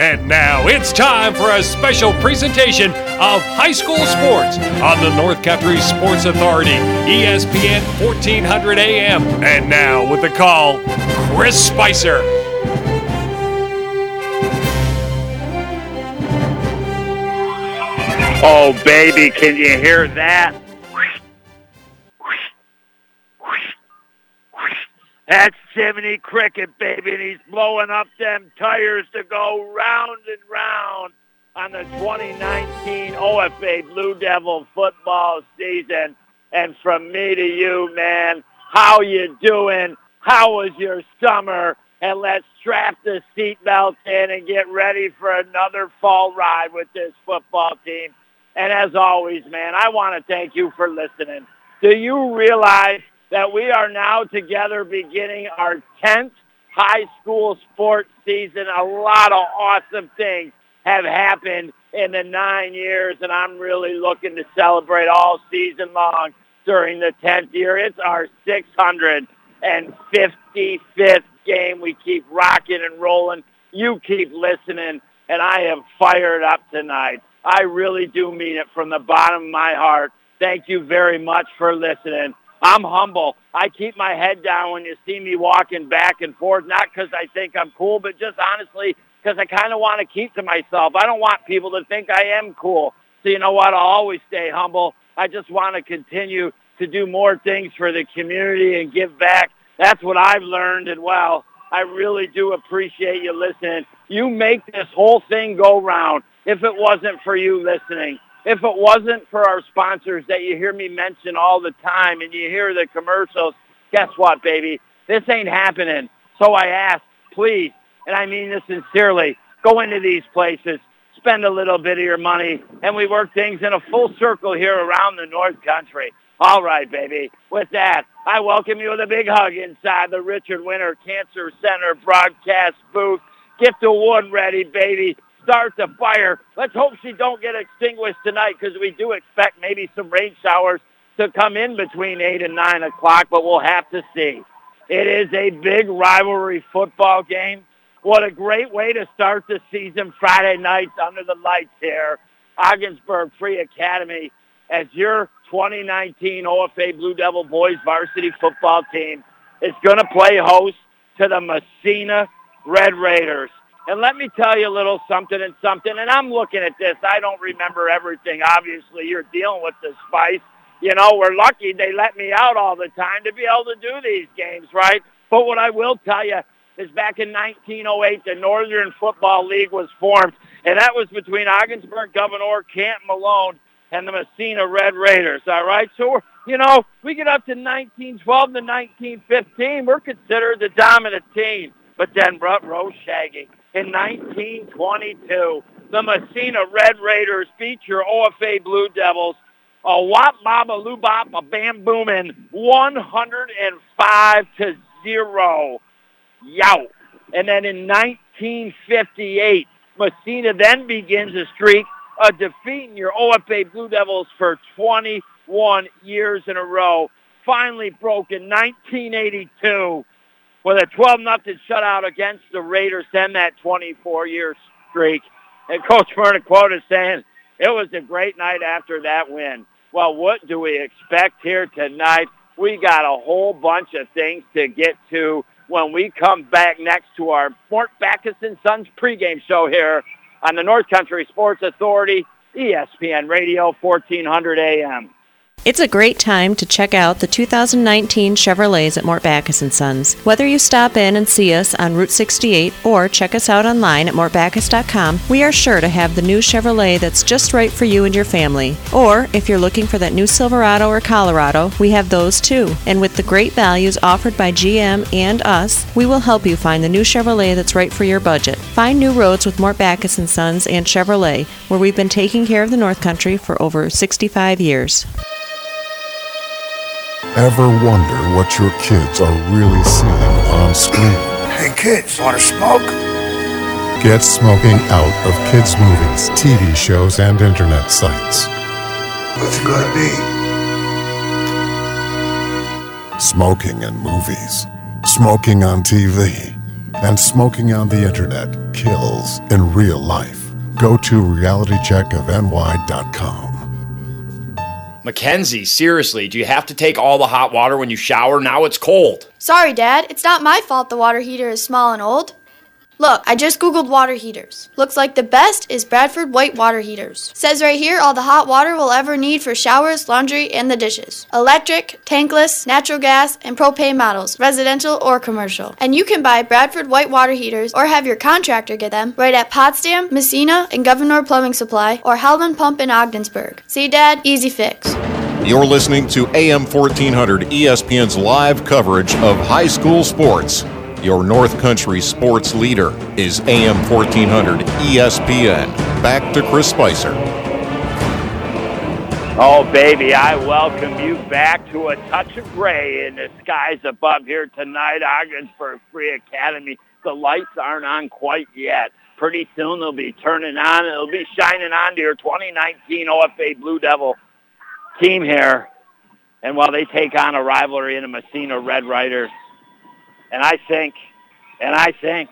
And now it's time for a special presentation of high school sports on the North Country Sports Authority, ESPN 1400 AM. And now with the call, Chris Spicer. Oh, baby, can you hear that? That's Jiminy Cricket, baby, and he's blowing up them tires to go round and round on the 2019 OFA Blue Devil football season. And from me to you, man, how you doing? How was your summer? And let's strap the seatbelts in and get ready for another fall ride with this football team. And as always, man, I want to thank you for listening. Do you realize that we are now together beginning our 10th high school sports season? A lot of awesome things have happened in the nine years, and I'm really looking to celebrate all season long during the 10th year. It's our 655th game. We keep rocking and rolling. You keep listening, and I am fired up tonight. I really do mean it from the bottom of my heart. Thank you very much for listening. I'm humble. I keep my head down when you see me walking back and forth, not because I think I'm cool, but just honestly because I kind of want to keep to myself. I don't want people to think I am cool. So you know what? I'll always stay humble. I just want to continue to do more things for the community and give back. That's what I've learned. And well, I really do appreciate you listening. You make this whole thing go round if it wasn't for you listening. If it wasn't for our sponsors that you hear me mention all the time and you hear the commercials, guess what, baby? This ain't happening. So I ask, please, and I mean this sincerely, go into these places, spend a little bit of your money, and we work things in a full circle here around the North Country. All right, baby. With that, I welcome you with a big hug inside the Richard Winter Cancer Center broadcast booth. Get the wood ready, baby. Start the fire. Let's hope she don't get extinguished tonight because we do expect maybe some rain showers to come in between 8 and 9 o'clock, but we'll have to see. It is a big rivalry football game. What a great way to start the season Friday nights under the lights here. Ogdensburg Free Academy as your 2019 OFA Blue Devil boys varsity football team is going to play host to the Massena Red Raiders. And let me tell you a little something and something. And I'm looking at this. I don't remember everything. Obviously, you're dealing with the spice. You know, we're lucky they let me out all the time to be able to do these games, right? But what I will tell you is back in 1908, the Northern Football League was formed, and that was between Ogdensburg Gouverneur Camp Malone and the Massena Red Raiders, all right? So, you know, we get up to 1912 to 1915, we're considered the dominant team. But then Rose Shaggy in 1922, the Massena Red Raiders beat your OFA Blue Devils. A wop baba loo bop a bam booming 105 to 0 yout and then in 1958 Massena then begins a streak of defeating your OFA Blue Devils for 21 years in a row. Finally broke in 1982 with a 12 nothing shutout against the Raiders then that 24 year streak and Coach Verniquote is saying it was a great night after that win. Well, what do we expect here tonight? We got a whole bunch of things to get to when we come back next to our Mort Backus and Sons pregame show here on the North Country Sports Authority, ESPN Radio, 1400 AM. It's a great time to check out the 2019 Chevrolets at Mort Backus & Sons. Whether you stop in and see us on Route 68 or check us out online at mortbackus.com, we are sure to have the new Chevrolet that's just right for you and your family. Or if you're looking for that new Silverado or Colorado, we have those too. And with the great values offered by GM and us, we will help you find the new Chevrolet that's right for your budget. Find new roads with Mort Backus & Sons and Chevrolet, where we've been taking care of the North Country for over 65 years. Ever wonder what your kids are really seeing on screen? Hey kids, wanna smoke? Get smoking out of kids' movies, TV shows, and internet sites. What's it gonna be? Smoking in movies, smoking on TV, and smoking on the internet kills in real life. Go to realitycheckofny.com. Mackenzie, seriously, do you have to take all the hot water when you shower? Now it's cold. Sorry, Dad. It's not my fault the water heater is small and old. Look, I just googled water heaters. Looks like the best is Bradford White water heaters. Says right here all the hot water we'll ever need for showers, laundry, and the dishes. Electric, tankless, natural gas, and propane models, residential or commercial. And you can buy Bradford White water heaters or have your contractor get them right at Potsdam, Massena, and Gouverneur Plumbing Supply or Hellman Pump in Ogdensburg. See, Dad? Easy fix. You're listening to AM 1400 ESPN's live coverage of high school sports. Your North Country sports leader is AM 1400 ESPN. Back to Chris Spicer. Oh, baby, I welcome you back to a touch of gray in the skies above here tonight, Ogdensburg Free Academy. The lights aren't on quite yet. Pretty soon they'll be turning on. It'll be shining on to your 2019 OFA Blue Devil team here. And while they take on a rivalry in the Massena Red Riders, and I think, and I think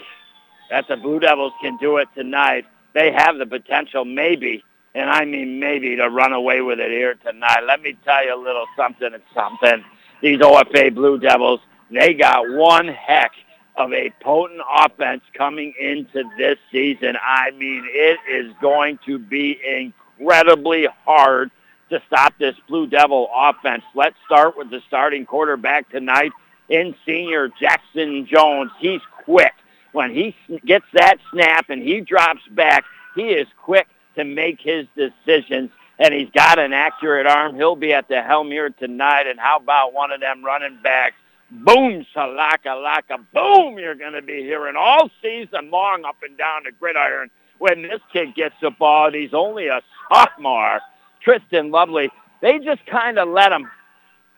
that the Blue Devils can do it tonight. They have the potential, maybe, and I mean maybe, to run away with it here tonight. Let me tell you a little something and something. These OFA Blue Devils, they got one heck of a potent offense coming into this season. I mean, it is going to be incredibly hard to stop this Blue Devil offense. Let's start with the starting quarterback tonight in senior Jackson Jones. He's quick. When he gets that snap and he drops back, he is quick to make his decisions, and he's got an accurate arm. He'll be at the helm here tonight, and how about one of them running backs? Boom, salaka, laka, boom, you're going to be hearing all season long up and down the gridiron when this kid gets the ball, and he's only a sophomore. Tristan Lovely, they just kind of let him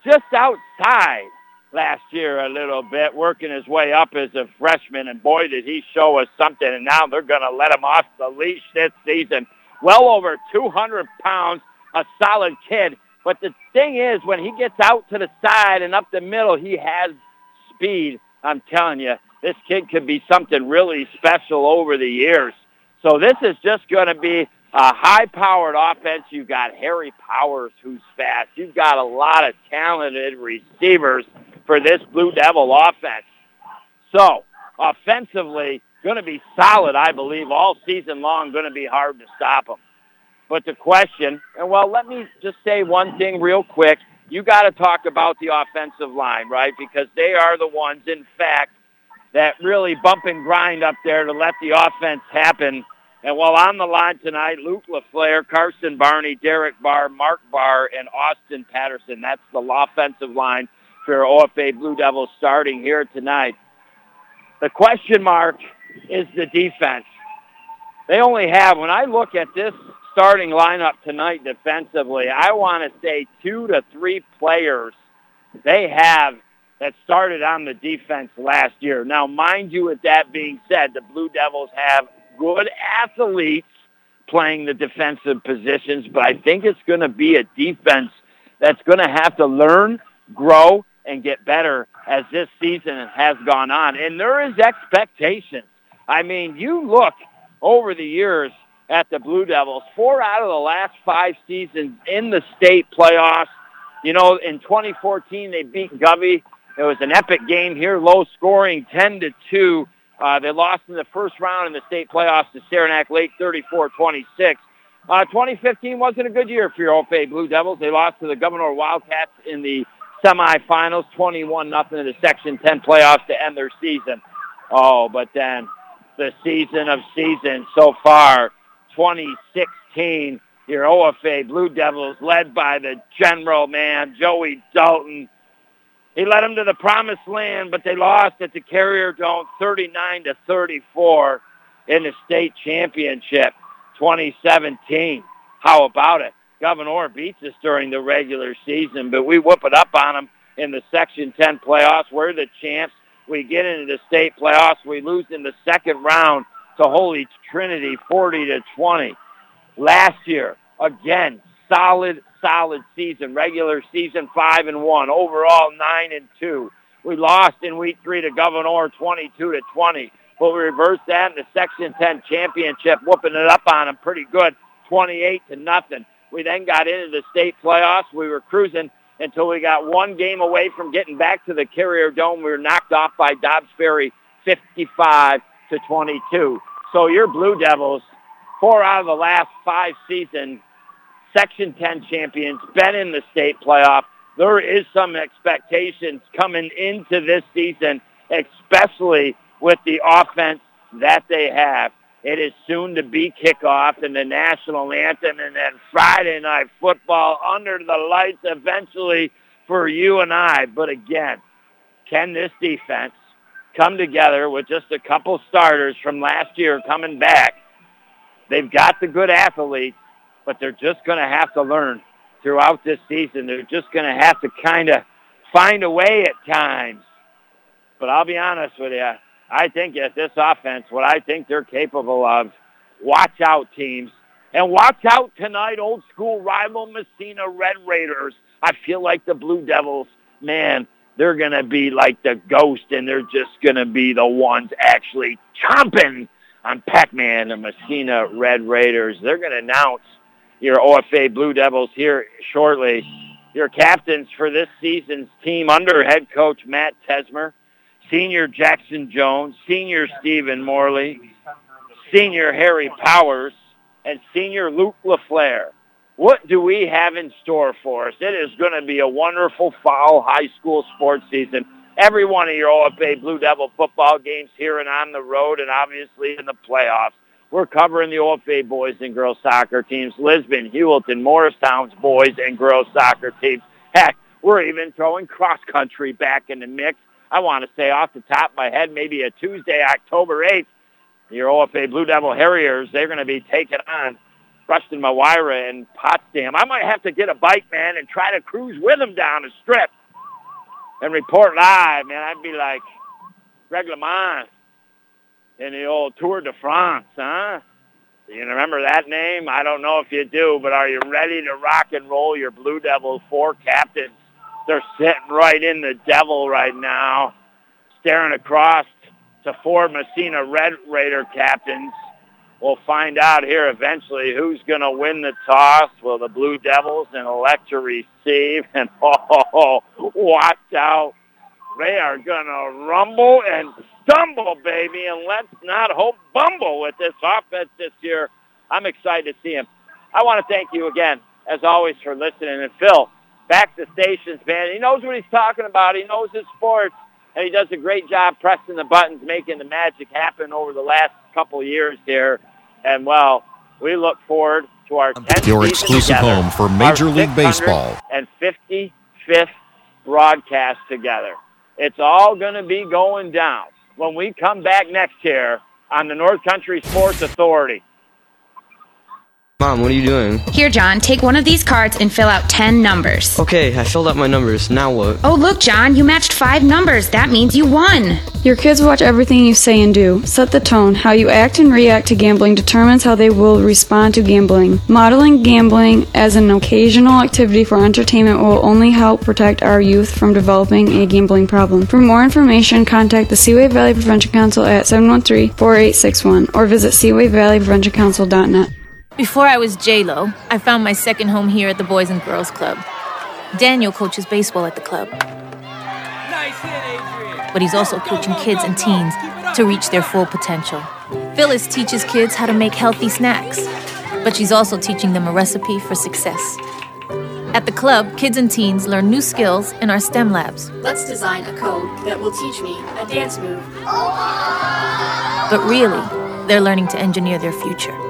just outside last year a little bit, working his way up as a freshman, and boy, did he show us something. And now they're going to let him off the leash this season. Well over 200 pounds, a solid kid. But the thing is, when he gets out to the side and up the middle, he has speed. I'm telling you, this kid could be something really special over the years. So this is just going to be a high-powered offense. You've got Harry Powers, who's fast. You've got a lot of talented receivers for this Blue Devil offense. So, offensively, going to be solid, I believe, all season long, going to be hard to stop them. But the question, and well, let me just say one thing real quick. You got to talk about the offensive line, right? Because they are the ones, in fact, that really bump and grind up there to let the offense happen. And while on the line tonight, Luke LaFleur, Carson Barney, Derek Barr, Mark Barr, and Austin Patterson. That's the offensive line for OFA Blue Devils starting here tonight. The question mark is the defense. They only have, when I look at this starting lineup tonight defensively, I want to say two to three players they have that started on the defense last year. Now, mind you, with that being said, the Blue Devils have good athletes playing the defensive positions, but I think it's going to be a defense that's going to have to learn, grow, and get better as this season has gone on. And there is expectation. I mean, you look over the years at the Blue Devils, four out of the last five seasons in the state playoffs. You know, in 2014 they beat Govey. It was an epic game here, low scoring, 10 to 2. Uh, they lost in the first round in the state playoffs to Saranac Lake, 34-26. Uh, 2015 wasn't a good year for your OFA Blue Devils. They lost to the Gouverneur Wildcats in the semifinals, 21 nothing in the Section 10 playoffs to end their season. Oh, but then the season of seasons so far, 2016, your OFA Blue Devils led by the general man, Joey Dalton. He led them to the promised land, but they lost at the Carrier Dome 39 to 34 in the state championship 2017. How about it? Gouverneur beats us during the regular season, but we whoop it up on them in the Section 10 playoffs. We're the champs. We get into the state playoffs. We lose in the second round to Holy Trinity 40 to 20. Last year, again, solid, solid season. Regular season 5 and 1. Overall 9 and 2. We lost in week 3 to Gouverneur 22 to 20. but we reversed that in the Section 10 championship, whooping it up on them pretty good, 28 to nothing. We then got into the state playoffs. We were cruising until we got one game away from getting back to the Carrier Dome. We were knocked off by Dobbs Ferry 55 to 22. So your Blue Devils, four out of the last five seasons, Section 10 champions, been in the state playoff. There is some expectations coming into this season, especially with the offense that they have. It is soon to be kickoff and the national anthem and then Friday night football under the lights eventually for you and I. But again, can this defense come together with just a couple starters from last year coming back? They've got the good athletes, but they're just going to have to learn throughout this season. They're just going to have to kind of find a way at times. But I'll be honest with you, I think at this offense, what I think they're capable of, watch out teams. And watch out tonight, old school rival Massena Red Raiders. I feel like the Blue Devils, man, they're going to be like the ghost and they're just going to be the ones actually chomping on Pac-Man and Massena Red Raiders. They're going to announce your OFA Blue Devils here shortly. Your captains for this season's team under head coach Matt Tesmer Senior Jackson Jones, Senior Stephen Morley, Senior Harry Powers, and Senior Luke LaFleur. What do we have in store for us? It is going to be a wonderful fall high school sports season. Every one of your OFA Blue Devil football games here and on the road and obviously in the playoffs. We're covering the OFA boys and girls soccer teams, Lisbon, Heuvelton, Morristown's boys and girls soccer teams. Heck, we're even throwing cross country back in the mix I want to say off the top of my head, maybe a Tuesday, October 8th, your OFA Blue Devil Harriers, they're going to be taking on Preston Mawira and Potsdam. I might have to get a bike, man, and try to cruise with them down the strip and report live, man. I'd be like Greg LeMond in the old Tour de France, huh? You remember that name? I don't know if you do, but are you ready to rock and roll your Blue Devils four captains they're sitting right in the devil right now, staring across to four Massena Red Raider captains. We'll find out here eventually who's going to win the toss. Will the Blue Devils and elect to receive? And oh, watch out. They are going to rumble and stumble, baby. And let's not hope bumble with this offense this year. I'm excited to see him. I want to thank you again, as always, for listening. And Phil, back to stations, man. He knows what he's talking about. He knows his sports, and he does a great job pressing the buttons, making the magic happen over the last couple years here. And, well, we look forward to our 10th Your exclusive together, home for Major League Baseball. And 55th broadcast together. It's all going to be going down when we come back next year on the North Country Sports Authority. Mom, what are you doing? Here, John, take one of these cards and fill out 10 numbers. Okay, I filled out my numbers. Now what? Oh, look, John, you matched five numbers. That means you won. Your kids watch everything you say and do. Set the tone. How you act and react to gambling determines how they will respond to gambling. Modeling gambling as an occasional activity for entertainment will only help protect our youth from developing a gambling problem. For more information, contact the Seaway Valley Prevention Council at 713 4861 or visit SeawayValleyPreventionCouncil.net. Before I was J-Lo, I found my second home here at the Boys and Girls Club. Daniel coaches baseball at the club. But he's also coaching kids and teens to reach their full potential. Phyllis teaches kids how to make healthy snacks, but she's also teaching them a recipe for success. At the club, kids and teens learn new skills in our STEM labs. Let's design a code that will teach me a dance move. But really, they're learning to engineer their future.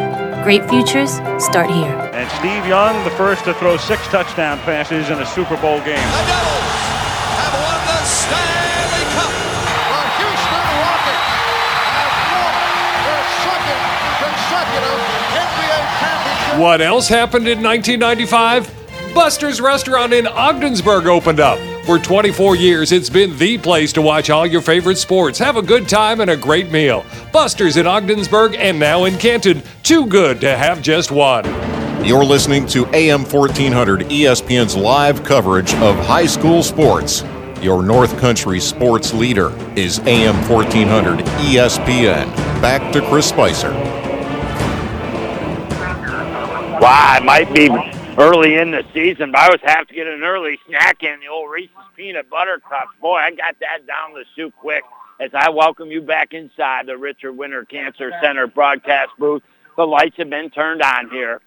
Great futures start here. And Steve Young, the first to throw six touchdown passes in a Super Bowl game. The Devils have won the Stanley Cup. The Houston Rockets have won their second consecutive NBA championships. What else happened in 1995? Buster's Restaurant in Ogdensburg opened up. For 24 years, it's been the place to watch all your favorite sports, have a good time, and a great meal. Buster's in Ogdensburg and now in Canton. Too good to have just one. You're listening to AM 1400 ESPN's live coverage of high school sports. Your North Country sports leader is AM 1400 ESPN. Back to Chris Spicer. Wow, it might be early in the season, but I was happy to get an early snack in the old Reese's peanut butter cups. Boy, I got that down the chute quick as I welcome you back inside the Richard Winter Cancer Center broadcast booth. The lights have been turned on here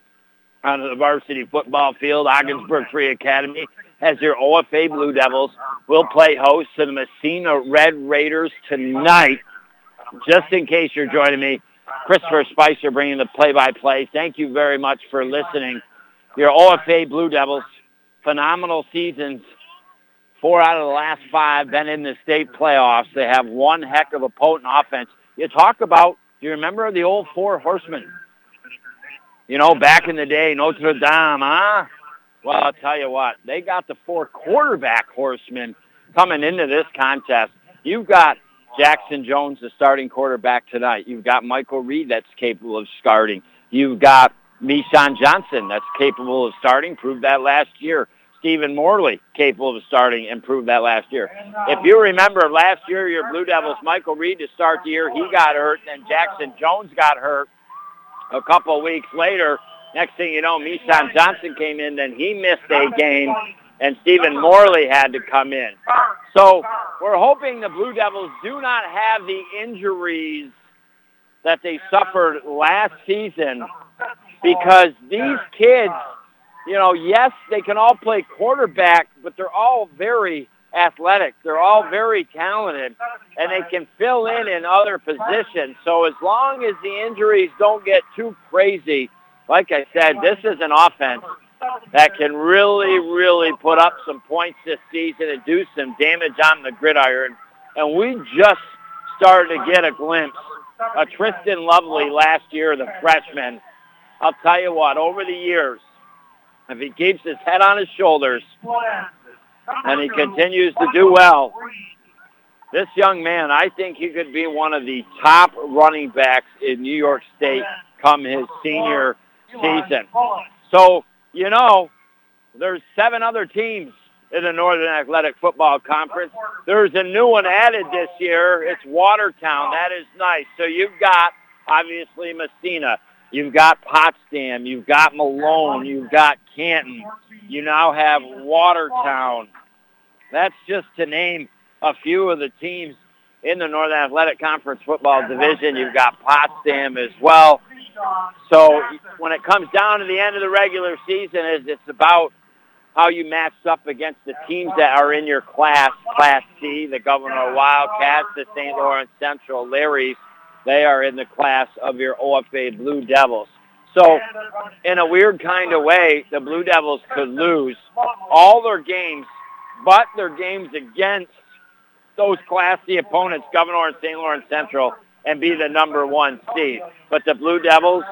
on the varsity football field. Ogdensburg Free Academy as your OFA Blue Devils will play host to the Massena Red Raiders tonight. Just in case you're joining me, Christopher Spicer bringing the play-by-play. Thank you very much for listening. Your OFA Blue Devils, phenomenal seasons. Four out of the last five been in the state playoffs. They have one heck of a potent offense. You talk about, do you remember the old four horsemen? You know, back in the day, Notre Dame, huh? Well, I'll tell you what, they got the four quarterback horsemen coming into this contest. You've got Jackson Jones, the starting quarterback tonight. You've got Michael Reed that's capable of starting. You've got Mishan Johnson that's capable of starting, proved that last year. Stephen Morley capable of starting and proved that last year. If you remember last year, your Blue Devils, Michael Reed to start the year, he got hurt, and Jackson Jones got hurt a couple of weeks later. Next thing you know, Mishan Johnson came in, then he missed a game, and Stephen Morley had to come in. So we're hoping the Blue Devils do not have the injuries that they suffered last season because oh, these kids, you know, yes, they can all play quarterback, but they're all very athletic. They're all very talented, and they can fill in in other positions. So as long as the injuries don't get too crazy, like I said, this is an offense that can really, really put up some points this season and do some damage on the gridiron. And we just started to get a glimpse of Tristan Lovely last year, the freshman. I'll tell you what, over the years, if he keeps his head on his shoulders and he continues to do well, this young man, I think he could be one of the top running backs in New York State come his senior season. So, you know, there's seven other teams in the Northern Athletic Football Conference. There's a new one added this year. It's Watertown. That is nice. So you've got, obviously, Massena. You've got Potsdam. You've got Malone. You've got Canton. You now have Watertown. That's just to name a few of the teams in the Northern Athletic Conference football division. You've got Potsdam as well. So when it comes down to the end of the regular season, is it's about how you match up against the teams that are in your class, Class C, the Gouverneur Wildcats, the St. Lawrence Central Larrys. They are in the class of your OFA Blue Devils. So in a weird kind of way, the Blue Devils could lose all their games, but their games against those Class C opponents, Gouverneur and St. Lawrence Central, and be the number one seed. But the Blue Devils,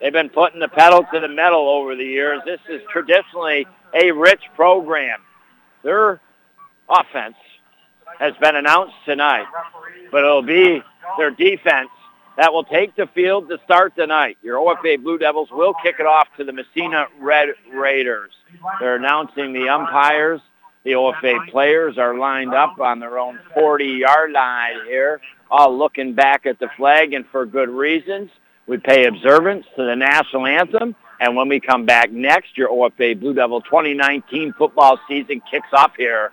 they've been putting the pedal to the metal over the years. This is traditionally a rich program. Their offense has been announced tonight, but it'll be their defense that will take the field to start tonight. Your OFA Blue Devils will kick it off to the Massena Red Raiders. They're announcing the umpires. The OFA players are lined up on their own 40-yard line here, all looking back at the flag and for good reasons. We pay observance to the national anthem. And when we come back next, your OFA Blue Devil 2019 football season kicks off here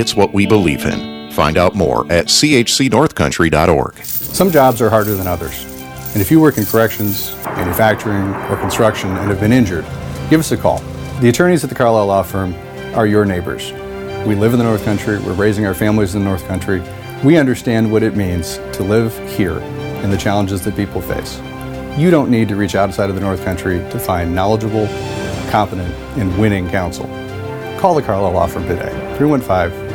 it's what we believe in. Find out more at chcnorthcountry.org. Some jobs are harder than others. And if you work in corrections, manufacturing, or construction and have been injured, give us a call. The attorneys at the Carlisle Law Firm are your neighbors. We live in the North Country, we're raising our families in the North Country. We understand what it means to live here and the challenges that people face. You don't need to reach outside of the North Country to find knowledgeable, competent, and winning counsel. Call the Carlisle Law Firm today, 315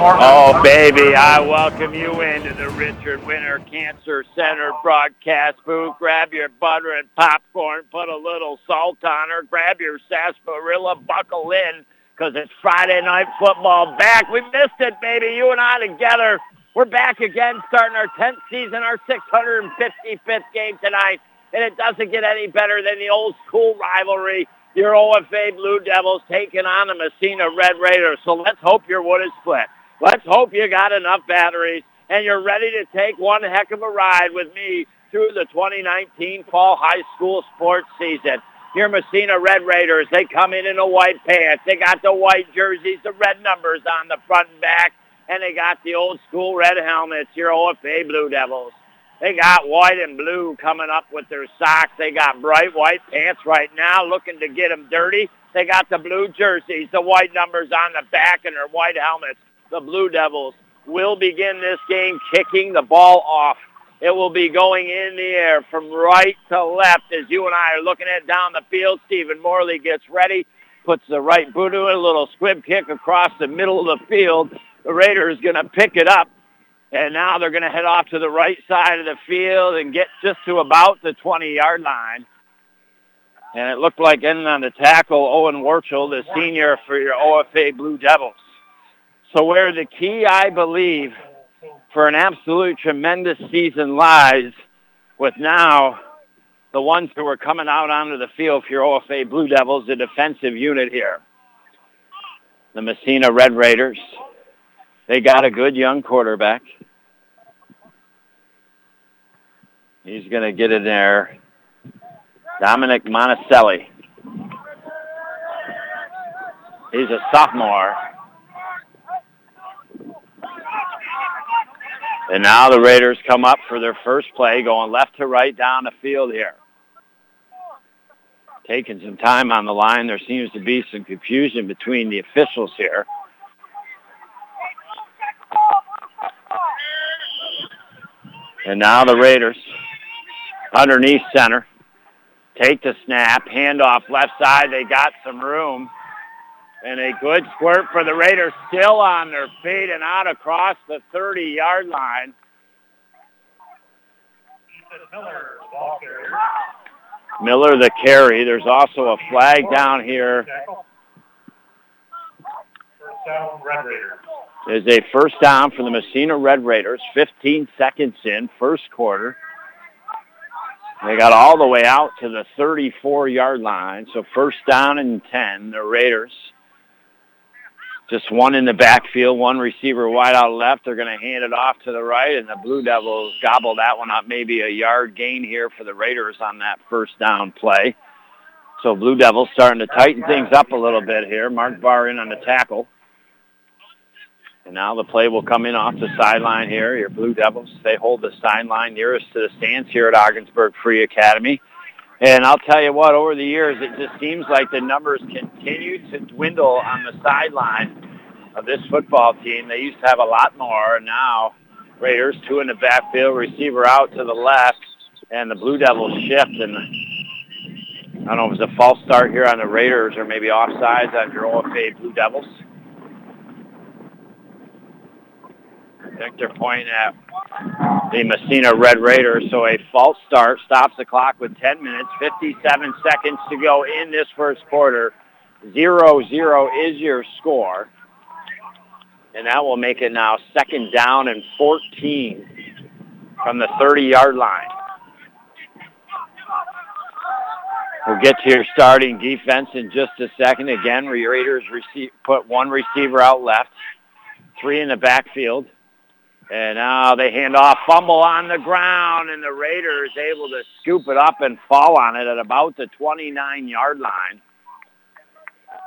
Oh, baby, I welcome you into the Richard Winter Cancer Center broadcast booth. Grab your butter and popcorn, put a little salt on her, grab your sarsaparilla, buckle in, because it's Friday night football back. We missed it, baby, you and I together. We're back again, starting our 10th season, our 655th game tonight, and it doesn't get any better than the old school rivalry. Your OFA Blue Devils taking on the Massena Red Raiders. So let's hope your wood is split. Let's hope you got enough batteries and you're ready to take one heck of a ride with me through the 2019 fall high school sports season. Your Massena Red Raiders, they come in in the white pants. They got the white jerseys, the red numbers on the front and back, and they got the old school red helmets, your OFA Blue Devils. They got white and blue coming up with their socks. They got bright white pants right now looking to get them dirty. They got the blue jerseys, the white numbers on the back, and their white helmets the Blue Devils will begin this game kicking the ball off. It will be going in the air from right to left as you and I are looking at down the field. Stephen Morley gets ready, puts the right boot it, a little squib kick across the middle of the field. The Raiders going to pick it up, and now they're going to head off to the right side of the field and get just to about the 20-yard line. And it looked like ending on the tackle, Owen Warchel, the senior for your OFA Blue Devils. So where the key, I believe, for an absolute tremendous season lies with now the ones who are coming out onto the field for your OFA Blue Devils, the defensive unit here. The Massena Red Raiders. They got a good young quarterback. He's going to get in there. Dominic Monticelli. He's a sophomore. And now the Raiders come up for their first play, going left to right down the field here. Taking some time on the line. There seems to be some confusion between the officials here. And now the Raiders underneath center. Take the snap, handoff left side. They got some room. And a good squirt for the Raiders, still on their feet and out across the 30-yard line. Miller the carry. There's also a flag down here. There's a first down for the Massena Red Raiders. 15 seconds in, first quarter. They got all the way out to the 34-yard line. So first down and 10, the Raiders. Just one in the backfield, one receiver wide out left. They're going to hand it off to the right, and the Blue Devils gobble that one up. Maybe a yard gain here for the Raiders on that first down play. So Blue Devils starting to tighten things up a little bit here. Mark Barr in on the tackle. And now the play will come in off the sideline here. Your Blue Devils, they hold the sideline nearest to the stands here at Ogdensburg Free Academy. And I'll tell you what, over the years, it just seems like the numbers continue to dwindle on the sideline of this football team. They used to have a lot more, and now Raiders, two in the backfield, receiver out to the left, and the Blue Devils shift. And I don't know if it's a false start here on the Raiders or maybe offsides on your OFA Blue Devils. They're pointing at the Massena Red Raiders. So a false start stops the clock with 10 minutes, 57 seconds to go in this first quarter. 0-0 is your score. And that will make it now second down and 14 from the 30-yard line. We'll get to your starting defense in just a second. Again, Raiders receive, put one receiver out left, three in the backfield. And now they hand off, fumble on the ground, and the Raiders able to scoop it up and fall on it at about the 29-yard line.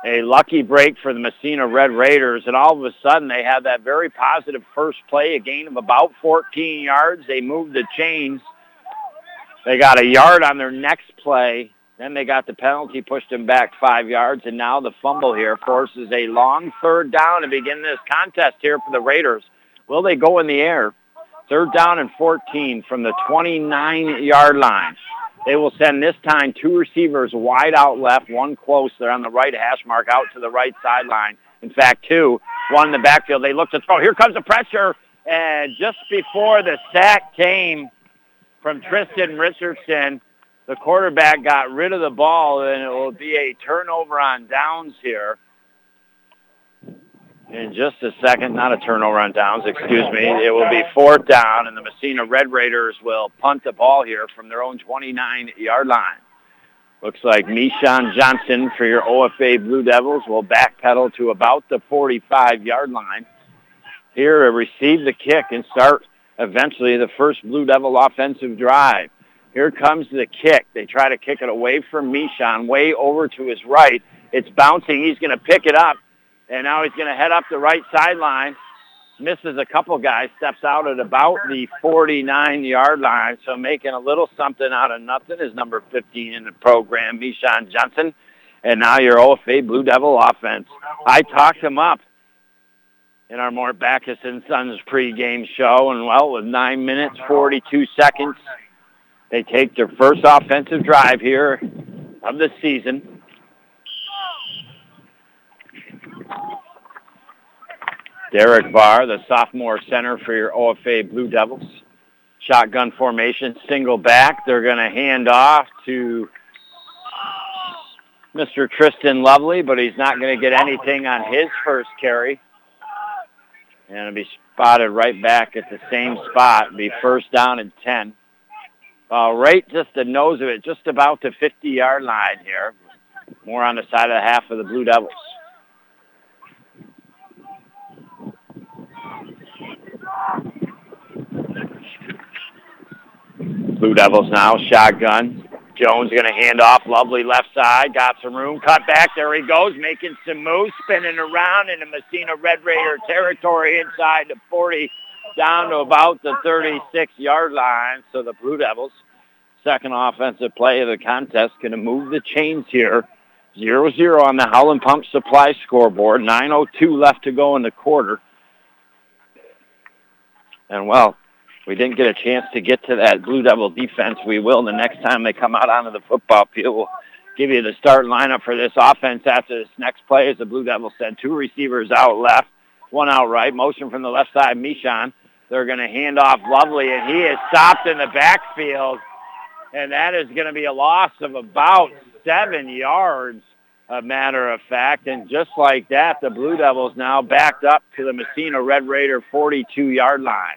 A lucky break for the Massena Red Raiders, and all of a sudden they have that very positive first play, a gain of about 14 yards. They move the chains. They got a yard on their next play. Then they got the penalty, pushed them back five yards, and now the fumble here forces a long third down to begin this contest here for the Raiders. Will they go in the air? Third down and 14 from the 29-yard line. They will send this time two receivers wide out left, one close. They're on the right hash mark out to the right sideline. In fact, two, one in the backfield. They look to throw. Here comes the pressure. And just before the sack came from Tristan Richardson, the quarterback got rid of the ball, and it will be a turnover on downs here in just a second. Not a turnover on downs, excuse me. It will be fourth down, and the Massena Red Raiders will punt the ball here from their own 29-yard line. Looks like Mishan Johnson for your OFA Blue Devils will backpedal to about the 45-yard line here receive the kick and start eventually the first Blue Devil offensive drive. Here comes the kick. They try to kick it away from Mishan, way over to his right. It's bouncing. He's going to pick it up and now he's going to head up the right sideline. Misses a couple guys, steps out at about the 49-yard line. So making a little something out of nothing is number 15 in the program, Mishan Johnson. And now your OFA Blue Devil offense. I talked him up in our Mort Backus and Sons pregame show. And, well, with 9 minutes, 42 seconds, they take their first offensive drive here of the season. Derek Barr, the sophomore center for your OFA Blue Devils. Shotgun formation, single back. They're going to hand off to Mr. Tristan Lovely, but he's not going to get anything on his first carry. And it'll be spotted right back at the same spot, be first down and 10. Uh, right just the nose of it, just about the 50-yard line here. More on the side of the half of the Blue Devils. Blue Devils now, shotgun. Jones going to hand off, lovely left side, got some room, cut back, there he goes, making some moves, spinning around in the Massena Red Raider territory inside the 40, down to about the 36-yard line. So the Blue Devils, second offensive play of the contest, going to move the chains here. 0-0 on the Howland Pump Supply scoreboard, 9.02 left to go in the quarter. And well, we didn't get a chance to get to that Blue Devil defense. We will the next time they come out onto the football field. We'll give you the start lineup for this offense after this next play. As the Blue Devils said, two receivers out left, one out right. Motion from the left side, Mishan. They're going to hand off Lovely, and he is stopped in the backfield. And that is going to be a loss of about seven yards, a matter of fact. And just like that, the Blue Devils now backed up to the Massena Red Raider 42-yard line.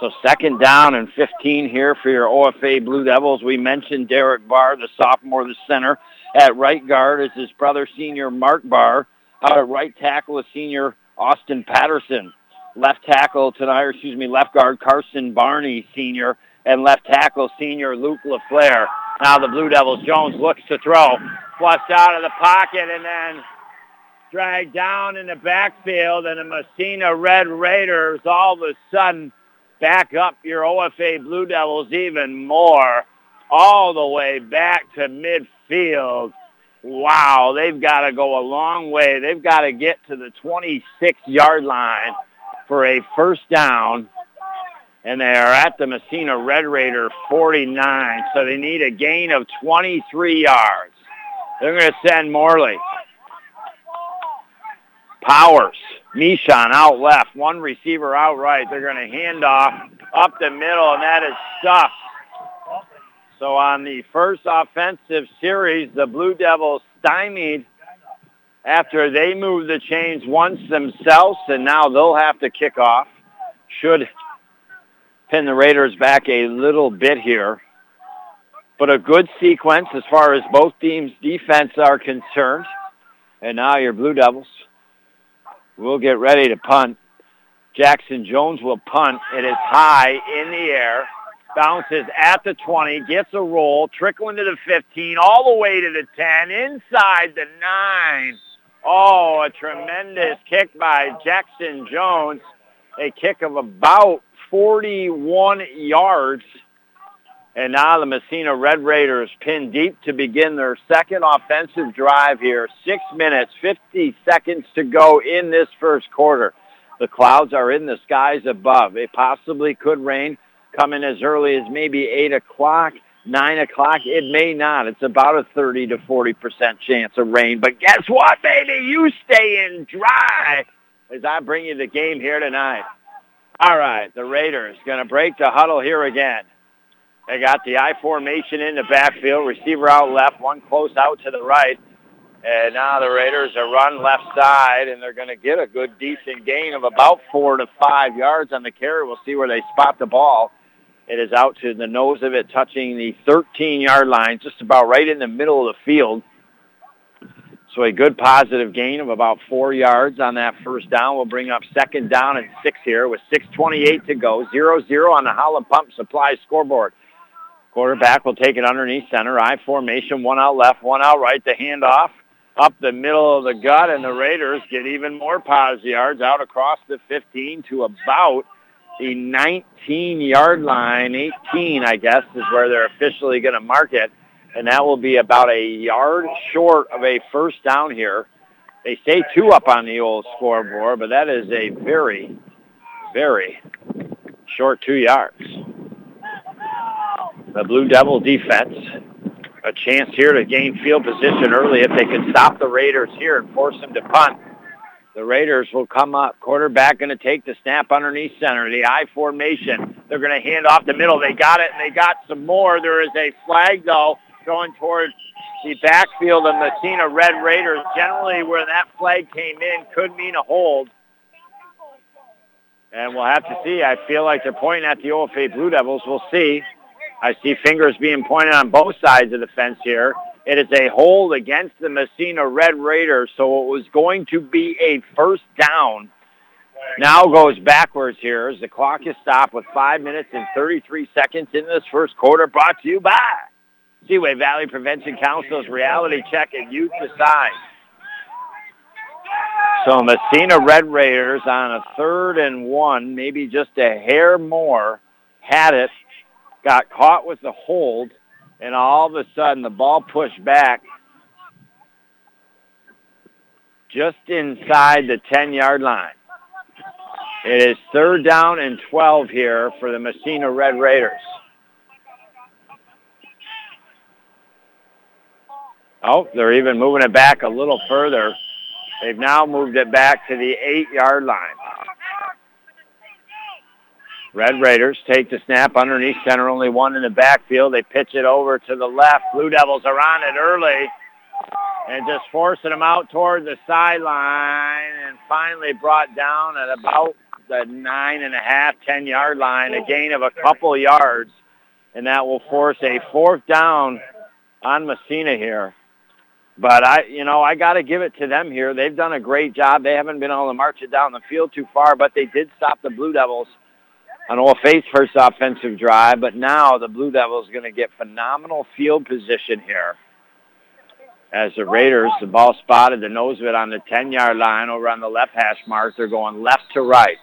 So second down and 15 here for your OFA Blue Devils. We mentioned Derek Barr, the sophomore, the center. At right guard is his brother, senior Mark Barr. Out at right tackle is senior Austin Patterson. Left tackle tonight, or excuse me, left guard Carson Barney, senior. And left tackle, senior Luke LaFleur. Now the Blue Devils, Jones looks to throw. Flushed out of the pocket and then dragged down in the backfield. And the Massena Red Raiders all of a sudden back up your OFA Blue Devils even more, all the way back to midfield. Wow, they've got to go a long way. They've got to get to the 26-yard line for a first down. And they are at the Massena Red Raider 49, so they need a gain of 23 yards. They're going to send Morley. Powers Mishan out left, one receiver out right. They're going to hand off up the middle, and that is stuffed. So on the first offensive series, the Blue Devils stymied after they moved the chains once themselves, and now they'll have to kick off. Should pin the Raiders back a little bit here. But a good sequence as far as both teams' defense are concerned. And now your Blue Devils We'll get ready to punt. Jackson Jones will punt. It is high in the air. Bounces at the 20, gets a roll, trickling to the 15, all the way to the 10, inside the 9. Oh, a tremendous kick by Jackson Jones. A kick of about 41 yards. And now the Massena Red Raiders pin deep to begin their second offensive drive here. Six minutes, 50 seconds to go in this first quarter. The clouds are in the skies above. It possibly could rain coming as early as maybe 8 o'clock, 9 o'clock. It may not. It's about a 30 to 40% chance of rain. But guess what, baby? You stay in dry as I bring you the game here tonight. All right, the Raiders going to break the huddle here again. They got the I formation in the backfield, receiver out left, one close out to the right. And now the Raiders are run left side, and they're going to get a good, decent gain of about four to five yards on the carry. We'll see where they spot the ball. It is out to the nose of it, touching the 13-yard line, just about right in the middle of the field. So a good positive gain of about four yards on that first down We'll bring up second down and six here with 6.28 to go. 0-0 on the Holland Pump Supply scoreboard. Quarterback will take it underneath center. I formation, one out left, one out right. The handoff up the middle of the gut, and the Raiders get even more positive yards out across the 15 to about the 19-yard line. 18, I guess, is where they're officially going to mark it, and that will be about a yard short of a first down here. They say two up on the old scoreboard, but that is a very, very short two yards. The Blue Devil defense a chance here to gain field position early if they can stop the Raiders here and force them to punt. The Raiders will come up. Quarterback going to take the snap underneath center. The I formation. They're going to hand off the middle. They got it, and they got some more. There is a flag, though, going towards the backfield of Massena Red Raiders. Generally, where that flag came in could mean a hold. And we'll have to see. I feel like they're pointing at the OFA Blue Devils. We'll see. I see fingers being pointed on both sides of the fence here. It is a hold against the Massena Red Raiders, so it was going to be a first down. Now goes backwards here as the clock is stopped with 5 minutes and 33 seconds in this first quarter brought to you by Seaway Valley Prevention Council's Reality Check and Youth Decide. So Massena Red Raiders on a third and one, maybe just a hair more, had it got caught with the hold, and all of a sudden the ball pushed back just inside the 10-yard line. It is third down and 12 here for the Massena Red Raiders. Oh, they're even moving it back a little further. They've now moved it back to the eight-yard line. Red Raiders take the snap underneath center, only one in the backfield. They pitch it over to the left. Blue Devils are on it early and just forcing them out toward the sideline and finally brought down at about the nine and a half, ten yard line, a gain of a couple yards, and that will force a fourth down on Massena here. But I, you know, I got to give it to them here. They've done a great job. They haven't been able to march it down the field too far, but they did stop the Blue Devils on OFA's first offensive drive, but now the Blue Devils going to get phenomenal field position here. As the Raiders, the ball spotted the nose of it on the 10-yard line over on the left hash mark. They're going left to right.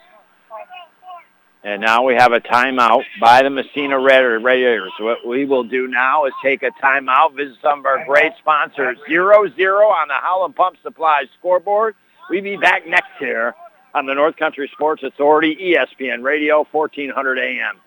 And now we have a timeout by the Massena Raiders. What we will do now is take a timeout, visit some of our great sponsors. 0-0 on the Holland Pump Supply scoreboard. We'll be back next here on the North Country Sports Authority, ESPN Radio, 1400 AM.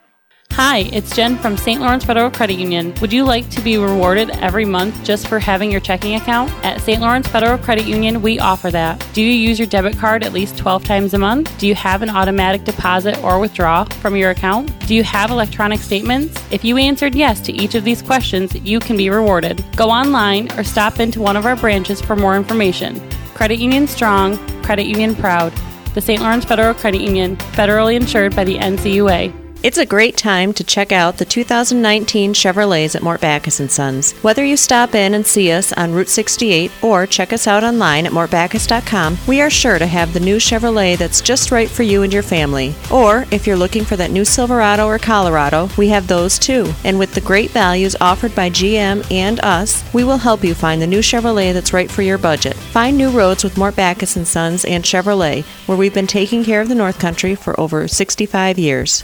Hi, it's Jen from St. Lawrence Federal Credit Union. Would you like to be rewarded every month just for having your checking account? At St. Lawrence Federal Credit Union, we offer that. Do you use your debit card at least 12 times a month? Do you have an automatic deposit or withdraw from your account? Do you have electronic statements? If you answered yes to each of these questions, you can be rewarded. Go online or stop into one of our branches for more information. Credit Union Strong, Credit Union Proud the St. Lawrence Federal Credit Union, federally insured by the NCUA. It's a great time to check out the 2019 Chevrolets at Mort Backus & Sons. Whether you stop in and see us on Route 68 or check us out online at mortbackus.com, we are sure to have the new Chevrolet that's just right for you and your family. Or if you're looking for that new Silverado or Colorado, we have those too. And with the great values offered by GM and us, we will help you find the new Chevrolet that's right for your budget. Find new roads with Mort Backus & Sons and Chevrolet, where we've been taking care of the North Country for over 65 years.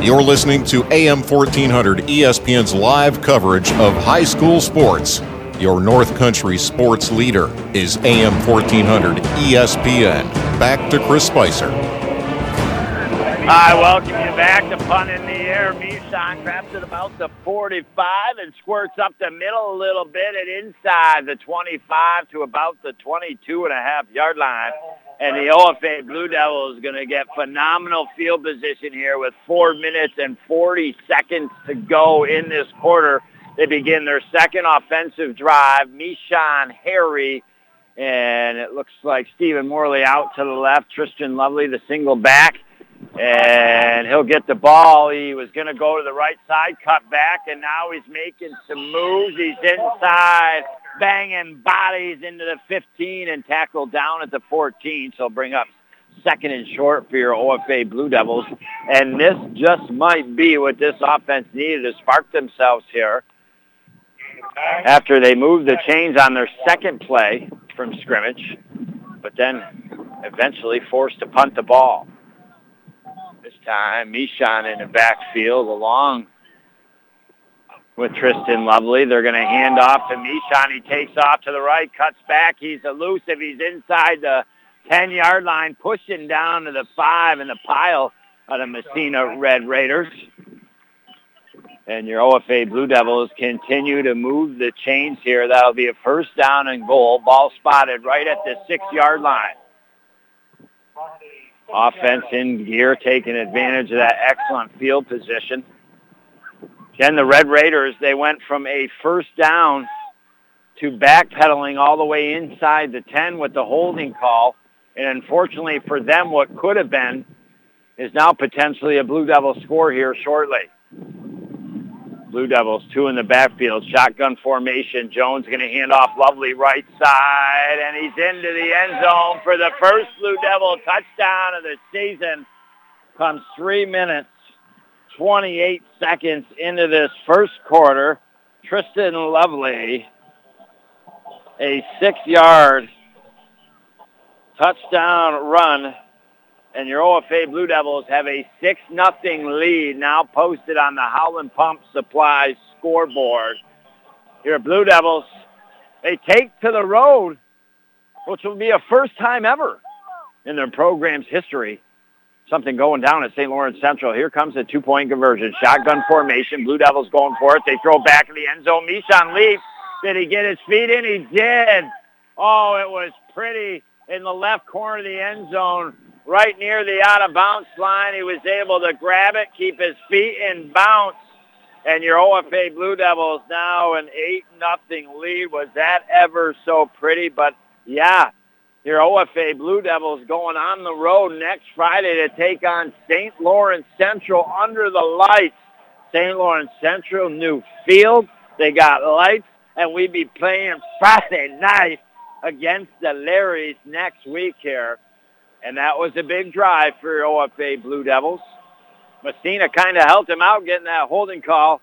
You're listening to AM 1400 ESPN's live coverage of high school sports. Your North Country sports leader is AM 1400 ESPN. Back to Chris Spicer. I welcome you back to Punt in the Air. Mishon grabs it about the 45 and squirts up the middle a little bit and inside the 25 to about the 22 and a half yard line. And the OFA Blue Devils is going to get phenomenal field position here with four minutes and 40 seconds to go in this quarter. They begin their second offensive drive. Mishon Harry, and it looks like Stephen Morley out to the left. Tristan Lovely, the single back. And he'll get the ball. He was going to go to the right side, cut back, and now he's making some moves. He's inside banging bodies into the 15 and tackled down at the 14. So bring up second and short for your OFA Blue Devils. And this just might be what this offense needed to spark themselves here after they moved the chains on their second play from scrimmage, but then eventually forced to punt the ball. This time, Mishon in the backfield along with Tristan Lovely. They're going to hand off to Mishon. He takes off to the right, cuts back. He's elusive. He's inside the 10-yard line, pushing down to the 5 in the pile of the Massena Red Raiders. And your OFA Blue Devils continue to move the chains here. That'll be a first down and goal. Ball spotted right at the six-yard line. Offense in gear, taking advantage of that excellent field position. Again, the Red Raiders, they went from a first down to backpedaling all the way inside the 10 with the holding call. And unfortunately for them, what could have been is now potentially a Blue Devil score here shortly. Blue Devils, two in the backfield, shotgun formation. Jones going to hand off lovely right side, and he's into the end zone for the first Blue Devil touchdown of the season. Comes three minutes, 28 seconds into this first quarter. Tristan Lovely, a six-yard touchdown run and your OFA Blue Devils have a 6 nothing lead now posted on the Howland Pump Supply scoreboard. Your Blue Devils, they take to the road, which will be a first time ever in their program's history. Something going down at St. Lawrence Central. Here comes a two-point conversion. Shotgun formation. Blue Devils going for it. They throw back in the end zone. Mishon leaps. Did he get his feet in? He did. Oh, it was pretty in the left corner of the end zone right near the out-of-bounds line. He was able to grab it, keep his feet in bounce, and your OFA Blue Devils now an 8 nothing lead. Was that ever so pretty? But, yeah, your OFA Blue Devils going on the road next Friday to take on St. Lawrence Central under the lights. St. Lawrence Central, new field. They got lights, and we'd be playing Friday night against the Larrys next week here. And that was a big drive for OFA Blue Devils. Massena kind of helped him out getting that holding call.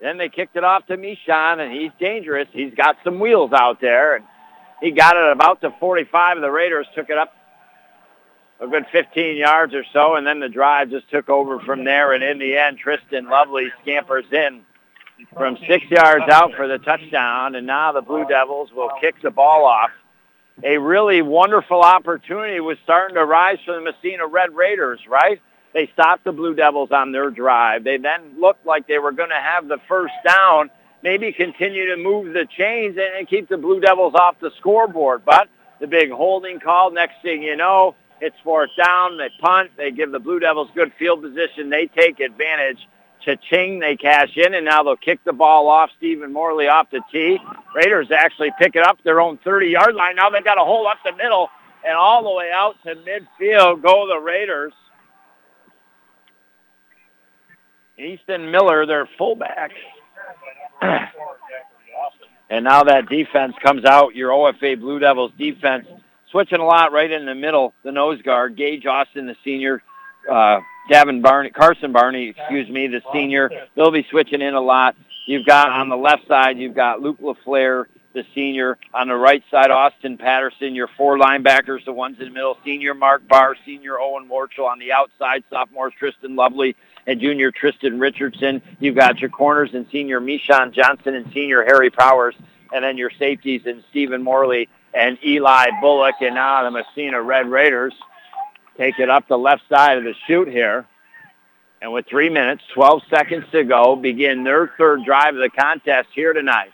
Then they kicked it off to Mishon, and he's dangerous. He's got some wheels out there, and he got it about to 45. The Raiders took it up a good 15 yards or so, and then the drive just took over from there. And in the end, Tristan Lovely scampers in from six yards out for the touchdown, and now the Blue Devils will kick the ball off a really wonderful opportunity was starting to rise for the Massena Red Raiders, right? They stopped the Blue Devils on their drive. They then looked like they were going to have the first down, maybe continue to move the chains and, and keep the Blue Devils off the scoreboard. But the big holding call, next thing you know, it's fourth down. They punt. They give the Blue Devils good field position. They take advantage Cha-ching, they cash in, and now they'll kick the ball off. Stephen Morley off the tee. Raiders actually pick it up their own 30-yard line. Now they've got a hole up the middle, and all the way out to midfield go the Raiders. Easton Miller, their fullback. and now that defense comes out, your OFA Blue Devils defense, switching a lot right in the middle, the nose guard, Gage Austin, the senior, uh, Gavin Barney, Carson Barney, excuse me, the senior. They'll be switching in a lot. You've got on the left side, you've got Luke LaFleur, the senior. On the right side, Austin Patterson, your four linebackers, the ones in the middle, senior Mark Barr, senior Owen Warchel. On the outside, sophomores Tristan Lovely and junior Tristan Richardson. You've got your corners and senior Mishan Johnson and senior Harry Powers. And then your safeties and Stephen Morley and Eli Bullock. And now the Massena Red Raiders take it up the left side of the chute here. And with three minutes, 12 seconds to go, begin their third drive of the contest here tonight.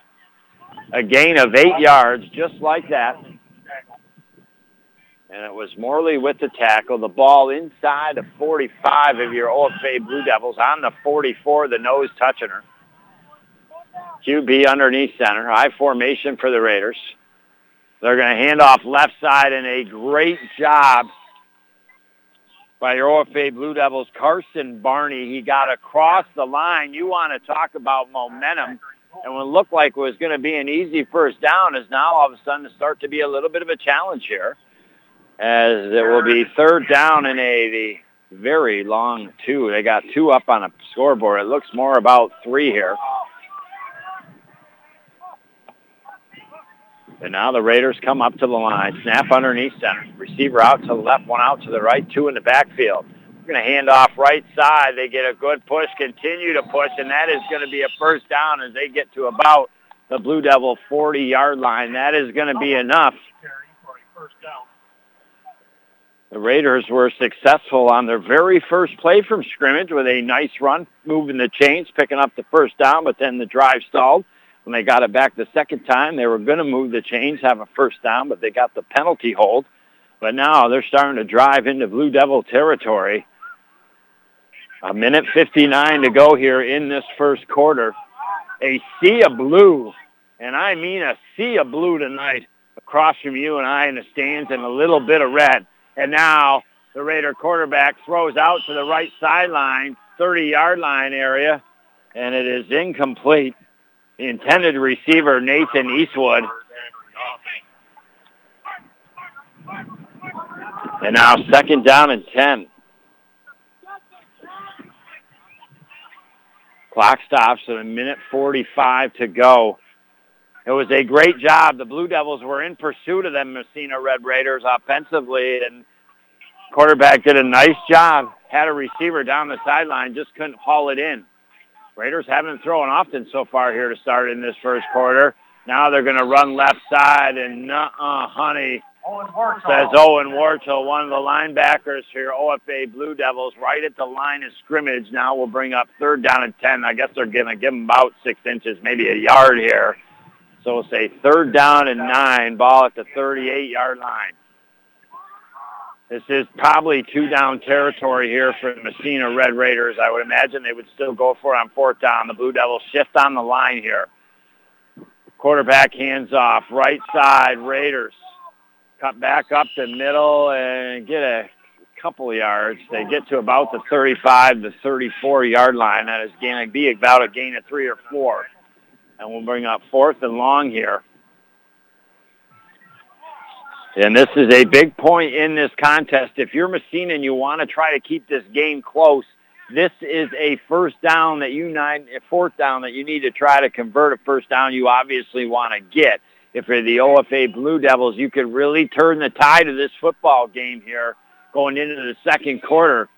A gain of eight yards, just like that. And it was Morley with the tackle. The ball inside the 45 of your OFA Blue Devils on the 44, the nose touching her. QB underneath center. High formation for the Raiders. They're going to hand off left side and a great job by your OFA Blue Devils, Carson Barney. He got across the line. You want to talk about momentum. And what looked like was going to be an easy first down is now all of a sudden to start to be a little bit of a challenge here. As it will be third down in a the very long two. They got two up on a scoreboard. It looks more about three here. And now the Raiders come up to the line. Snap underneath center. Receiver out to the left, one out to the right, two in the backfield. We're going to hand off right side. They get a good push, continue to push, and that is going to be a first down as they get to about the Blue Devil 40-yard line. That is going to be enough. The Raiders were successful on their very first play from scrimmage with a nice run, moving the chains, picking up the first down, but then the drive stalled. When they got it back the second time, they were going to move the chains, have a first down, but they got the penalty hold. But now they're starting to drive into Blue Devil territory. A minute 59 to go here in this first quarter. A sea of blue, and I mean a sea of blue tonight across from you and I in the stands and a little bit of red. And now the Raider quarterback throws out to the right sideline, 30-yard line area, and it is incomplete. The intended receiver, Nathan Eastwood. And now second down and 10. Clock stops at a minute 45 to go. It was a great job. The Blue Devils were in pursuit of them Massena Red Raiders offensively, and quarterback did a nice job. Had a receiver down the sideline, just couldn't haul it in. Raiders haven't thrown often so far here to start in this first quarter. Now they're going to run left side, and uh honey, says Owen Warchel, one of the linebackers here, OFA Blue Devils, right at the line of scrimmage. Now we'll bring up third down and 10. I guess they're going to give them about six inches, maybe a yard here. So we'll say third down and nine, ball at the 38-yard line. This is probably two down territory here for the Massena Red Raiders. I would imagine they would still go for it on fourth down. The Blue Devils shift on the line here. Quarterback hands off, right side, Raiders. Cut back up the middle and get a couple yards. They get to about the 35 to 34 yard line. That is going to be about a gain of three or four. And we'll bring up fourth and long here. And this is a big point in this contest. If you're Massena and you want to try to keep this game close, this is a first down that you need, a fourth down that you need to try to convert a first down you obviously want to get. If you're the OFA Blue Devils, you could really turn the tide of this football game here going into the second quarter.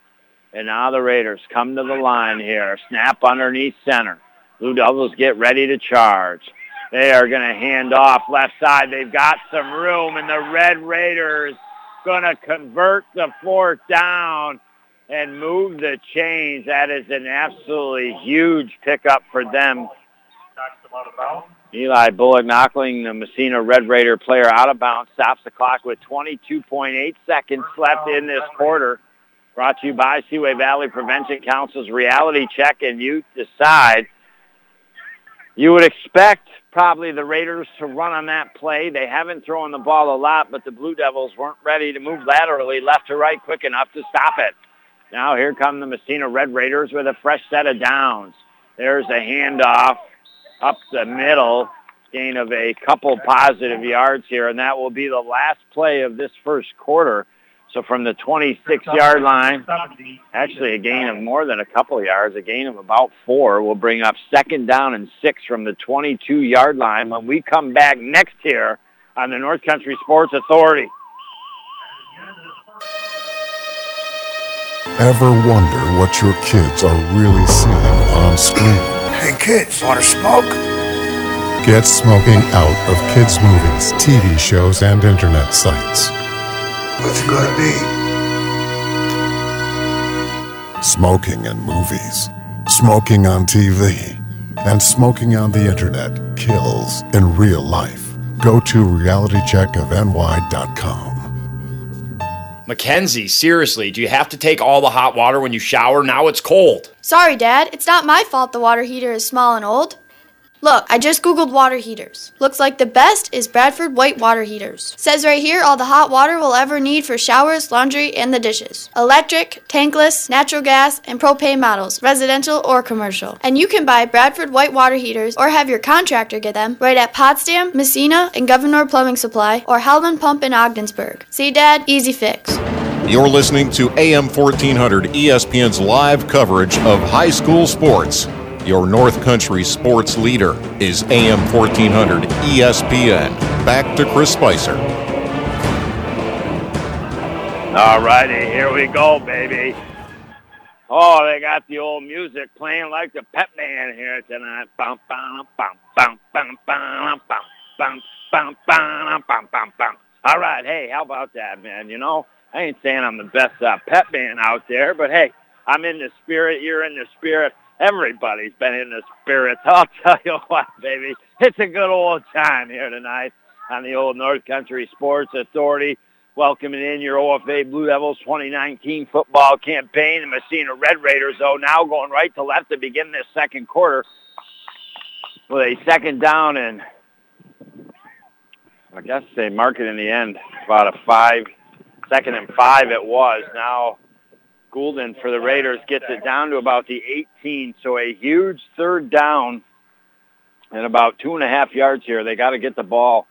And now the Raiders come to the line here. Snap underneath center. Blue Devils get ready to charge. They are going to hand off left side. They've got some room, and the Red Raiders going to convert the fourth down and move the chains. That is an absolutely huge pickup for them. Eli Bullock knocking the Massena Red Raider player out of bounds, stops the clock with 22.8 seconds left in this quarter. Brought to you by Seaway Valley Prevention Council's Reality Check, and you decide. You would expect probably the Raiders to run on that play. They haven't thrown the ball a lot, but the Blue Devils weren't ready to move laterally left to right quick enough to stop it. Now here come the Massena Red Raiders with a fresh set of downs. There's a handoff up the middle, gain of a couple positive yards here, and that will be the last play of this first quarter. So from the 26-yard line, actually a gain of more than a couple yards, a gain of about four, will bring up second down and six from the 22-yard line when we come back next here on the North Country Sports Authority. Ever wonder what your kids are really seeing on screen? Hey kids, wanna smoke? Get smoking out of kids' movies, TV shows, and internet sites. What's it gonna be? Smoking in movies, smoking on TV, and smoking on the internet kills in real life. Go to realitycheckofny.com. Mackenzie, seriously, do you have to take all the hot water when you shower? Now it's cold. Sorry, Dad. It's not my fault the water heater is small and old. Look, I just googled water heaters. Looks like the best is Bradford White Water Heaters. Says right here all the hot water we'll ever need for showers, laundry, and the dishes. Electric, tankless, natural gas, and propane models, residential or commercial. And you can buy Bradford White Water Heaters or have your contractor get them right at Potsdam, Massena, and Gouverneur Plumbing Supply or Hellman Pump in Ogdensburg. See, Dad? Easy fix. You're listening to AM 1400 ESPN's live coverage of high school sports. Your North Country sports leader is AM 1400 ESPN. Back to Chris Spicer. All righty, here we go, baby. Oh, they got the old music playing like the pep band here tonight. Bum, bum, bum, bum, bum, bum, bum, bum, bum, bum, bum, bum. All right, hey, how about that, man? You know, I ain't saying I'm the best uh, pep band out there, but hey, I'm in the spirit. You're in the spirit. Everybody's been in the spirits. I'll tell you what, baby. It's a good old time here tonight on the old North Country Sports Authority. Welcoming in your OFA Blue Devils 2019 football campaign. The Massena Red Raiders, though, now going right to left to begin this second quarter with a second down and I guess they mark it in the end about a five, second and five it was. Now Goulden for the Raiders gets it down to about the 18, so a huge third down and about two and a half yards here. They got to get the ball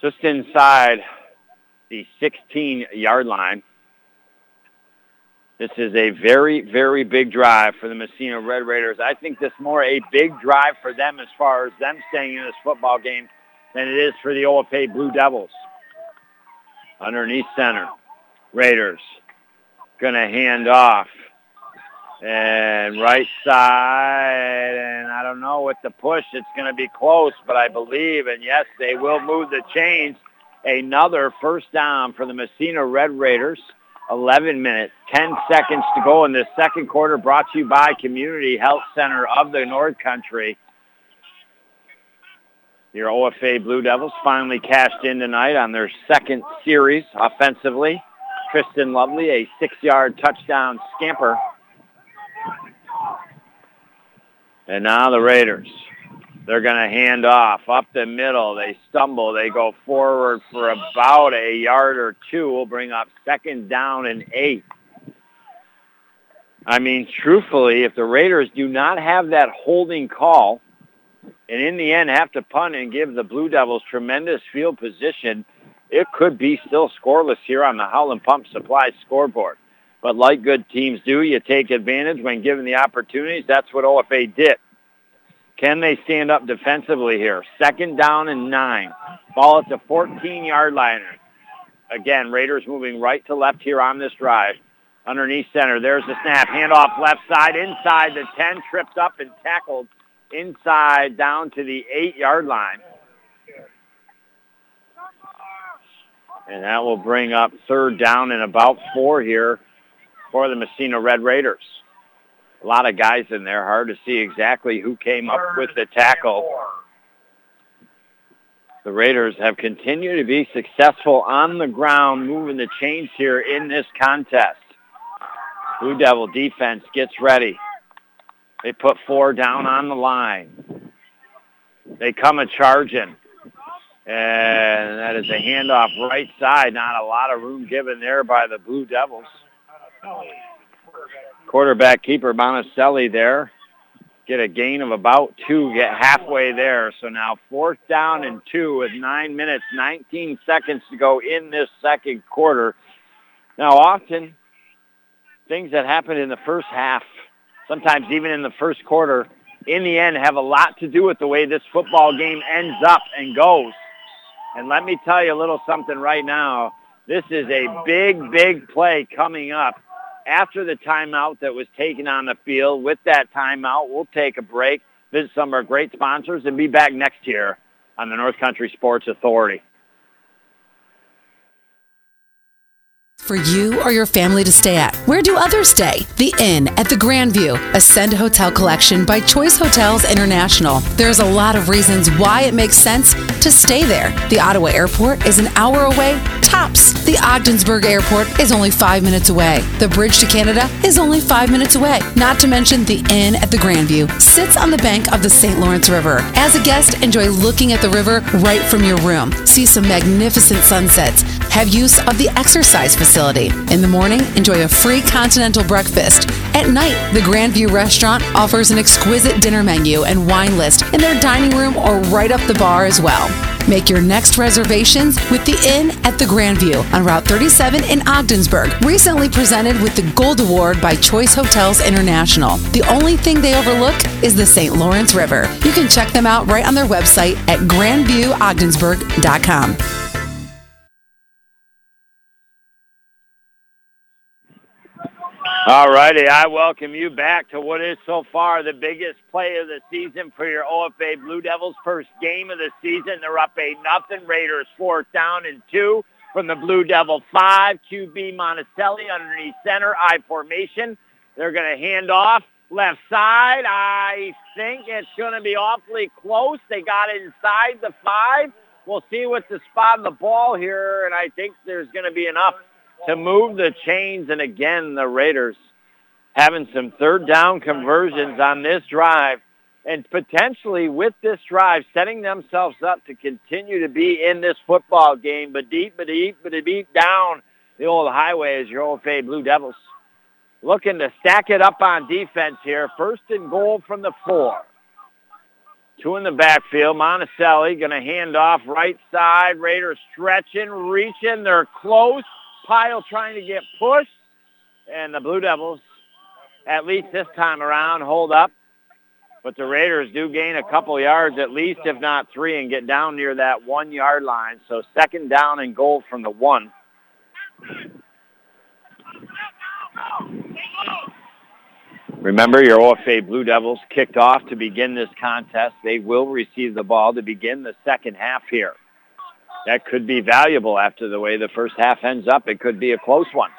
just inside the 16-yard line. This is a very, very big drive for the Massena Red Raiders. I think this more a big drive for them as far as them staying in this football game than it is for the OFA Blue Devils. Underneath center, Raiders going to hand off. And right side, and I don't know with the push, it's going to be close, but I believe, and yes, they will move the chains. Another first down for the Massena Red Raiders. 11 minutes, 10 seconds to go in this second quarter brought to you by Community Health Center of the North Country. Your OFA Blue Devils finally cashed in tonight on their second series offensively. Tristan Lovely, a six-yard touchdown scamper. And now the Raiders. They're going to hand off up the middle. They stumble. They go forward for about a yard or two. We'll bring up second down and eight. I mean, truthfully, if the Raiders do not have that holding call and in the end have to punt and give the Blue Devils tremendous field position, it could be still scoreless here on the Howland Pump Supply scoreboard. But like good teams do, you take advantage when given the opportunities. That's what OFA did. Can they stand up defensively here? Second down and nine. Ball at the 14-yard line. Again, Raiders moving right to left here on this drive. Underneath center, there's the snap. Handoff left side, inside the 10, tripped up and tackled inside down to the 8-yard line. And that will bring up third down and about four here for the Massena Red Raiders. A lot of guys in there. Hard to see exactly who came up with the tackle. The Raiders have continued to be successful on the ground, moving the chains here in this contest. Blue Devil defense gets ready. They put four down on the line. They come a charging. And that is a handoff right side. Not a lot of room given there by the Blue Devils. Quarterback keeper Monticelli there. Get a gain of about two, get halfway there. So now fourth down and two with nine minutes, 19 seconds to go in this second quarter. Now often things that happen in the first half, sometimes even in the first quarter, in the end have a lot to do with the way this football game ends up and goes. And let me tell you a little something right now. This is a big, big play coming up after the timeout that was taken on the field. With that timeout, we'll take a break, visit some of our great sponsors, and be back next year on the North Country Sports Authority. For you or your family to stay at. Where do others stay? The Inn at the Grandview, Ascend Hotel Collection by Choice Hotels International. There's a lot of reasons why it makes sense to stay there. The Ottawa Airport is an hour away, tops. The Ogdensburg Airport is only five minutes away. The bridge to Canada is only five minutes away. Not to mention the Inn at the Grandview sits on the bank of the St. Lawrence River. As a guest, enjoy looking at the river right from your room. See some magnificent sunsets. Have use of the exercise facility facility. In the morning, enjoy a free continental breakfast. At night, the Grandview restaurant offers an exquisite dinner menu and wine list in their dining room or right up the bar as well. Make your next reservations with the Inn at the Grandview on Route 37 in Ogdensburg. Recently presented with the Gold Award by Choice Hotels International. The only thing they overlook is the St. Lawrence River. You can check them out right on their website at grandviewogdensburg.com. All righty, I welcome you back to what is so far the biggest play of the season for your OFA Blue Devils. First game of the season. They're up 8 nothing. Raiders fourth down and two from the Blue Devil five. QB Monticelli underneath center, I formation. They're going to hand off left side. I think it's going to be awfully close. They got inside the five. We'll see what's the spot of the ball here, and I think there's going to be enough to move the chains. And again, the Raiders having some third down conversions on this drive and potentially with this drive setting themselves up to continue to be in this football game, but deep, but deep, but deep down the old highway as your OFA Blue Devils. Looking to stack it up on defense here. First and goal from the four. Two in the backfield. Monticelli going to hand off right side. Raiders stretching, reaching. They're close. Pile trying to get pushed. And the Blue Devils, at least this time around, hold up. But the Raiders do gain a couple yards, at least if not three, and get down near that one-yard line. So second down and goal from the one. Remember, your OFA Blue Devils kicked off to begin this contest. They will receive the ball to begin the second half here that could be valuable after the way the first half ends up. It could be a close one.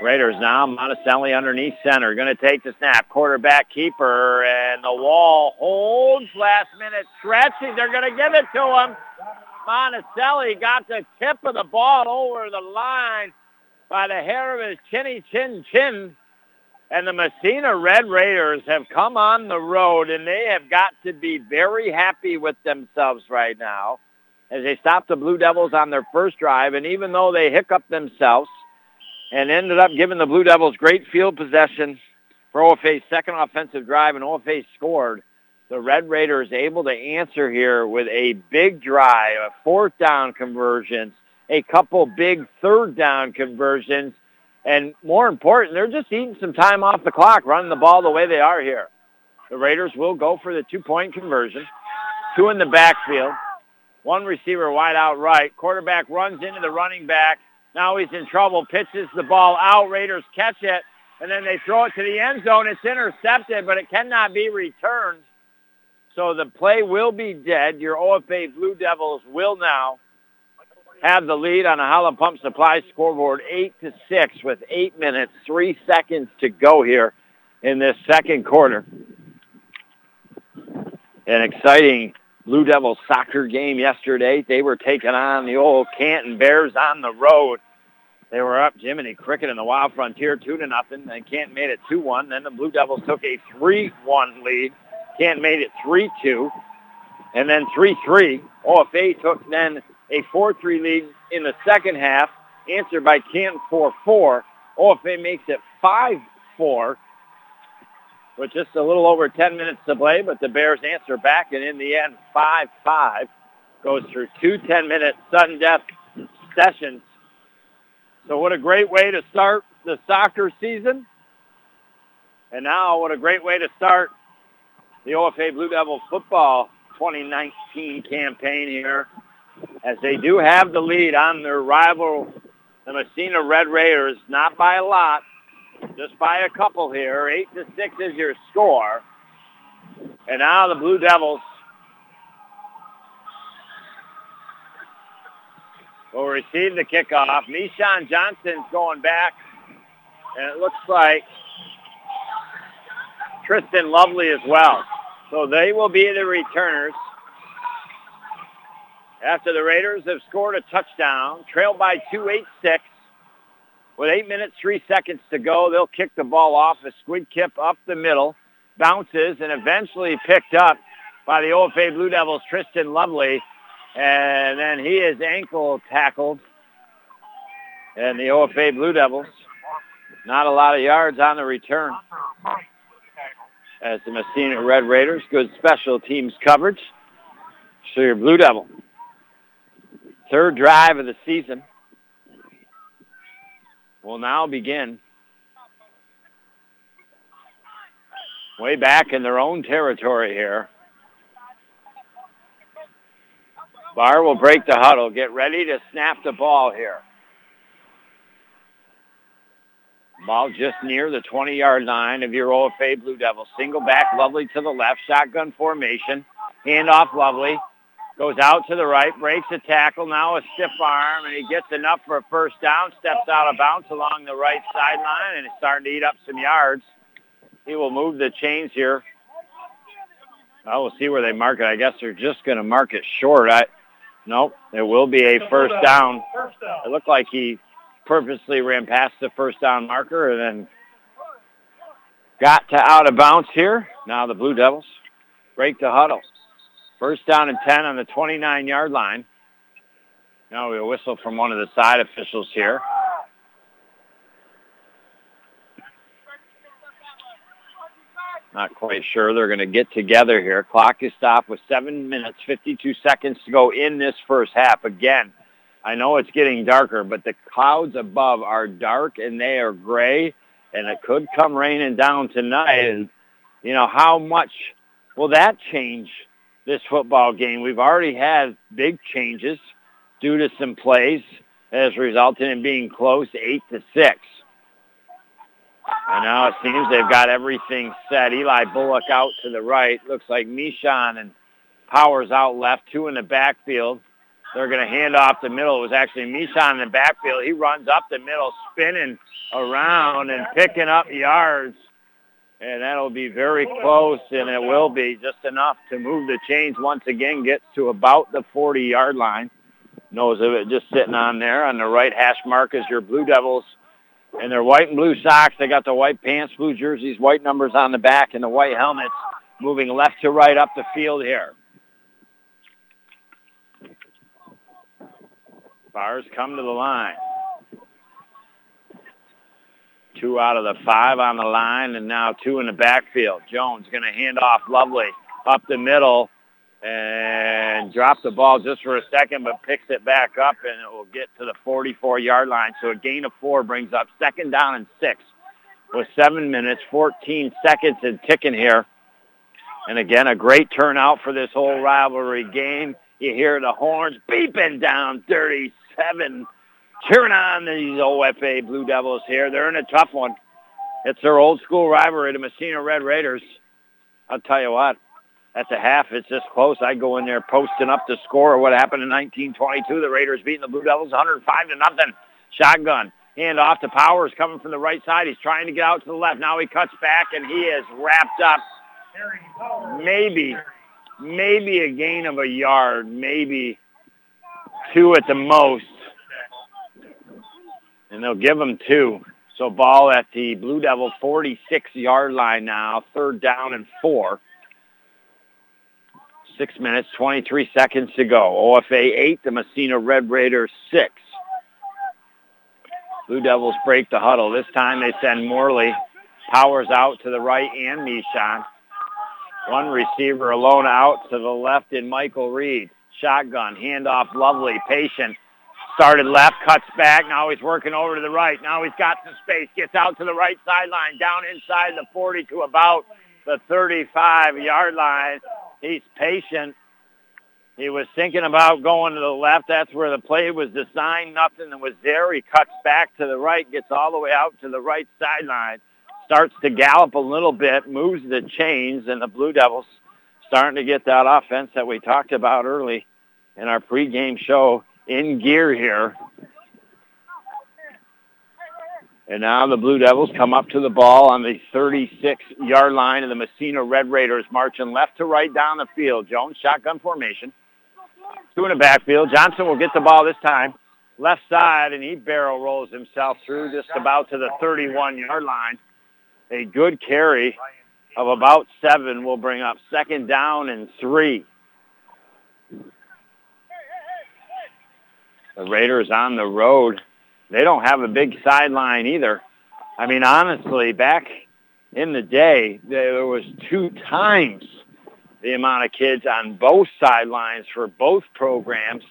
Raiders now, Monticelli underneath center, going to take the snap. Quarterback keeper, and the wall holds. Last minute stretch. They're going to give it to him. Monticelli got the tip of the ball over the line by the hair of his chinny chin chin. And the Massena Red Raiders have come on the road, and they have got to be very happy with themselves right now as they stopped the Blue Devils on their first drive. And even though they hiccuped themselves and ended up giving the Blue Devils great field possession for OFA's second offensive drive and OFA scored, the Red Raiders able to answer here with a big drive, a fourth down conversions, a couple big third down conversions, and more important, they're just eating some time off the clock, running the ball the way they are here. The Raiders will go for the two-point conversion. Two in the backfield. One receiver wide out right. Quarterback runs into the running back. Now he's in trouble. Pitches the ball out. Raiders catch it. And then they throw it to the end zone. It's intercepted, but it cannot be returned. So the play will be dead. Your OFA Blue Devils will now have the lead on a Holland Pump Supply scoreboard 8 to 6 with 8 minutes, 3 seconds to go here in this second quarter. An exciting Blue Devils soccer game yesterday. They were taking on the old Canton Bears on the road. They were up Jiminy Cricket and the Wild Frontier 2 to nothing. Then Canton made it 2-1. Then the Blue Devils took a 3-1 lead. Canton made it 3-2. And then 3-3. OFA took then a 4-3 lead in the second half, answered by Canton 4-4. OFA makes it 5-4 with just a little over 10 minutes to play, but the Bears answer back, and in the end, 5-5 goes through two 10-minute sudden death sessions. So what a great way to start the soccer season. And now what a great way to start the OFA Blue Devil football 2019 campaign here as they do have the lead on their rival, the Massena Red Raiders, not by a lot, just by a couple here. Eight to six is your score. And now the Blue Devils will receive the kickoff. Mishon Johnson's going back, and it looks like Tristan Lovely as well. So they will be the returners. After the Raiders have scored a touchdown, trailed by 2-8-6, with 8 minutes, 3 seconds to go, they'll kick the ball off a squid kip up the middle, bounces, and eventually picked up by the OFA Blue Devils, Tristan Lovely. And then he is ankle tackled. And the OFA Blue Devils, not a lot of yards on the return. As the Massena Red Raiders, good special teams coverage. So your Blue Devil third drive of the season will now begin. Way back in their own territory here. Barr will break the huddle. Get ready to snap the ball here. Ball just near the 20-yard line of your OFA Blue Devils. Single back, Lovely to the left. Shotgun formation. Handoff, Lovely. Goes out to the right, breaks a tackle, now a stiff arm, and he gets enough for a first down, steps out of bounds along the right sideline, and is starting to eat up some yards. He will move the chains here. I will see where they mark it. I guess they're just going to mark it short. I, nope, it will be a first down. It looked like he purposely ran past the first down marker and then got to out of bounds here. Now the Blue Devils break the huddle. First down and 10 on the 29-yard line. Now we'll whistle from one of the side officials here. Not quite sure they're going to get together here. Clock is stopped with 7 minutes, 52 seconds to go in this first half. Again, I know it's getting darker, but the clouds above are dark and they are gray, and it could come raining down tonight. And, you know, how much will that change this football game. We've already had big changes due to some plays as resulted in being close, eight to six. And now it seems they've got everything set. Eli Bullock out to the right. Looks like Mishon and Powers out left, two in the backfield. They're going to hand off the middle. It was actually Mishon in the backfield. He runs up the middle, spinning around and picking up yards and that'll be very close, and it will be just enough to move the chains once again, gets to about the 40-yard line. Knows of it just sitting on there. On the right hash mark is your Blue Devils and their white and blue socks. They got the white pants, blue jerseys, white numbers on the back, and the white helmets moving left to right up the field here. Bars come to the line. Two out of the five on the line, and now two in the backfield. Jones going to hand off Lovely up the middle and drop the ball just for a second, but picks it back up, and it will get to the 44-yard line. So a gain of four brings up second down and six with seven minutes, 14 seconds and ticking here. And again, a great turnout for this whole rivalry game. You hear the horns beeping down 37 cheering on these OFA Blue Devils here. They're in a tough one. It's their old school rivalry, the Massena Red Raiders. I'll tell you what, at the half, it's this close. I go in there posting up the score of what happened in 1922. The Raiders beating the Blue Devils 105 to nothing. Shotgun. Hand off to Powers coming from the right side. He's trying to get out to the left. Now he cuts back, and he is wrapped up. Maybe, maybe a gain of a yard, maybe two at the most and they'll give them two. So ball at the Blue Devil 46-yard line now, third down and four. Six minutes, 23 seconds to go. OFA 8, the Massena Red Raiders 6. Blue Devils break the huddle. This time they send Morley. Powers out to the right and Mishon. One receiver alone out to the left in Michael Reed. Shotgun, handoff, lovely, patient. Started left, cuts back. Now he's working over to the right. Now he's got some space. Gets out to the right sideline, down inside the 40 to about the 35-yard line. He's patient. He was thinking about going to the left. That's where the play was designed. Nothing was there. He cuts back to the right, gets all the way out to the right sideline starts to gallop a little bit, moves the chains, and the Blue Devils starting to get that offense that we talked about early in our pregame show in gear here. And now the Blue Devils come up to the ball on the 36-yard line of the Massena Red Raiders, marching left to right down the field. Jones, shotgun formation. Two in the backfield. Johnson will get the ball this time. Left side, and he barrel rolls himself through just about to the 31-yard line a good carry of about seven will bring up second down and three. The Raiders on the road. They don't have a big sideline either. I mean, honestly, back in the day, there was two times the amount of kids on both sidelines for both programs.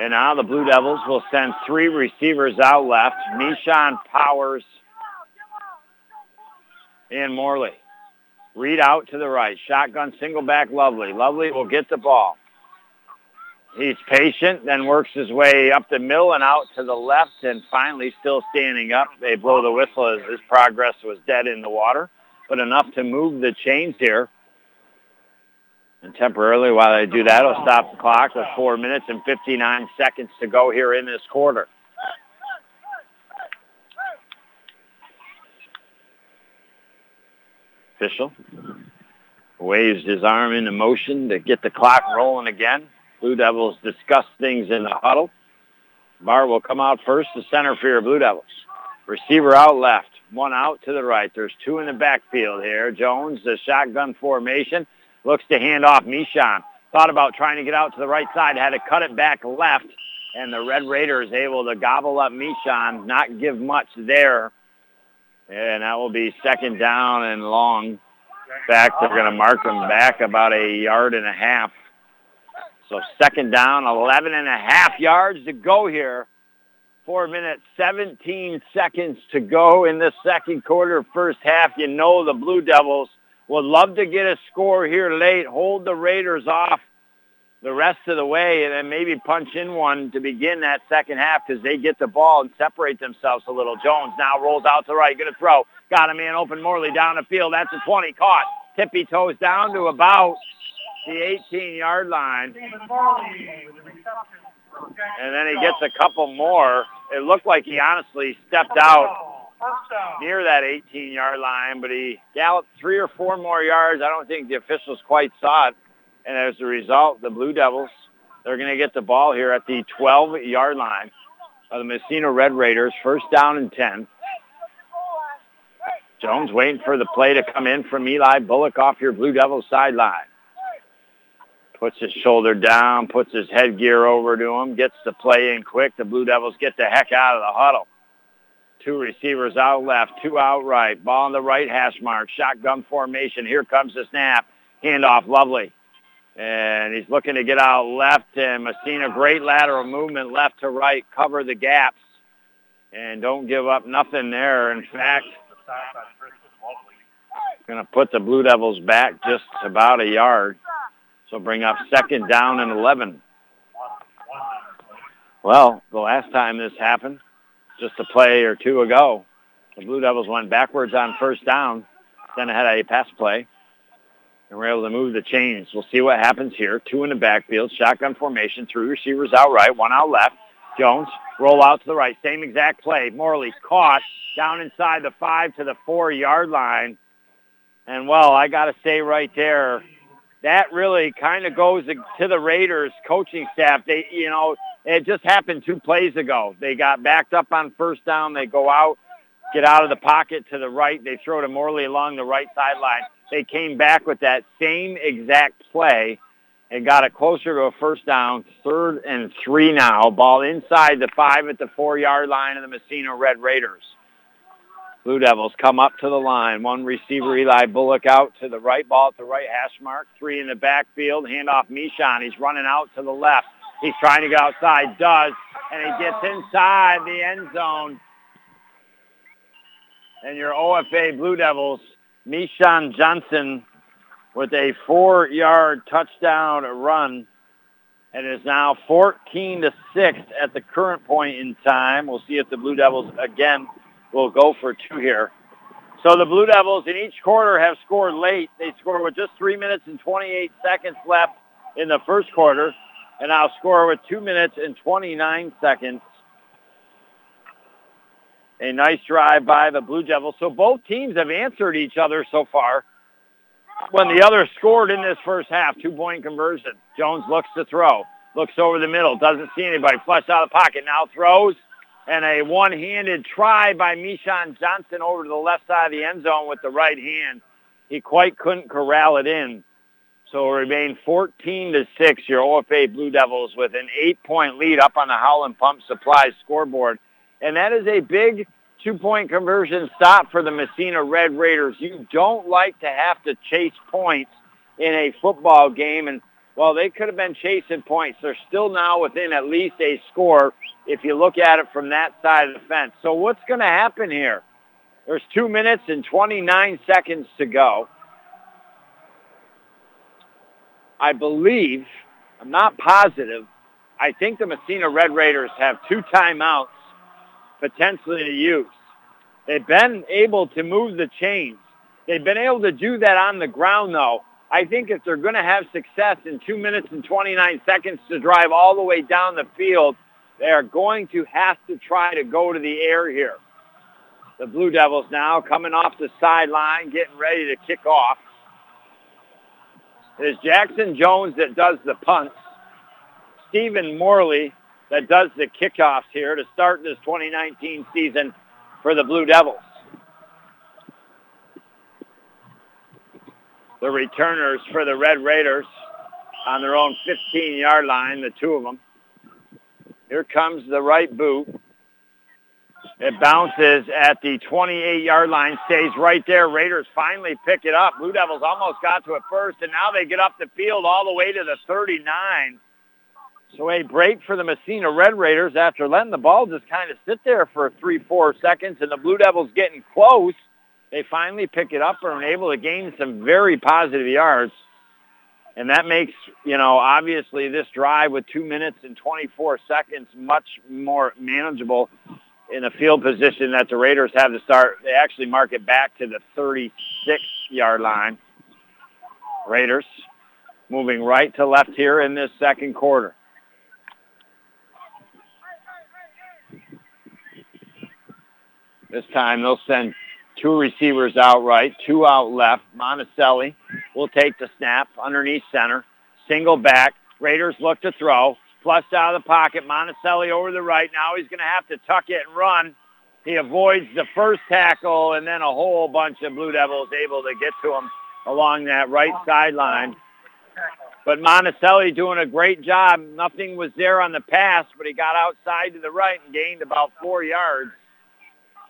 And now the Blue Devils will send three receivers out left. Mishon Powers and Morley. Reed out to the right. Shotgun single back Lovely. Lovely will get the ball. He's patient, then works his way up the middle and out to the left, and finally still standing up. They blow the whistle as his progress was dead in the water, but enough to move the chains here. And temporarily, while they do that, it'll stop the clock with 4 minutes and 59 seconds to go here in this quarter. official. Waves his arm into motion to get the clock rolling again. Blue Devils discuss things in the huddle. Barr will come out first, the center for your Blue Devils. Receiver out left, one out to the right. There's two in the backfield here. Jones, the shotgun formation, looks to hand off Mishon. Thought about trying to get out to the right side, had to cut it back left, and the Red Raiders able to gobble up Mishon, not give much there and that will be second down and long. In fact, they're going to mark them back about a yard and a half. So second down, 11 and a half yards to go here. Four minutes, 17 seconds to go in the second quarter, first half. You know the Blue Devils would love to get a score here late, hold the Raiders off the rest of the way and then maybe punch in one to begin that second half because they get the ball and separate themselves a little. Jones now rolls out to right, going to throw. Got a man open Morley down the field. That's a 20 caught. Tippy toes down to about the 18-yard line. And then he gets a couple more. It looked like he honestly stepped out near that 18-yard line, but he galloped three or four more yards. I don't think the officials quite saw it. And as a result, the Blue Devils, they're going to get the ball here at the 12-yard line of the Massena Red Raiders. First down and 10. Jones waiting for the play to come in from Eli Bullock off your Blue Devils sideline. Puts his shoulder down, puts his headgear over to him, gets the play in quick. The Blue Devils get the heck out of the huddle. Two receivers out left, two out right. Ball on the right hash mark. Shotgun formation. Here comes the snap. Handoff, lovely. And he's looking to get out left, and Massena, great lateral movement left to right, cover the gaps, and don't give up nothing there. In fact, going to put the Blue Devils back just about a yard. So bring up second down and 11. Well, the last time this happened, just a play or two ago, the Blue Devils went backwards on first down, then had a pass play, and we're able to move the chains. We'll see what happens here. Two in the backfield, shotgun formation, three receivers out right, one out left. Jones, roll out to the right, same exact play. Morley caught down inside the five to the four-yard line. And, well, I got to say right there, that really kind of goes to the Raiders coaching staff. They, you know, it just happened two plays ago. They got backed up on first down. They go out, get out of the pocket to the right. They throw to Morley along the right sideline. They came back with that same exact play, and got it closer to a first down, third and three now. Ball inside the five at the four-yard line of the Massena Red Raiders. Blue Devils come up to the line. One receiver, Eli Bullock, out to the right, ball at the right hash mark. Three in the backfield. Hand off Mishon. He's running out to the left. He's trying to get outside. Does. And he gets inside the end zone. And your OFA Blue Devils, Mishon Johnson with a four-yard touchdown run. And is now 14 to 6 at the current point in time. We'll see if the Blue Devils again will go for two here. So the Blue Devils in each quarter have scored late. They scored with just 3 minutes and 28 seconds left in the first quarter, and now score with 2 minutes and 29 seconds. A nice drive by the Blue Devils. So both teams have answered each other so far. When the other scored in this first half, two-point conversion. Jones looks to throw. Looks over the middle. Doesn't see anybody. Flush out of the pocket. Now throws and a one-handed try by Mishon Johnson over to the left side of the end zone with the right hand. He quite couldn't corral it in. So it remained 14 to 6, your OFA Blue Devils with an eight-point lead up on the Howland Pump Supply scoreboard. And that is a big two-point conversion stop for the Massena Red Raiders. You don't like to have to chase points in a football game. And while they could have been chasing points, they're still now within at least a score if you look at it from that side of the fence. So what's going to happen here? There's two minutes and 29 seconds to go. I believe, I'm not positive, I think the Massena Red Raiders have two timeouts potentially to use. They've been able to move the chains. They've been able to do that on the ground, though. I think if they're going to have success in 2 minutes and 29 seconds to drive all the way down the field, they are going to have to try to go to the air here. The Blue Devils now coming off the sideline, getting ready to kick off. It is Jackson Jones that does the punts. Stephen Morley that does the kickoffs here to start this 2019 season for the Blue Devils. The returners for the Red Raiders on their own 15-yard line, the two of them. Here comes the right boot. It bounces at the 28-yard line, stays right there. Raiders finally pick it up. Blue Devils almost got to it first, and now they get up the field all the way to the 39. So a break for the Massena Red Raiders after letting the ball just kind of sit there for three, four seconds, and the Blue Devils getting close. They finally pick it up and are able to gain some very positive yards. And that makes, you know, obviously this drive with two minutes and 24 seconds much more manageable in a field position that the Raiders have to start. They actually mark it back to the 36-yard line. Raiders moving right to left here in this second quarter. This time they'll send two receivers out right, two out left. Monticelli will take the snap underneath center. Single back. Raiders look to throw. Flushed out of the pocket. Monticelli over the right. Now he's going to have to tuck it and run. He avoids the first tackle, and then a whole bunch of Blue Devils able to get to him along that right sideline. But Monticelli doing a great job. Nothing was there on the pass, but he got outside to the right and gained about four yards.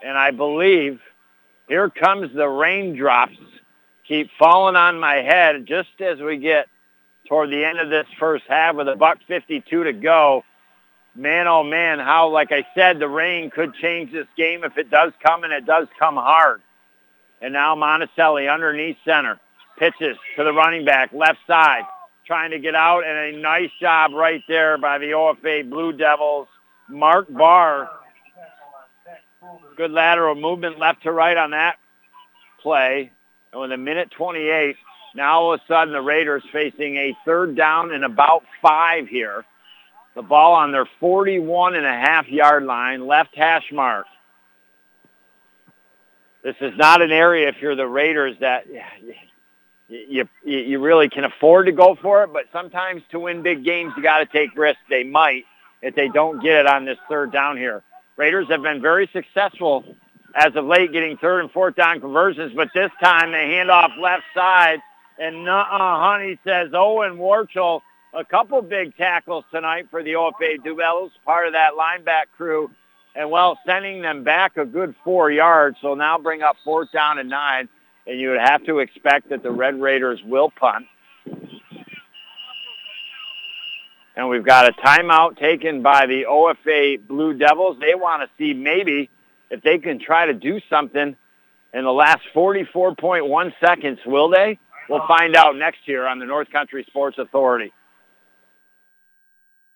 And I believe here comes the raindrops keep falling on my head just as we get toward the end of this first half with a buck 52 to go. Man, oh man, how, like I said, the rain could change this game if it does come, and it does come hard. And now Monticelli underneath center. Pitches to the running back, left side, trying to get out, and a nice job right there by the OFA Blue Devils. Mark Barr Good lateral movement left to right on that play. And with a minute 28, now all of a sudden the Raiders facing a third down and about five here. The ball on their 41 and a half yard line, left hash mark. This is not an area if you're the Raiders that you, you, you really can afford to go for it, but sometimes to win big games you got to take risks. They might if they don't get it on this third down here. Raiders have been very successful as of late getting third and fourth down conversions, but this time they hand off left side, and uh Honey says Owen Warchel a couple big tackles tonight for the OFA Blue part of that lineback crew, and well, sending them back a good four yards. So now bring up fourth down and nine, and you would have to expect that the Red Raiders will punt. And we've got a timeout taken by the OFA Blue Devils. They want to see maybe if they can try to do something in the last 44.1 seconds. Will they? We'll find out next year on the North Country Sports Authority.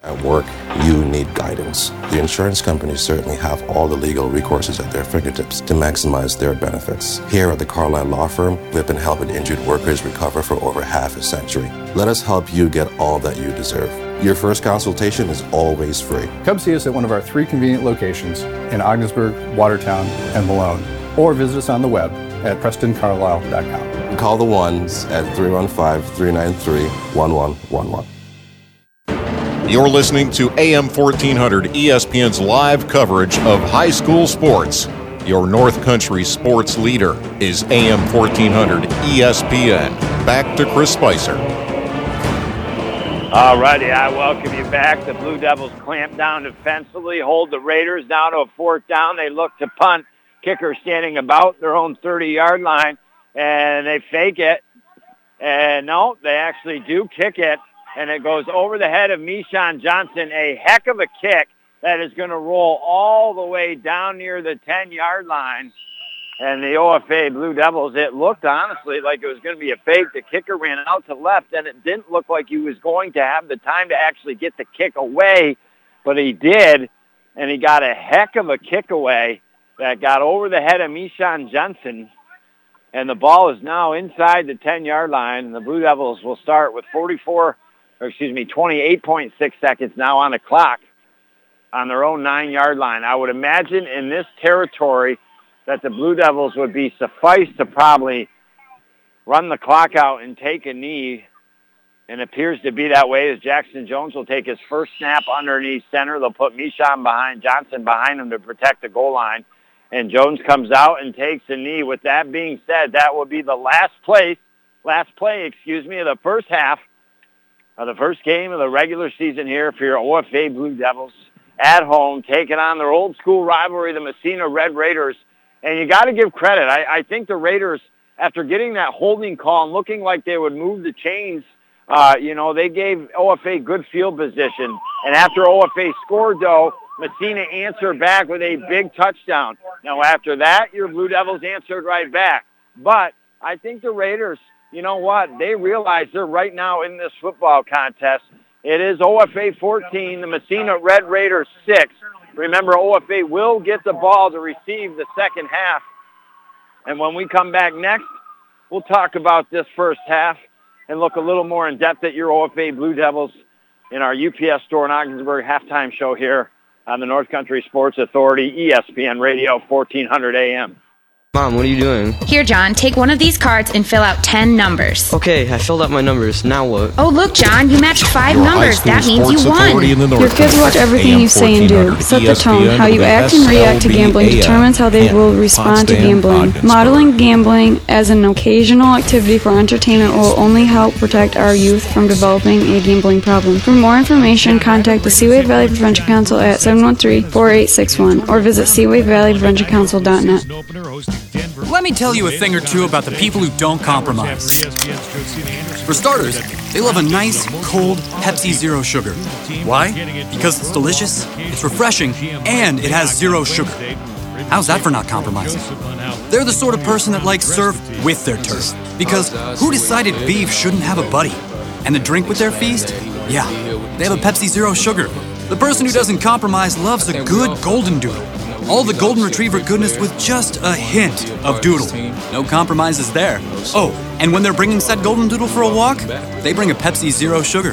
At work, you need guidance. The insurance companies certainly have all the legal recourses at their fingertips to maximize their benefits. Here at the Carlisle Law Firm, we've been helping injured workers recover for over half a century. Let us help you get all that you deserve. Your first consultation is always free. Come see us at one of our three convenient locations in Ogdensburg, Watertown, and Malone, or visit us on the web at PrestonCarlisle.com. Call the ones at 315 393 1111. You're listening to AM 1400 ESPN's live coverage of high school sports. Your North Country sports leader is AM 1400 ESPN. Back to Chris Spicer. All righty, I welcome you back. The Blue Devils clamp down defensively, hold the Raiders down to a fourth down. They look to punt. Kicker standing about their own 30-yard line, and they fake it. And no, they actually do kick it and it goes over the head of Mishan Johnson. A heck of a kick that is going to roll all the way down near the 10-yard line. And the OFA Blue Devils, it looked honestly like it was going to be a fake. The kicker ran out to left, and it didn't look like he was going to have the time to actually get the kick away, but he did, and he got a heck of a kick away that got over the head of Mishan Johnson. And the ball is now inside the 10-yard line, and the Blue Devils will start with 44 or excuse me, 28.6 seconds now on the clock on their own nine-yard line. I would imagine in this territory that the Blue Devils would be suffice to probably run the clock out and take a knee, and appears to be that way as Jackson Jones will take his first snap underneath center. They'll put Mishon behind, Johnson behind him to protect the goal line, and Jones comes out and takes a knee. With that being said, that will be the last place, last play, excuse me, of the first half of the first game of the regular season here for your OFA Blue Devils at home, taking on their old school rivalry, the Massena Red Raiders. And you got to give credit. I, I think the Raiders, after getting that holding call and looking like they would move the chains, uh, you know, they gave OFA good field position. And after OFA scored, though, Massena answered back with a big touchdown. Now, after that, your Blue Devils answered right back. But I think the Raiders you know what? They realize they're right now in this football contest. It is OFA 14, the Massena Red Raiders 6. Remember, OFA will get the ball to receive the second half. And when we come back next, we'll talk about this first half and look a little more in depth at your OFA Blue Devils in our UPS store in Ogdensburg halftime show here on the North Country Sports Authority, ESPN Radio, 1400 AM. Mom, what are you doing? Here, John, take one of these cards and fill out 10 numbers. Okay, I filled out my numbers. Now what? Oh, look, John, you matched five Your numbers. That means you won. authority in the North Your kids watch everything AM you say and do. Set the tone. ESPN How you with act and react to gambling SLBAM. determines how they will respond to gambling. Ogdensburg. Modeling gambling as an occasional activity for entertainment will only help protect our youth from developing a gambling problem. For more information, contact the Seaway Valley Prevention Council at 713-4861 or visit seawayvalleypreventioncouncil.net. Let me tell you a thing or two about the people who don't compromise. For starters, they love a nice, cold Pepsi Zero Sugar. Why? Because it's delicious, it's refreshing, and it has zero sugar. How's that for not compromising? They're the sort of person that likes surf with their turf. Because who decided beef shouldn't have a buddy? And the drink with their feast? Yeah, they have a Pepsi Zero Sugar. The person who doesn't compromise loves a good golden doodle. All the golden retriever goodness with just a hint of doodle. No compromises there. Oh, and when they're bringing said golden doodle for a walk, they bring a Pepsi Zero Sugar.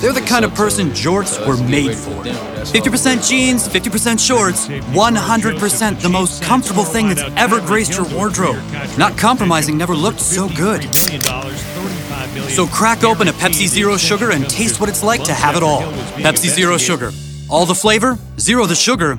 They're the kind of person jorts were made for. 50% jeans, 50% shorts, 100% the most comfortable thing that's ever graced your wardrobe. Not compromising never looked so good. So crack open a Pepsi Zero Sugar and taste what it's like to have it all. Pepsi Zero Sugar. All the flavor, zero the sugar,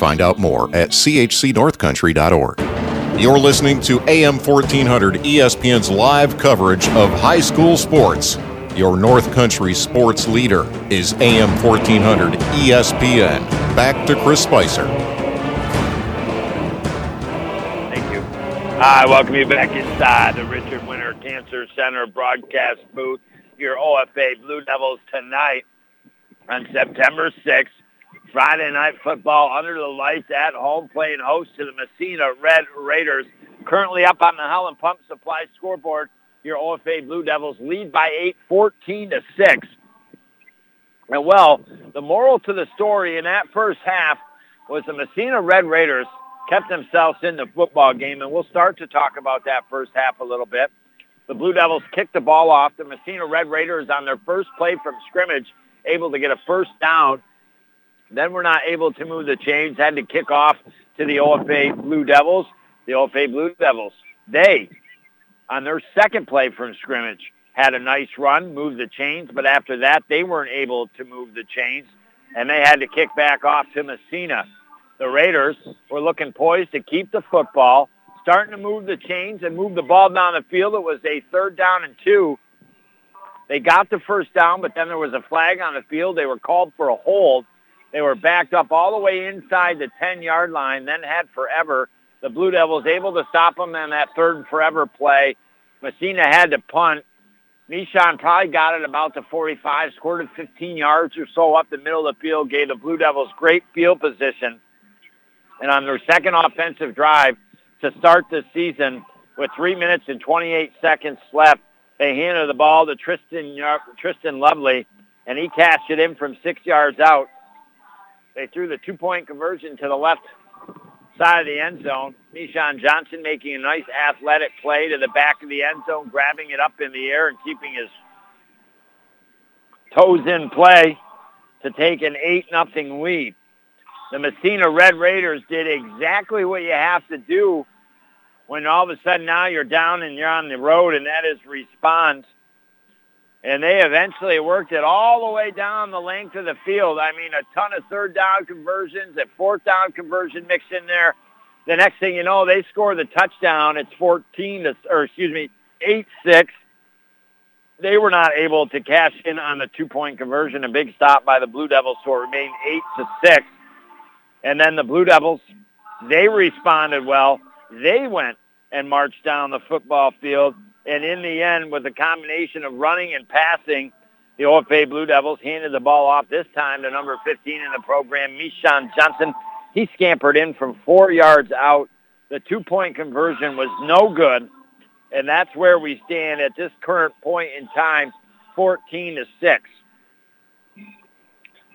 Find out more at chcnorthcountry.org. You're listening to AM 1400 ESPN's live coverage of high school sports. Your North Country sports leader is AM 1400 ESPN. Back to Chris Spicer. Thank you. I welcome you back inside the Richard Winter Cancer Center broadcast booth. Your OFA Blue Devils tonight on September 6th Friday night football under the lights at home, playing host to the Massena Red Raiders. Currently up on the Howland Pump Supply scoreboard, your OFA Blue Devils lead by 8, 14 to 6. And well, the moral to the story in that first half was the Massena Red Raiders kept themselves in the football game, and we'll start to talk about that first half a little bit. The Blue Devils kicked the ball off. The Massena Red Raiders on their first play from scrimmage able to get a first down then we're not able to move the chains. Had to kick off to the OFA Blue Devils. The OFA Blue Devils, they, on their second play from scrimmage, had a nice run, moved the chains, but after that, they weren't able to move the chains, and they had to kick back off to Massena. The Raiders were looking poised to keep the football, starting to move the chains and move the ball down the field. It was a third down and two. They got the first down, but then there was a flag on the field. They were called for a hold, they were backed up all the way inside the 10-yard line, then had forever. The Blue Devils able to stop them on that third and forever play. Massena had to punt. Nishan probably got it about the 45, scored it 15 yards or so up the middle of the field, gave the Blue Devils great field position. And on their second offensive drive to start the season with 3 minutes and 28 seconds left, they handed the ball to Tristan, Tristan Lovely, and he cashed it in from six yards out. They threw the two-point conversion to the left side of the end zone. Nishan Johnson making a nice athletic play to the back of the end zone, grabbing it up in the air and keeping his toes in play to take an 8 nothing lead. The Massena Red Raiders did exactly what you have to do when all of a sudden now you're down and you're on the road, and that is respond and they eventually worked it all the way down the length of the field. I mean, a ton of third down conversions, a fourth down conversion mixed in there. The next thing you know, they score the touchdown. It's 14 to, or excuse me, 8-6. They were not able to cash in on the two-point conversion. A big stop by the Blue Devils, so it remained 8 to 6. And then the Blue Devils, they responded well. They went and marched down the football field and in the end, with a combination of running and passing, the OFA Blue Devils handed the ball off this time to number 15 in the program, Mishan Johnson. He scampered in from four yards out. The two-point conversion was no good, and that's where we stand at this current point in time, 14 to 6.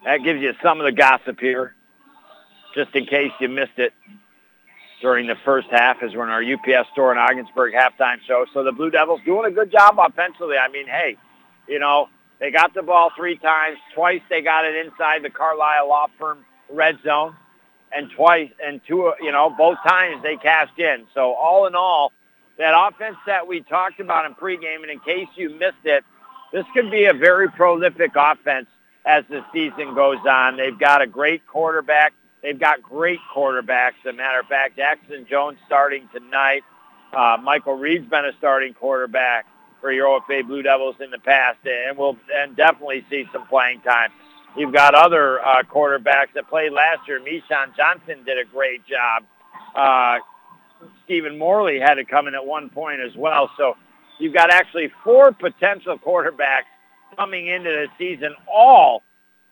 That gives you some of the gossip here, just in case you missed it during the first half is we're in our UPS store in Ogdensburg halftime show. So the Blue Devils doing a good job offensively. I mean, hey, you know, they got the ball three times. Twice they got it inside the Carlisle Law Firm red zone. And twice, and two, you know, both times they cashed in. So all in all, that offense that we talked about in pregame, and in case you missed it, this could be a very prolific offense as the season goes on. They've got a great quarterback They've got great quarterbacks. As a matter of fact, Jackson Jones starting tonight. Uh, Michael Reed's been a starting quarterback for your OFA Blue Devils in the past, and we'll and definitely see some playing time. You've got other uh, quarterbacks that played last year. Mishan Johnson did a great job. Uh, Stephen Morley had to come in at one point as well. So you've got actually four potential quarterbacks coming into the season, all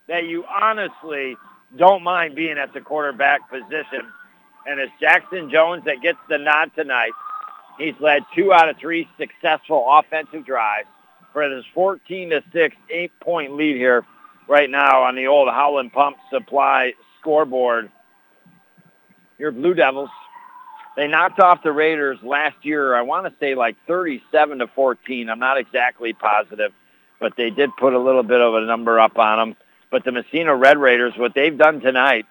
that you honestly don't mind being at the quarterback position. And it's Jackson Jones that gets the nod tonight. He's led two out of three successful offensive drives for this 14 to 6 eight point lead here right now on the old Howland Pump Supply scoreboard. Your Blue Devils they knocked off the Raiders last year. I want to say like 37 to 14. I'm not exactly positive, but they did put a little bit of a number up on them. But the Massena Red Raiders, what they've done tonight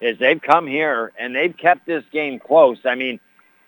is they've come here and they've kept this game close. I mean,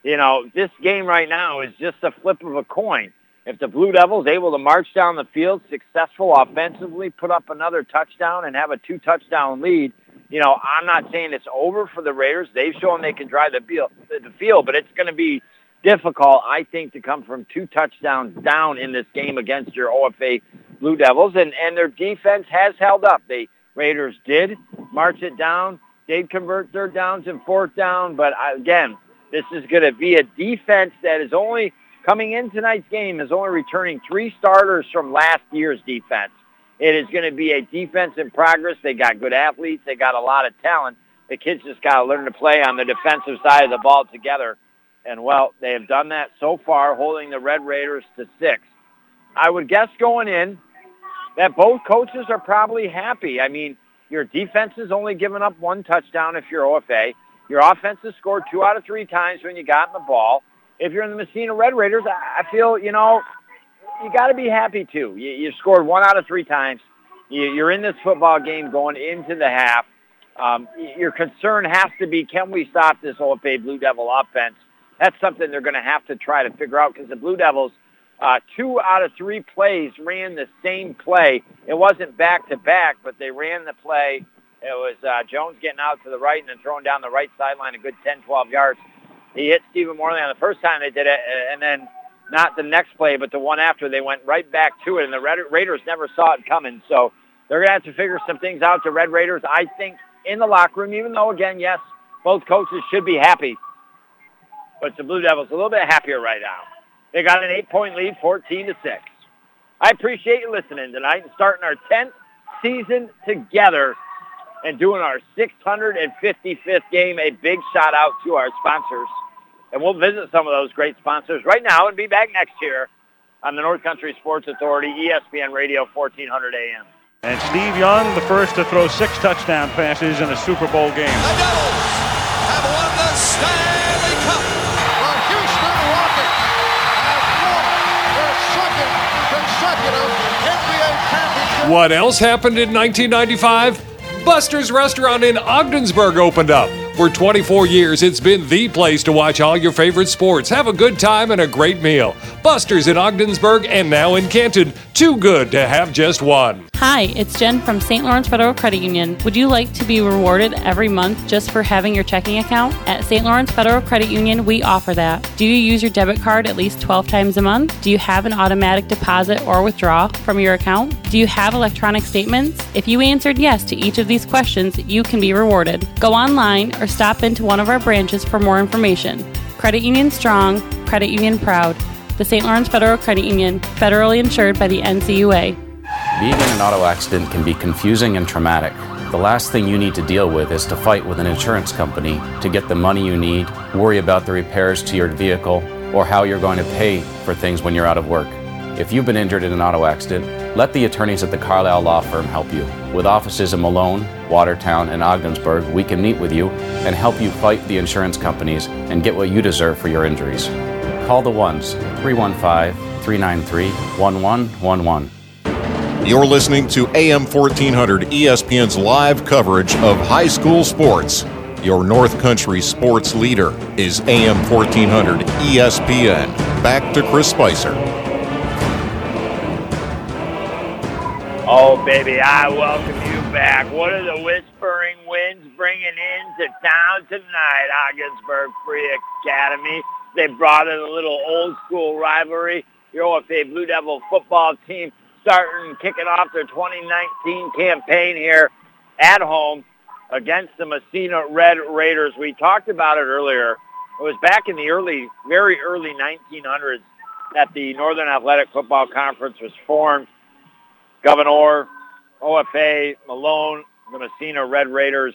you know, this game right now is just a flip of a coin. If the Blue Devils able to march down the field successful offensively, put up another touchdown and have a two touchdown lead, you know, I'm not saying it's over for the Raiders. They've shown they can drive the field, the field but it's going to be difficult, I think, to come from two touchdowns down in this game against your OFA Blue Devils. And, and their defense has held up. The Raiders did march it down, did convert third downs and fourth down. But uh, again, this is going to be a defense that is only coming in tonight's game is only returning three starters from last year's defense. It is going to be a defense in progress. They got good athletes. They got a lot of talent. The kids just got to learn to play on the defensive side of the ball together. And, well, they have done that so far, holding the Red Raiders to six. I would guess going in that both coaches are probably happy. I mean, your defense has only given up one touchdown if you're OFA. Your offense has scored two out of three times when you got in the ball. If you're in the Massena Red Raiders, I feel, you know, you got to be happy too. You, you scored one out of three times. You, you're in this football game going into the half. Um, your concern has to be, can we stop this OFA Blue Devil offense? That's something they're going to have to try to figure out because the Blue Devils, uh, two out of three plays ran the same play. It wasn't back-to-back, but they ran the play. It was uh, Jones getting out to the right and then throwing down the right sideline a good 10, 12 yards. He hit Stephen Morley on the first time they did it, and then not the next play, but the one after, they went right back to it, and the Red Raiders never saw it coming. So they're going to have to figure some things out. The Red Raiders, I think, in the locker room, even though, again, yes, both coaches should be happy, but the Blue Devils a little bit happier right now. They got an eight-point lead, 14 to 6. I appreciate you listening tonight and starting our 10th season together and doing our 655th game. A big shout out to our sponsors. And we'll visit some of those great sponsors right now and be back next year on the North Country Sports Authority, ESPN Radio, 1400 AM. And Steve Young, the first to throw six touchdown passes in a Super Bowl game. The Devils have won the Stanley What else happened in 1995? Buster's Restaurant in Ogdensburg opened up. For 24 years, it's been the place to watch all your favorite sports, have a good time, and a great meal. Buster's in Ogdensburg and now in Canton. Too good to have just one. Hi, it's Jen from St. Lawrence Federal Credit Union. Would you like to be rewarded every month just for having your checking account? At St. Lawrence Federal Credit Union, we offer that. Do you use your debit card at least 12 times a month? Do you have an automatic deposit or withdraw from your account? Do you have electronic statements? If you answered yes to each of these questions, you can be rewarded. Go online or stop into one of our branches for more information. Credit Union Strong, Credit Union Proud. The St. Lawrence Federal Credit Union, federally insured by the NCUA. Being in an auto accident can be confusing and traumatic. The last thing you need to deal with is to fight with an insurance company to get the money you need, worry about the repairs to your vehicle, or how you're going to pay for things when you're out of work. If you've been injured in an auto accident, let the attorneys at the Carlisle Law Firm help you. With offices in Malone, Watertown, and Ogdensburg, we can meet with you and help you fight the insurance companies and get what you deserve for your injuries. Call the ones 315 393 1111. You're listening to AM 1400 ESPN's live coverage of high school sports. Your North Country sports leader is AM 1400 ESPN. Back to Chris Spicer. Oh, baby, I welcome you back. What are the whispering winds bringing into town tonight, Ogdensburg Free Academy? They brought in a little old school rivalry. Your OFA Blue Devil football team starting, kicking off their 2019 campaign here at home against the Massena Red Raiders. We talked about it earlier. It was back in the early, very early 1900s that the Northern Athletic Football Conference was formed. Gouverneur, OFA, Malone, the Massena Red Raiders.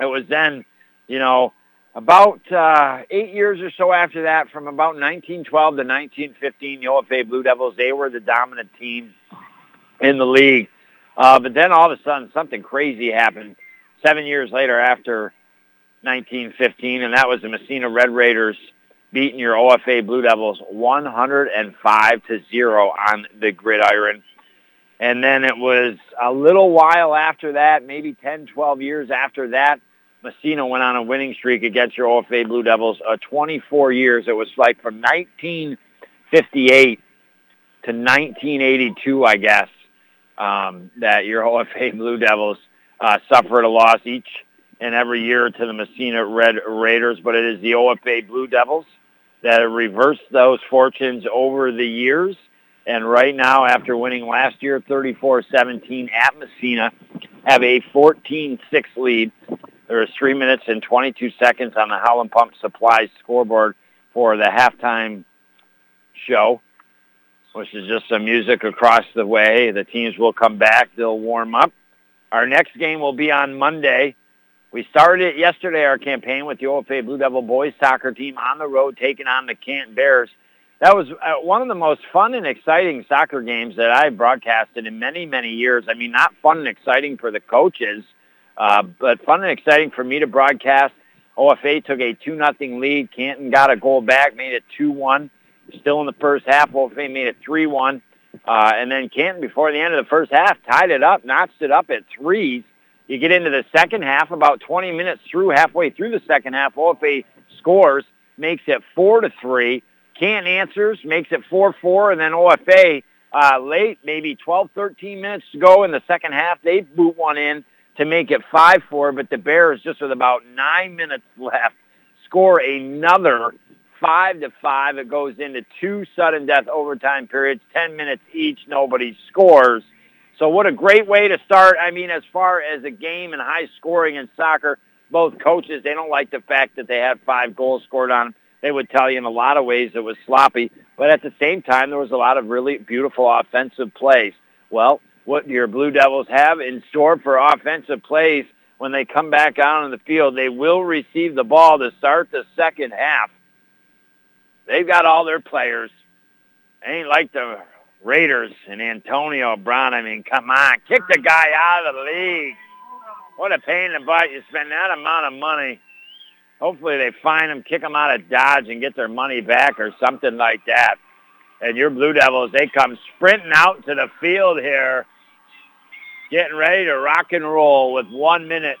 It was then, you know, about uh, eight years or so after that, from about 1912 to 1915, the OFA Blue Devils, they were the dominant team in the league. Uh, but then all of a sudden, something crazy happened. Seven years later, after 1915, and that was the Massena Red Raiders beating your OFA Blue Devils 105 to 0 on the gridiron. And then it was a little while after that, maybe 10, 12 years after that, Massena went on a winning streak against your OFA Blue Devils. Uh, 24 years. It was like from 1958 to 1982, I guess, um, that your OFA Blue Devils uh, suffered a loss each and every year to the Massena Red Raiders. But it is the OFA Blue Devils that have reversed those fortunes over the years. And right now, after winning last year 34-17 at Massena, have a 14-6 lead. There is 3 minutes and 22 seconds on the Howland Pump Supplies scoreboard for the halftime show, which is just some music across the way. The teams will come back. They'll warm up. Our next game will be on Monday. We started it yesterday, our campaign, with the OFA Blue Devil boys soccer team on the road taking on the Canton Bears. That was uh, one of the most fun and exciting soccer games that I've broadcasted in many, many years. I mean, not fun and exciting for the coaches, uh, but fun and exciting for me to broadcast. OFA took a 2 nothing lead. Canton got a goal back, made it 2-1. Still in the first half, OFA made it 3-1. Uh, and then Canton, before the end of the first half, tied it up, notched it up at threes. You get into the second half, about 20 minutes through, halfway through the second half, OFA scores, makes it 4 to 3. Canton answers, makes it 4-4, and then OFA uh, late, maybe 12, 13 minutes to go in the second half, they boot one in to make it 5-4, but the Bears, just with about nine minutes left, score another 5 to 5. It goes into two sudden death overtime periods, 10 minutes each, nobody scores. So what a great way to start. I mean, as far as a game and high scoring in soccer, both coaches, they don't like the fact that they had five goals scored on them. They would tell you in a lot of ways it was sloppy, but at the same time, there was a lot of really beautiful offensive plays. Well, what your Blue Devils have in store for offensive plays when they come back out on the field? They will receive the ball to start the second half. They've got all their players. They ain't like the Raiders and Antonio Brown. I mean, come on, kick the guy out of the league. What a pain in the butt. You spend that amount of money. Hopefully they find him, kick him out of Dodge and get their money back or something like that. And your Blue Devils, they come sprinting out to the field here, getting ready to rock and roll with one minute,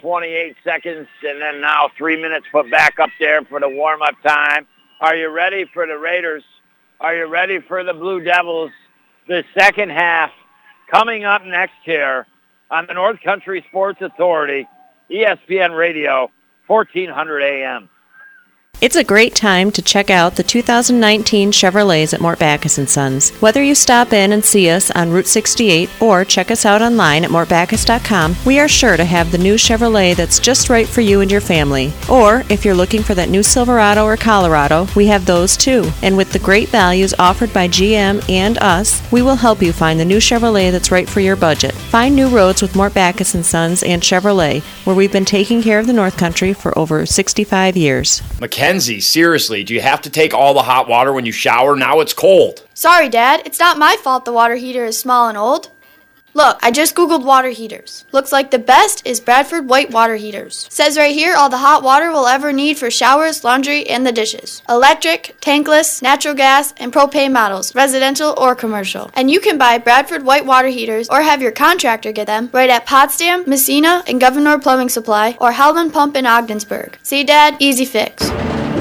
28 seconds, and then now three minutes put back up there for the warm-up time. Are you ready for the Raiders? Are you ready for the Blue Devils? The second half coming up next here on the North Country Sports Authority, ESPN Radio, 1400 AM. It's a great time to check out the 2019 Chevrolets at Mort Backus & Sons. Whether you stop in and see us on Route 68 or check us out online at mortbackus.com, we are sure to have the new Chevrolet that's just right for you and your family. Or if you're looking for that new Silverado or Colorado, we have those too. And with the great values offered by GM and us, we will help you find the new Chevrolet that's right for your budget. Find new roads with Mort Backus & Sons and Chevrolet, where we've been taking care of the North Country for over 65 years. Mackenzie, seriously, do you have to take all the hot water when you shower? Now it's cold. Sorry, Dad. It's not my fault the water heater is small and old. Look, I just googled water heaters. Looks like the best is Bradford White water heaters. Says right here all the hot water we'll ever need for showers, laundry, and the dishes. Electric, tankless, natural gas, and propane models, residential or commercial. And you can buy Bradford White water heaters or have your contractor get them right at Potsdam, Massena, and Gouverneur Plumbing Supply or Howland Pump in Ogdensburg. See, Dad? Easy fix.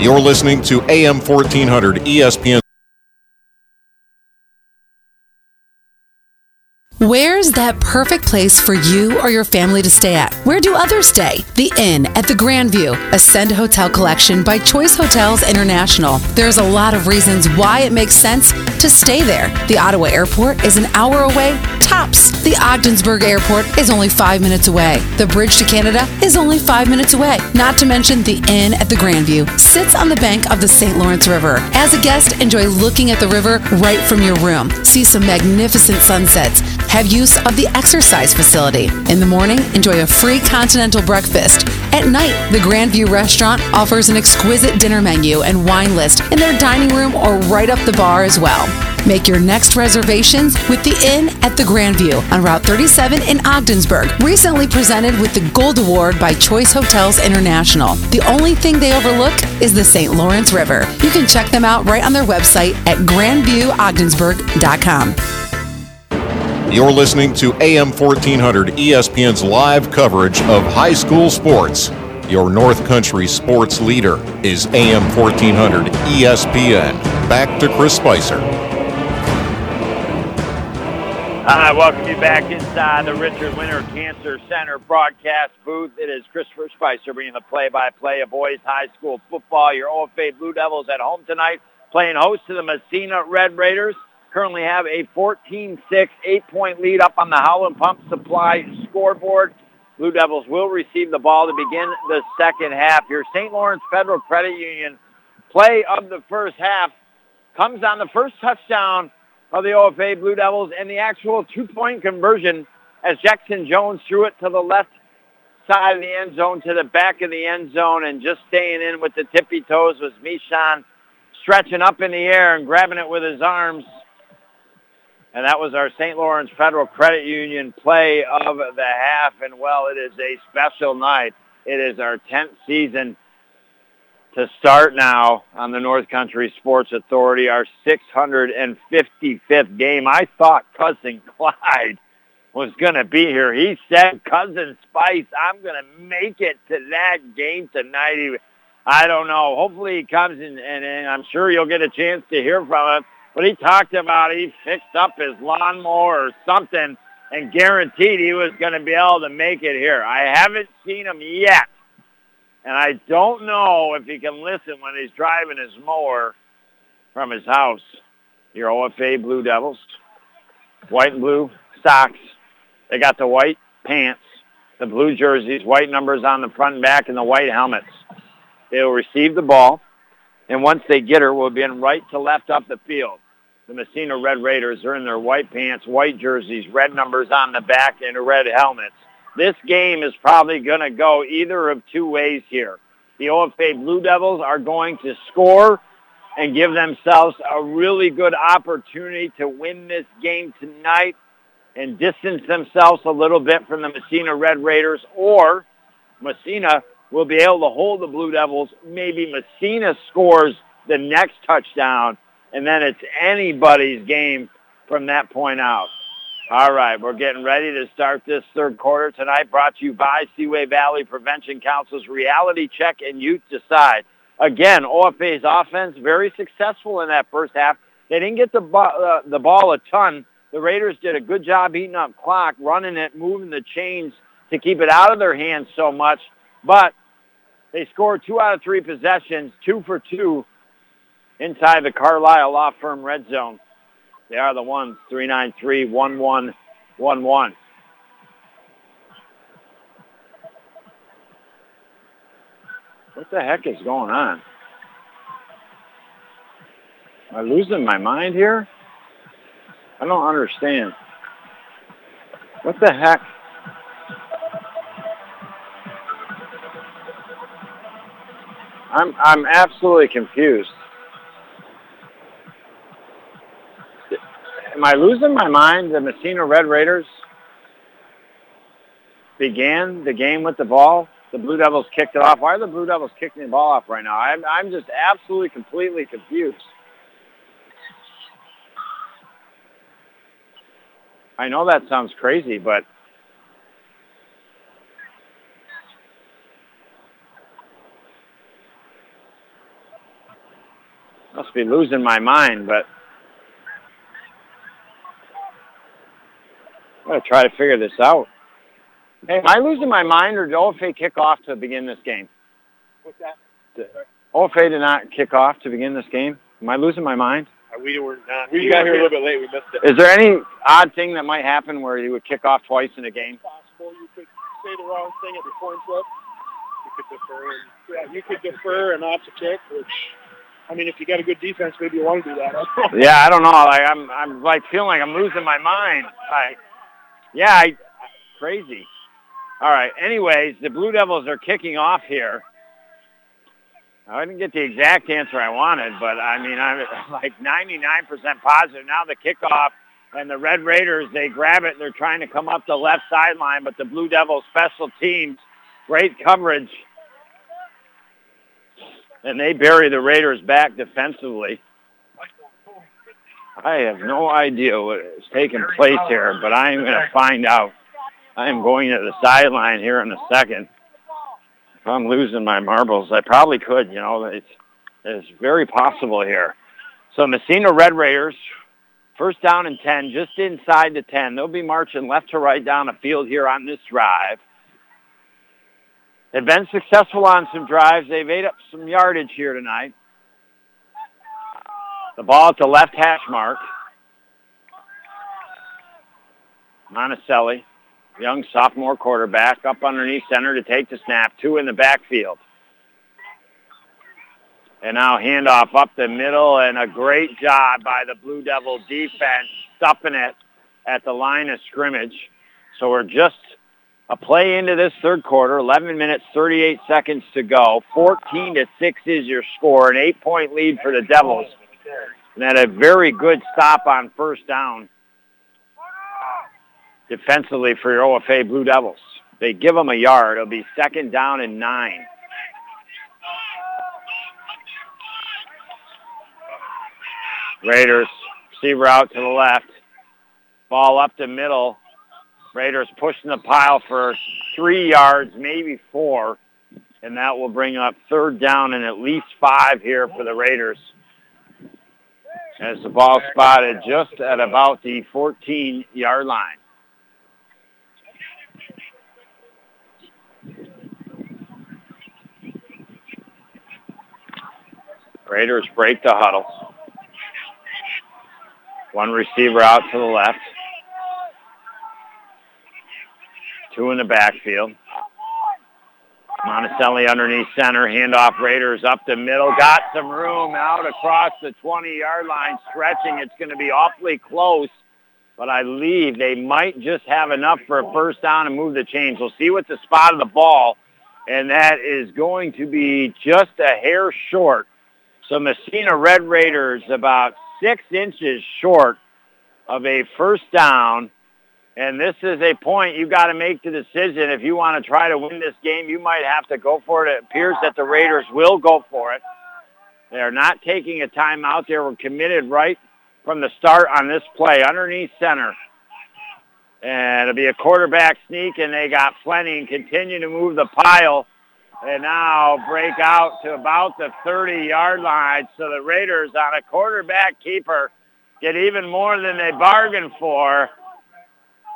You're listening to AM 1400 ESPN. Where's that perfect place for you or your family to stay at? Where do others stay? The Inn at the Grandview, Ascend Hotel Collection by Choice Hotels International. There's a lot of reasons why it makes sense to stay there. The Ottawa Airport is an hour away, tops. The Ogdensburg Airport is only five minutes away. The bridge to Canada is only five minutes away. Not to mention the Inn at the Grandview sits on the bank of the St. Lawrence River. As a guest, enjoy looking at the river right from your room. See some magnificent sunsets have use of the exercise facility. In the morning, enjoy a free continental breakfast. At night, the Grandview Restaurant offers an exquisite dinner menu and wine list in their dining room or right up the bar as well. Make your next reservations with the Inn at the Grandview on Route 37 in Ogdensburg. Recently presented with the Gold Award by Choice Hotels International. The only thing they overlook is the St. Lawrence River. You can check them out right on their website at grandviewogdensburg.com. You're listening to AM 1400 ESPN's live coverage of high school sports. Your North Country sports leader is AM 1400 ESPN. Back to Chris Spicer. I welcome you back inside the Richard Winter Cancer Center broadcast booth. It is Christopher Spicer bringing the play-by-play of boys high school football. Your OFA Blue Devils at home tonight, playing host to the Massena Red Raiders. Currently have a 14-6, eight-point lead up on the Howland Pump Supply scoreboard. Blue Devils will receive the ball to begin the second half. Your St. Lawrence Federal Credit Union play of the first half comes on the first touchdown of the OFA Blue Devils and the actual two-point conversion as Jackson Jones threw it to the left side of the end zone to the back of the end zone and just staying in with the tippy toes was Mishan stretching up in the air and grabbing it with his arms. And that was our St. Lawrence Federal Credit Union play of the half. And well, it is a special night. It is our 10th season to start now on the North Country Sports Authority, our 655th game. I thought Cousin Clyde was going to be here. He said, Cousin Spice, I'm going to make it to that game tonight. I don't know. Hopefully he comes and, and, and I'm sure you'll get a chance to hear from him. But he talked about he fixed up his lawnmower or something and guaranteed he was going to be able to make it here. I haven't seen him yet. And I don't know if he can listen when he's driving his mower from his house. Your OFA Blue Devils, white and blue socks. They got the white pants, the blue jerseys, white numbers on the front and back, and the white helmets. They will receive the ball, and once they get her, we'll be in right to left up the field. The Massena Red Raiders are in their white pants, white jerseys, red numbers on the back, and red helmets. This game is probably going to go either of two ways here. The OFA Blue Devils are going to score and give themselves a really good opportunity to win this game tonight and distance themselves a little bit from the Massena Red Raiders, or Massena will be able to hold the Blue Devils. Maybe Massena scores the next touchdown, and then it's anybody's game from that point out. All right, we're getting ready to start this third quarter tonight, brought to you by Seaway Valley Prevention Council's Reality Check and Youth Decide. Again, OFA's offense very successful in that first half. They didn't get the, uh, the ball a ton. The Raiders did a good job eating up clock, running it, moving the chains to keep it out of their hands so much. But they scored two out of three possessions, two for two inside the Carlisle Law Firm red zone. They are the ones, 393-1111. What the heck is going on? Am I losing my mind here? I don't understand. What the heck? I'm I'm absolutely confused. Am I losing my mind? The Massena Red Raiders began the game with the ball. The Blue Devils kicked it off. Why are the Blue Devils kicking the ball off right now? I'm, I'm just absolutely, completely confused. I know that sounds crazy, but must be losing my mind, but I'm going to try to figure this out. Hey, am I losing my mind or did OFA kick off to begin this game? What's that? OFA did not kick off to begin this game? Am I losing my mind? Uh, we were not. We got here a little bit late. We missed it. Is there any odd thing that might happen where you would kick off twice in a game? Possible. You could say the wrong thing at the coin flip. You could defer. And, yeah, you could defer and opt to kick, which I mean, if you got a good defense, maybe you want to do that. yeah, I don't know. Like I'm, I'm like feeling like I'm losing my mind. I, Yeah, I, crazy. All right. Anyways, the Blue Devils are kicking off here. I didn't get the exact answer I wanted, but I mean, I'm like 99% positive. Now the kickoff and the Red Raiders, they grab it and they're trying to come up the left sideline, but the Blue Devils special teams, great coverage. And they bury the Raiders back defensively. I have no idea what is taking place here, but I am going to find out. I am going to the sideline here in a second. If I'm losing my marbles, I probably could. You know, it's, it's very possible here. So Massena Red Raiders, first down and 10, just inside the 10. They'll be marching left to right down the field here on this drive. They've been successful on some drives. They've ate up some yardage here tonight. The ball at the left hash mark. Monticelli, young sophomore quarterback, up underneath center to take the snap. Two in the backfield. And now handoff up the middle and a great job by the Blue Devil defense stuffing it at the line of scrimmage. So we're just a play into this third quarter, 11 minutes, 38 seconds to go. 14 to 6 is your score, an eight-point lead for the Devils. And then a very good stop on first down defensively for your OFA Blue Devils. They give them a yard. It'll be second down and nine. Raiders, receiver out to the left. Ball up the middle. Raiders pushing the pile for three yards, maybe four. And that will bring up third down and at least five here for the Raiders. As the ball spotted just at about the 14-yard line. Raiders break the huddle. One receiver out to the left. Two in the backfield. Monticelli underneath center. Handoff Raiders up the middle. Got some room out across the 20-yard line. Stretching. It's going to be awfully close. But I believe they might just have enough for a first down and move the chains. We'll see what the spot of the ball. And that is going to be just a hair short. So Massena Red Raiders about six inches short of a first down. And this is a point you've got to make the decision. If you want to try to win this game, you might have to go for it. It appears that the Raiders will go for it. They're not taking a timeout. They were committed right from the start on this play underneath center. And it'll be a quarterback sneak, and they got plenty and continue to move the pile. And now break out to about the 30-yard line. So the Raiders on a quarterback keeper get even more than they bargained for.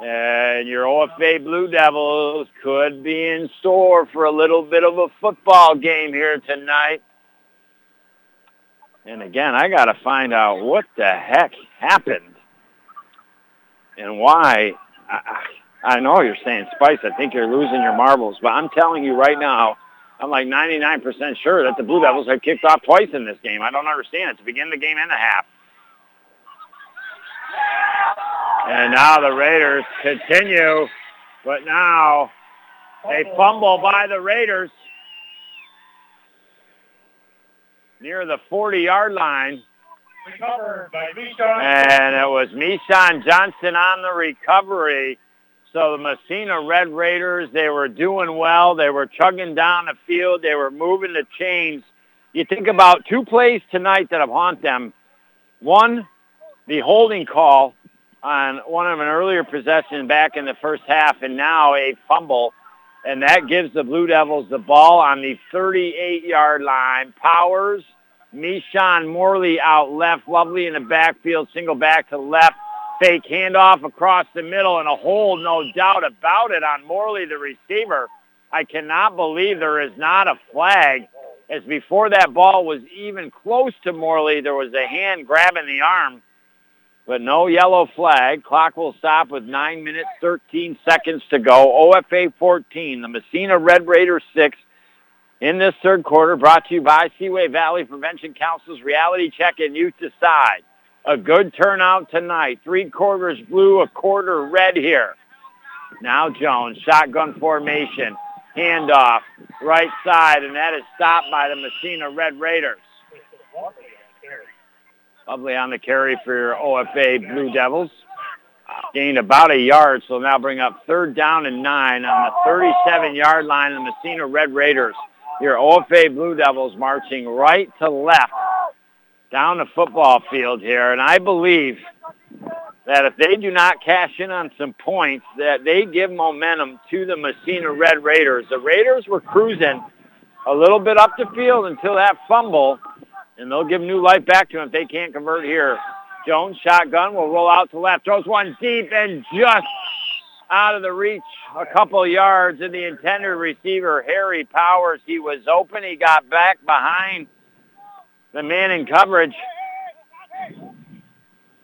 And your OFA Blue Devils could be in store for a little bit of a football game here tonight. And again, I got to find out what the heck happened and why. I, I know you're saying Spice. I think you're losing your marbles, but I'm telling you right now, I'm like 99% sure that the Blue Devils have kicked off twice in this game. I don't understand it to begin the game and a half. And now the Raiders continue, but now a fumble by the Raiders near the 40-yard line. Recovered by And it was Mishan Johnson on the recovery. So the Massena Red Raiders, they were doing well. They were chugging down the field. They were moving the chains. You think about two plays tonight that have haunt them. One, the holding call on one of an earlier possession back in the first half, and now a fumble. And that gives the Blue Devils the ball on the 38-yard line. Powers, Mishan Morley out left, Lovely in the backfield, single back to left, fake handoff across the middle, and a hold, no doubt about it, on Morley, the receiver. I cannot believe there is not a flag, as before that ball was even close to Morley, there was a hand grabbing the arm but no yellow flag. Clock will stop with 9 minutes, 13 seconds to go. OFA 14, the Massena Red Raiders 6 in this third quarter, brought to you by Seaway Valley Prevention Council's Reality Check and Youth Decide. A good turnout tonight. Three quarters blue, a quarter red here. Now Jones, shotgun formation, handoff, right side, and that is stopped by the Massena Red Raiders. Lovely on the carry for your OFA Blue Devils. Gained about a yard, so now bring up third down and nine on the 37-yard line of the Massena Red Raiders. Your OFA Blue Devils marching right to left down the football field here, and I believe that if they do not cash in on some points, that they give momentum to the Massena Red Raiders. The Raiders were cruising a little bit up the field until that fumble, and they'll give new life back to him if they can't convert here. Jones, shotgun, will roll out to left, throws one deep and just out of the reach a couple yards in the intended receiver, Harry Powers. He was open. He got back behind the man in coverage.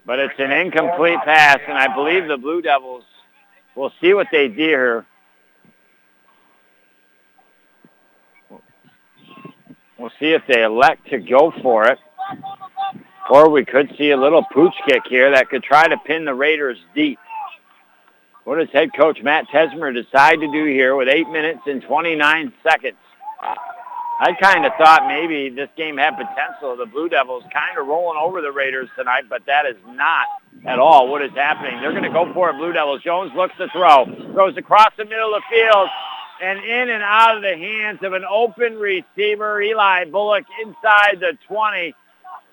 But it's an incomplete pass, and I believe the Blue Devils will see what they do here. We'll see if they elect to go for it. Or we could see a little pooch kick here that could try to pin the Raiders deep. What does head coach Matt Tesmer decide to do here with 8 minutes and 29 seconds? I kind of thought maybe this game had potential. The Blue Devils kind of rolling over the Raiders tonight, but that is not at all what is happening. They're going to go for it, Blue Devils. Jones looks to throw. Throws across the middle of the field and in and out of the hands of an open receiver, Eli Bullock, inside the 20.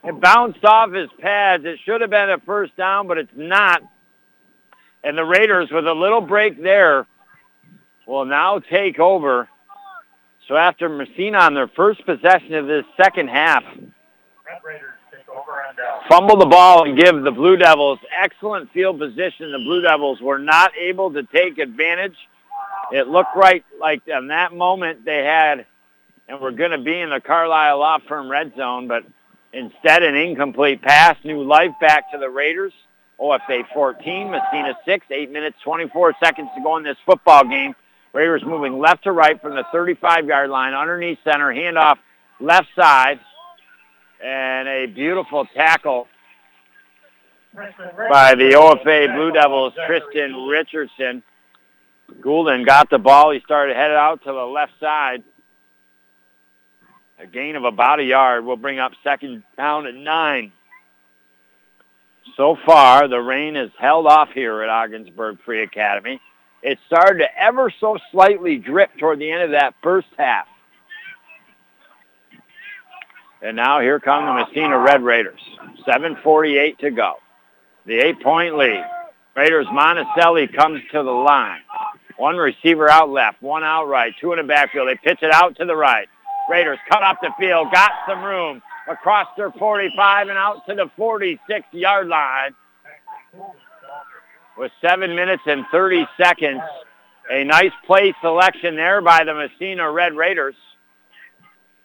It bounced off his pads. It should have been a first down, but it's not. And the Raiders, with a little break there, will now take over. So after Massena on their first possession of this second half, fumble the ball and give the Blue Devils excellent field position. The Blue Devils were not able to take advantage. It looked right like in that moment they had, and we're going to be in the Carlisle Law Firm red zone, but instead an incomplete pass, new life back to the Raiders. OFA 14, Massena 6, 8 minutes, 24 seconds to go in this football game. Raiders moving left to right from the 35-yard line, underneath center, handoff left side, and a beautiful tackle by the OFA Blue Devils, Tristan Richardson. Goulden got the ball. He started headed out to the left side. A gain of about a yard will bring up second down at nine. So far, the rain has held off here at Ogdensburg Free Academy. It started to ever so slightly drip toward the end of that first half. And now here come the Massena Red Raiders. 7.48 to go. The eight-point lead. Raiders Monticelli comes to the line. One receiver out left, one out right, two in the backfield. They pitch it out to the right. Raiders cut up the field, got some room across their 45 and out to the 46-yard line. With seven minutes and 30 seconds, a nice play selection there by the Massena Red Raiders.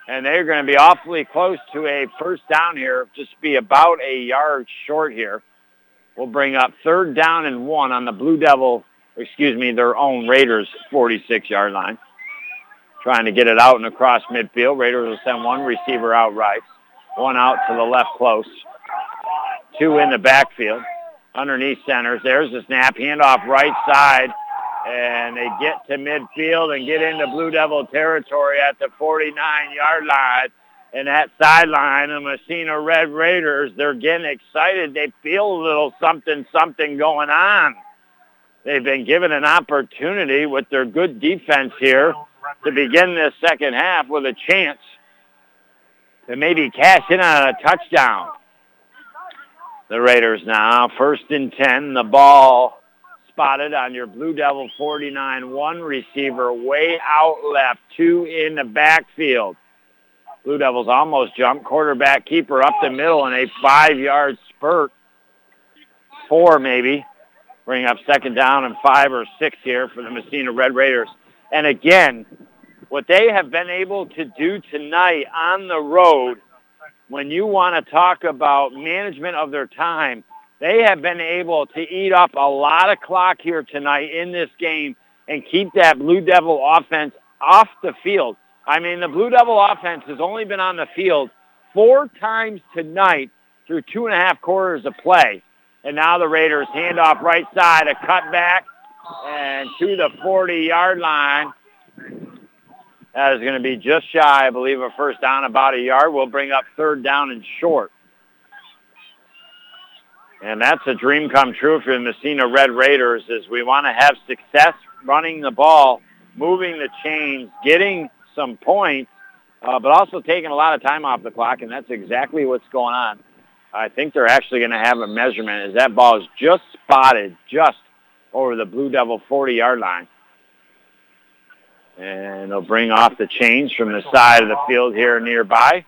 And they're going to be awfully close to a first down here, just be about a yard short here. We'll bring up third down and one on the Blue Devil, excuse me, their own Raiders 46-yard line. Trying to get it out and across midfield. Raiders will send one receiver out right, one out to the left close, two in the backfield. Underneath centers, there's the snap, handoff right side, and they get to midfield and get into Blue Devil territory at the 49-yard line. And that sideline, the Massena Red Raiders, they're getting excited. They feel a little something, something going on. They've been given an opportunity with their good defense here to begin this second half with a chance to maybe cash in on a touchdown. The Raiders now, first and 10, the ball spotted on your Blue Devil 49. One receiver way out left, two in the backfield. Blue Devils almost jump. Quarterback keeper up the middle in a five-yard spurt. Four maybe. Bring up second down and five or six here for the Massena Red Raiders. And again, what they have been able to do tonight on the road, when you want to talk about management of their time, they have been able to eat up a lot of clock here tonight in this game and keep that Blue Devil offense off the field. I mean, the Blue Devil offense has only been on the field four times tonight through two and a half quarters of play. And now the Raiders hand off right side, a cutback, and to the 40-yard line. That is going to be just shy, I believe, a first down, about a yard. We'll bring up third down and short. And that's a dream come true for the Massena Red Raiders is we want to have success running the ball, moving the chains, getting some points, uh, but also taking a lot of time off the clock, and that's exactly what's going on. I think they're actually going to have a measurement as that ball is just spotted just over the Blue Devil 40-yard line. And they'll bring off the chains from the side of the field here nearby.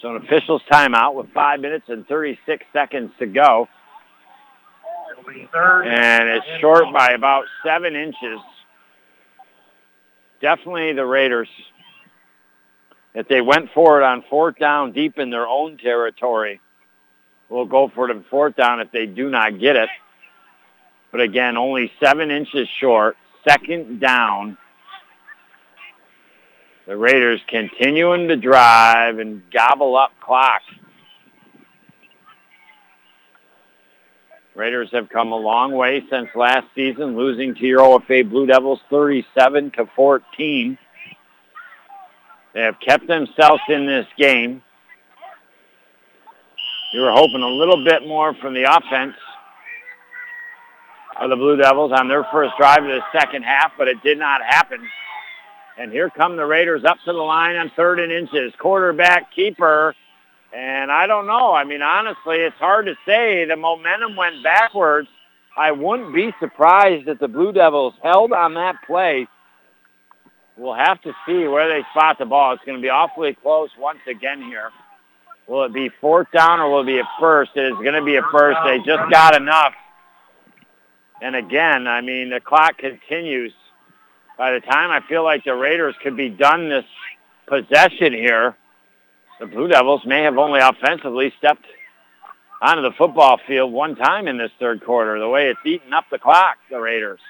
So an official's timeout with 5 minutes and 36 seconds to go. And it's short by about 7 inches. Definitely the Raiders. If they went for it on fourth down deep in their own territory, We'll go for it on fourth down if they do not get it. But again, only 7 inches short. Second down the Raiders continuing to drive and gobble up clock. Raiders have come a long way since last season, losing to your OFA Blue Devils 37 to 14. They have kept themselves in this game. You were hoping a little bit more from the offense of the Blue Devils on their first drive of the second half, but it did not happen. And here come the Raiders up to the line on third and inches. Quarterback, keeper. And I don't know. I mean, honestly, it's hard to say. The momentum went backwards. I wouldn't be surprised if the Blue Devils held on that play. We'll have to see where they spot the ball. It's going to be awfully close once again here. Will it be fourth down or will it be a first? It is going to be a first. They just got enough. And again, I mean, the clock continues by the time I feel like the Raiders could be done this possession here, the Blue Devils may have only offensively stepped onto the football field one time in this third quarter, the way it's eating up the clock, the Raiders.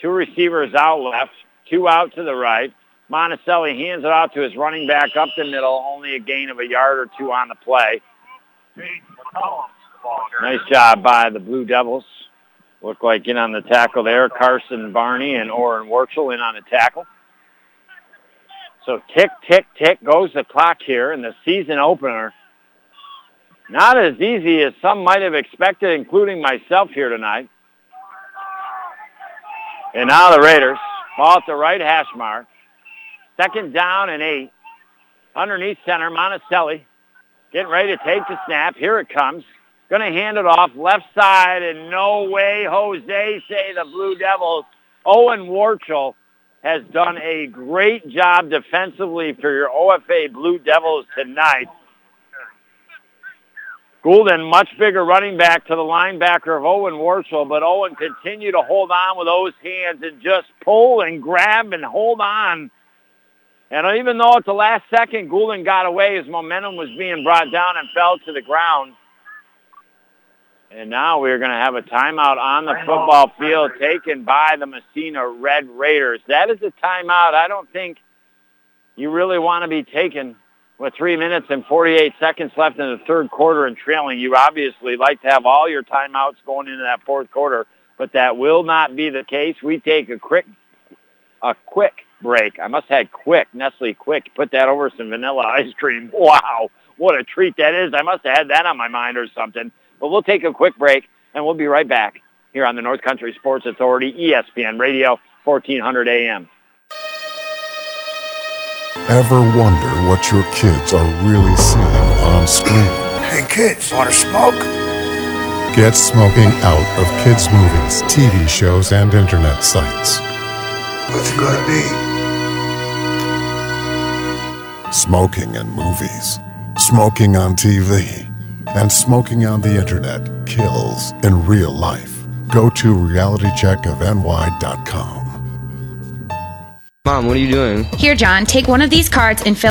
Two receivers out left, two out to the right. Monticelli hands it out to his running back up the middle, only a gain of a yard or two on the play. Nice job by the Blue Devils. Look like in on the tackle there. Carson Barney and Owen Warchel in on the tackle. So tick, tick, tick goes the clock here in the season opener. Not as easy as some might have expected, including myself here tonight. And now the Raiders ball at the right hash mark. Second down and eight. Underneath center, Monticelli getting ready to take the snap. Here it comes. Going to hand it off left side, and no way, Jose, say the Blue Devils. Owen Warchel has done a great job defensively for your OFA Blue Devils tonight. Goulden, much bigger running back to the linebacker of Owen Warchel, but Owen continued to hold on with those hands and just pull and grab and hold on. And even though at the last second Goulden got away, his momentum was being brought down and fell to the ground. And now we're going to have a timeout on the football field taken by the Massena Red Raiders. That is a timeout I don't think you really want to be taken with three minutes and 48 seconds left in the third quarter and trailing. You obviously like to have all your timeouts going into that fourth quarter, but that will not be the case. We take a quick, a quick break. I must have quick, Nestle quick. Put that over some vanilla ice cream. Wow, what a treat that is. I must have had that on my mind or something. But we'll take a quick break, and we'll be right back here on the North Country Sports Authority, ESPN Radio, 1400 AM. Ever wonder what your kids are really seeing on screen? Hey kids, wanna smoke? Get smoking out of kids' movies, TV shows, and internet sites. What's it gonna be? Smoking in movies, smoking on TV, and smoking on the internet kills in real life. Go to realitycheckofny.com. Mom, what are you doing? Here, John, take one of these cards and fill.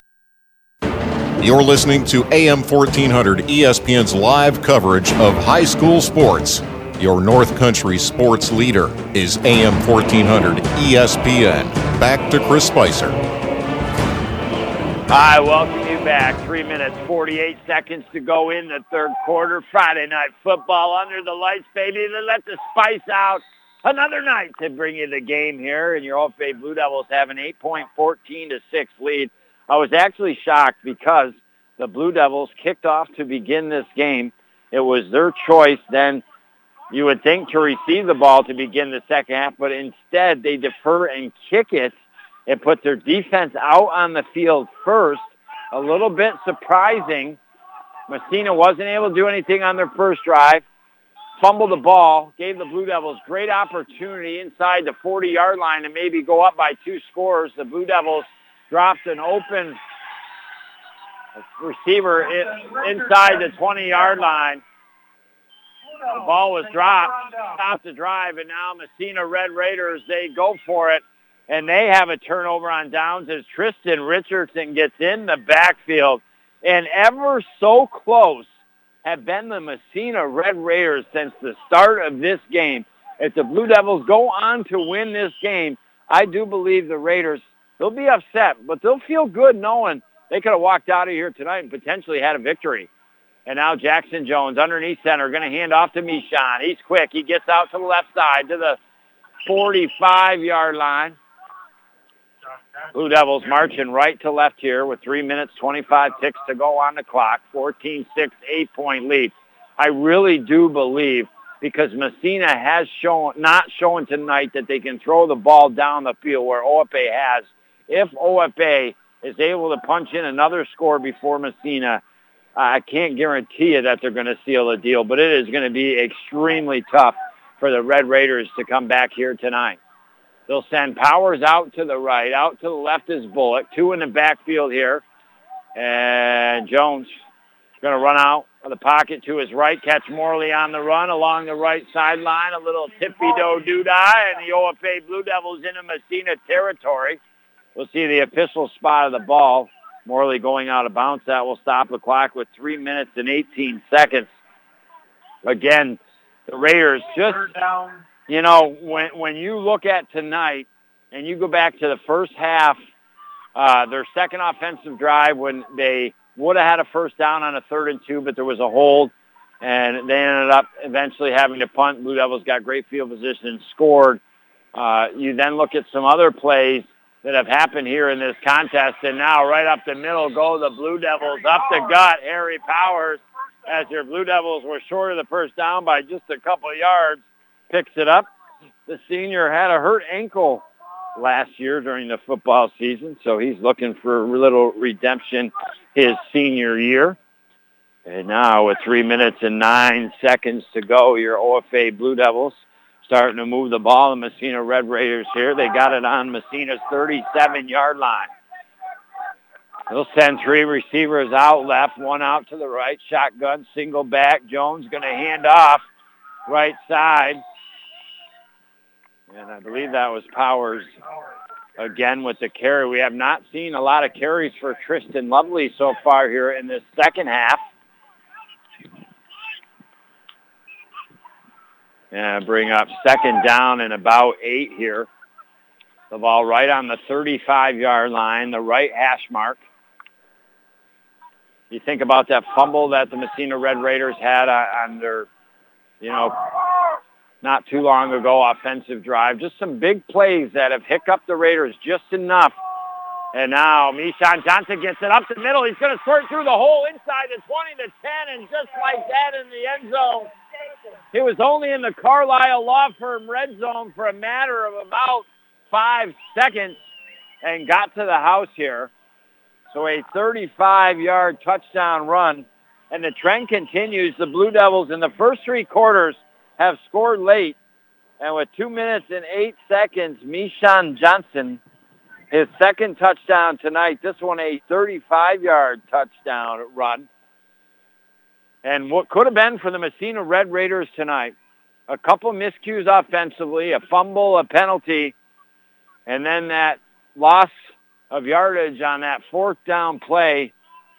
You're listening to AM 1400 ESPN's live coverage of high school sports. Your North Country sports leader is AM 1400 ESPN. Back to Chris Spicer. Hi, welcome you back. Three minutes, 48 seconds to go in the third quarter. Friday night football under the lights, baby. Let the spice out another night to bring you the game here, and your OFA Blue Devils have an 8.14 to 6 lead. I was actually shocked because the Blue Devils kicked off to begin this game. It was their choice then you would think to receive the ball to begin the second half, but instead they defer and kick it and put their defense out on the field first. A little bit surprising. Massena wasn't able to do anything on their first drive. Fumbled the ball, gave the Blue Devils great opportunity inside the 40-yard line to maybe go up by two scores. The Blue Devils dropped an open receiver inside the 20-yard line the ball was dropped, stopped the drive, and now Massena Red Raiders, they go for it, and they have a turnover on downs as Tristan Richardson gets in the backfield. And ever so close have been the Massena Red Raiders since the start of this game. If the Blue Devils go on to win this game, I do believe the Raiders, they'll be upset, but they'll feel good knowing they could have walked out of here tonight and potentially had a victory. And now Jackson Jones underneath center going to hand off to Michon. He's quick. He gets out to the left side to the 45-yard line. Blue Devils marching right to left here with 3 minutes 25 ticks to go on the clock. 14-6, 8-point lead. I really do believe because Massena has shown, not shown tonight that they can throw the ball down the field where OFA has. If OFA is able to punch in another score before Massena, I can't guarantee you that they're going to seal the deal, but it is going to be extremely tough for the Red Raiders to come back here tonight. They'll send Powers out to the right. Out to the left is Bullock. Two in the backfield here. And Jones is going to run out of the pocket to his right, catch Morley on the run along the right sideline. A little tippy-do doo-dah, and the OFA Blue Devils into Massena territory. We'll see the official spot of the ball. Morley going out of bounds. That will stop the clock with 3 minutes and 18 seconds. Again, the Raiders just, you know, when, when you look at tonight and you go back to the first half, uh, their second offensive drive when they would have had a first down on a third and two, but there was a hold, and they ended up eventually having to punt. Blue Devils got great field position and scored. Uh, you then look at some other plays that have happened here in this contest. And now right up the middle go the Blue Devils. Up the gut, Harry Powers, as your Blue Devils were short of the first down by just a couple yards, picks it up. The senior had a hurt ankle last year during the football season, so he's looking for a little redemption his senior year. And now with three minutes and nine seconds to go, your OFA Blue Devils starting to move the ball. The Massena Red Raiders here. They got it on Massena's 37-yard line. They'll send three receivers out left, one out to the right. Shotgun, single back. Jones going to hand off right side. And I believe that was Powers again with the carry. We have not seen a lot of carries for Tristan Lovely so far here in this second half. And bring up second down and about eight here. The ball right on the 35-yard line, the right hash mark. You think about that fumble that the Massena Red Raiders had uh, on their, you know, not too long ago offensive drive. Just some big plays that have hiccuped the Raiders just enough. And now Mishan Johnson gets it up the middle. He's going to squirt through the hole inside the 20 to 10, and just like that in the end zone, he was only in the Carlisle Law Firm red zone for a matter of about five seconds and got to the house here. So a 35-yard touchdown run. And the trend continues. The Blue Devils in the first three quarters have scored late. And with two minutes and eight seconds, Mishan Johnson, his second touchdown tonight. This one a 35-yard touchdown run. And what could have been for the Massena Red Raiders tonight, a couple miscues offensively, a fumble, a penalty, and then that loss of yardage on that fourth down play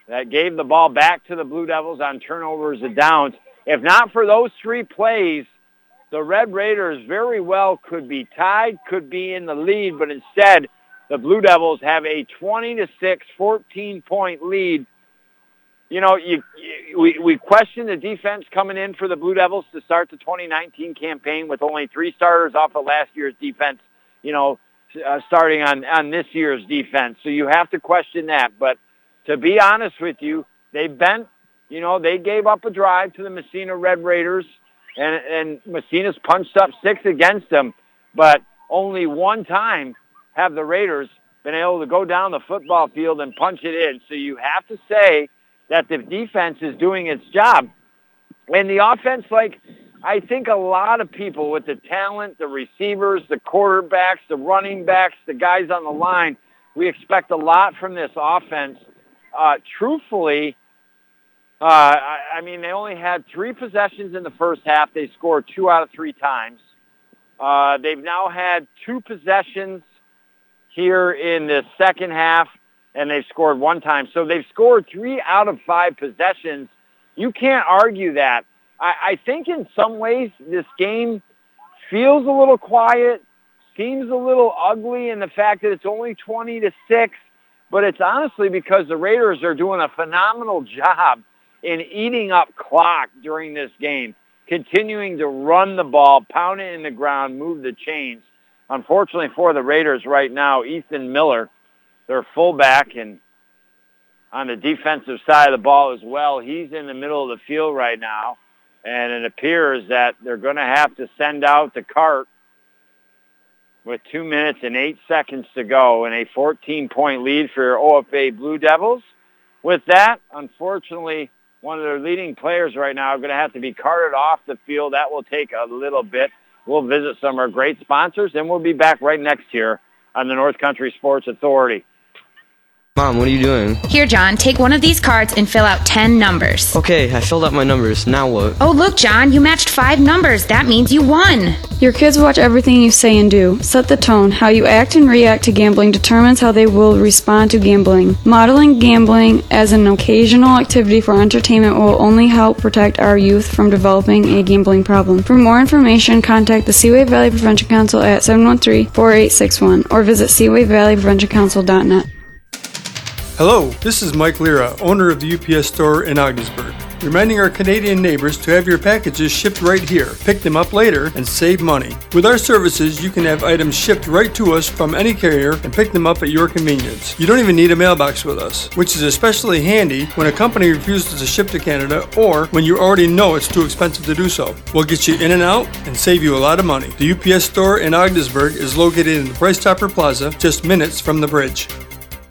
that gave the ball back to the Blue Devils on turnovers and downs. If not for those three plays, the Red Raiders very well could be tied, could be in the lead, but instead the Blue Devils have a 20 to 6, 14 point lead you know, you, you we we question the defense coming in for the Blue Devils to start the 2019 campaign with only three starters off of last year's defense. You know, uh, starting on on this year's defense. So you have to question that. But to be honest with you, they bent. You know, they gave up a drive to the Massena Red Raiders, and and Massena's punched up six against them, but only one time have the Raiders been able to go down the football field and punch it in. So you have to say that the defense is doing its job. And the offense, like I think a lot of people with the talent, the receivers, the quarterbacks, the running backs, the guys on the line, we expect a lot from this offense. Uh, truthfully, uh, I, I mean, they only had three possessions in the first half. They scored two out of three times. Uh, they've now had two possessions here in the second half, and they've scored one time. So they've scored three out of five possessions. You can't argue that. I, I think in some ways this game feels a little quiet, seems a little ugly in the fact that it's only 20 to 6, but it's honestly because the Raiders are doing a phenomenal job in eating up clock during this game, continuing to run the ball, pound it in the ground, move the chains. Unfortunately for the Raiders right now, Ethan Miller, their fullback and on the defensive side of the ball as well, he's in the middle of the field right now. And it appears that they're going to have to send out the cart with two minutes and eight seconds to go and a 14-point lead for OFA Blue Devils. With that, unfortunately, one of their leading players right now are going to have to be carted off the field. That will take a little bit. We'll visit some of our great sponsors, and we'll be back right next year on the North Country Sports Authority. Mom, what are you doing? Here, John, take one of these cards and fill out 10 numbers. Okay, I filled out my numbers. Now what? Oh, look, John, you matched five numbers. That means you won. Your kids watch everything you say and do. Set the tone. How you act and react to gambling determines how they will respond to gambling. Modeling gambling as an occasional activity for entertainment will only help protect our youth from developing a gambling problem. For more information, contact the Seaway Valley Prevention Council at 713-4861 or visit seawayvalleypreventioncouncil.net. Hello, this is Mike Lira, owner of the UPS store in Ogdensburg. Reminding our Canadian neighbors to have your packages shipped right here. Pick them up later and save money. With our services, you can have items shipped right to us from any carrier and pick them up at your convenience. You don't even need a mailbox with us, which is especially handy when a company refuses to ship to Canada or when you already know it's too expensive to do so. We'll get you in and out and save you a lot of money. The UPS store in Ogdensburg is located in the Price Chopper Plaza, just minutes from the bridge.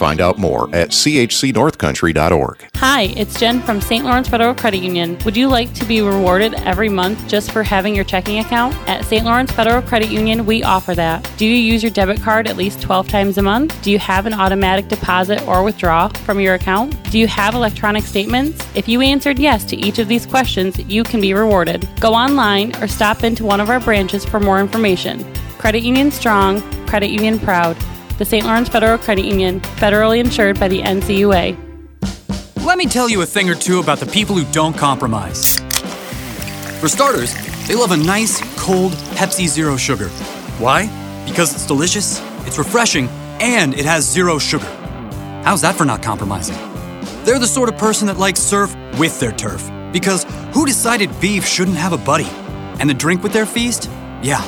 Find out more at chcnorthcountry.org. Hi, it's Jen from St. Lawrence Federal Credit Union. Would you like to be rewarded every month just for having your checking account? At St. Lawrence Federal Credit Union, we offer that. Do you use your debit card at least 12 times a month? Do you have an automatic deposit or withdraw from your account? Do you have electronic statements? If you answered yes to each of these questions, you can be rewarded. Go online or stop into one of our branches for more information. Credit Union Strong, Credit Union Proud the St. Lawrence Federal Credit Union, federally insured by the NCUA. Let me tell you a thing or two about the people who don't compromise. For starters, they love a nice, cold Pepsi Zero Sugar. Why? Because it's delicious, it's refreshing, and it has zero sugar. How's that for not compromising? They're the sort of person that likes surf with their turf. Because who decided beef shouldn't have a buddy? And the drink with their feast? Yeah,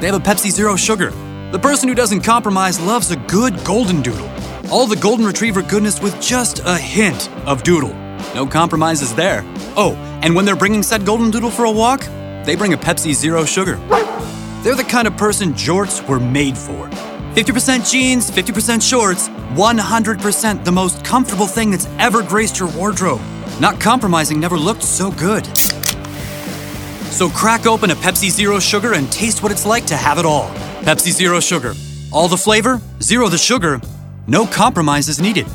they have a Pepsi Zero Sugar. The person who doesn't compromise loves a good golden doodle. All the golden retriever goodness with just a hint of doodle. No compromises there. Oh, and when they're bringing said golden doodle for a walk, they bring a Pepsi Zero Sugar. They're the kind of person jorts were made for. 50% jeans, 50% shorts, 100% the most comfortable thing that's ever graced your wardrobe. Not compromising never looked so good. So crack open a Pepsi Zero Sugar and taste what it's like to have it all. Pepsi Zero Sugar. All the flavor, zero the sugar, no compromises needed.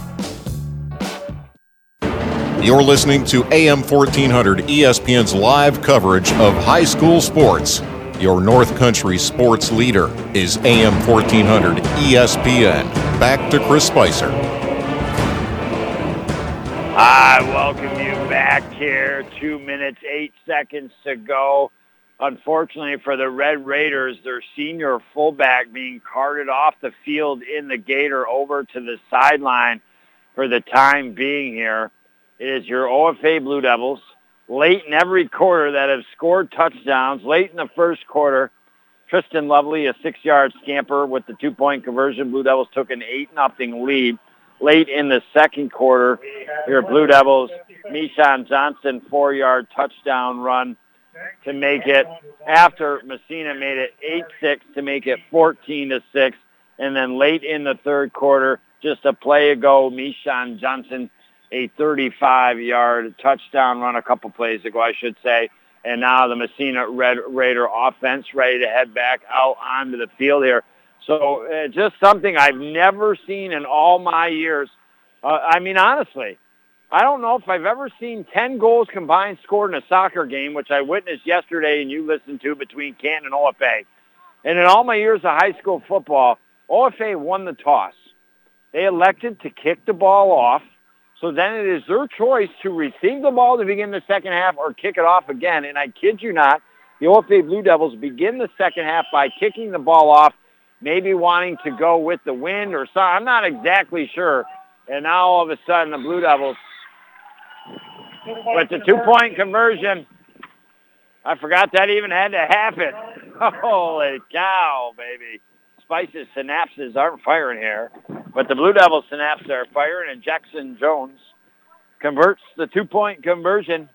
You're listening to AM 1400 ESPN's live coverage of high school sports. Your North Country sports leader is AM 1400 ESPN. Back to Chris Spicer. I welcome you back here. Two minutes, eight seconds to go. Unfortunately for the Red Raiders, their senior fullback being carted off the field in the Gator over to the sideline for the time being here. It is your OFA Blue Devils late in every quarter that have scored touchdowns. Late in the first quarter, Tristan Lovely, a six-yard scamper with the two-point conversion. Blue Devils took an 8-nothing lead. Late in the second quarter, your Blue Devils, Mishan Johnson, four-yard touchdown run to make it after Massena made it 8-6 to make it 14 to 6 And then late in the third quarter, just a play ago, Mishan Johnson, a 35-yard touchdown run a couple plays ago, I should say. And now the Massena Red Raider offense ready to head back out onto the field here. So uh, just something I've never seen in all my years. Uh, I mean, honestly, I don't know if I've ever seen 10 goals combined scored in a soccer game, which I witnessed yesterday and you listened to between Canton and OFA. And in all my years of high school football, OFA won the toss. They elected to kick the ball off. So then it is their choice to receive the ball to begin the second half or kick it off again. And I kid you not, the OFA Blue Devils begin the second half by kicking the ball off, maybe wanting to go with the wind or something. I'm not exactly sure. And now all of a sudden the Blue Devils, with the two-point conversion, I forgot that even had to happen. Holy cow, baby. Spice's synapses aren't firing here. But the Blue Devils synapses are firing, and Jackson Jones converts the two-point conversion,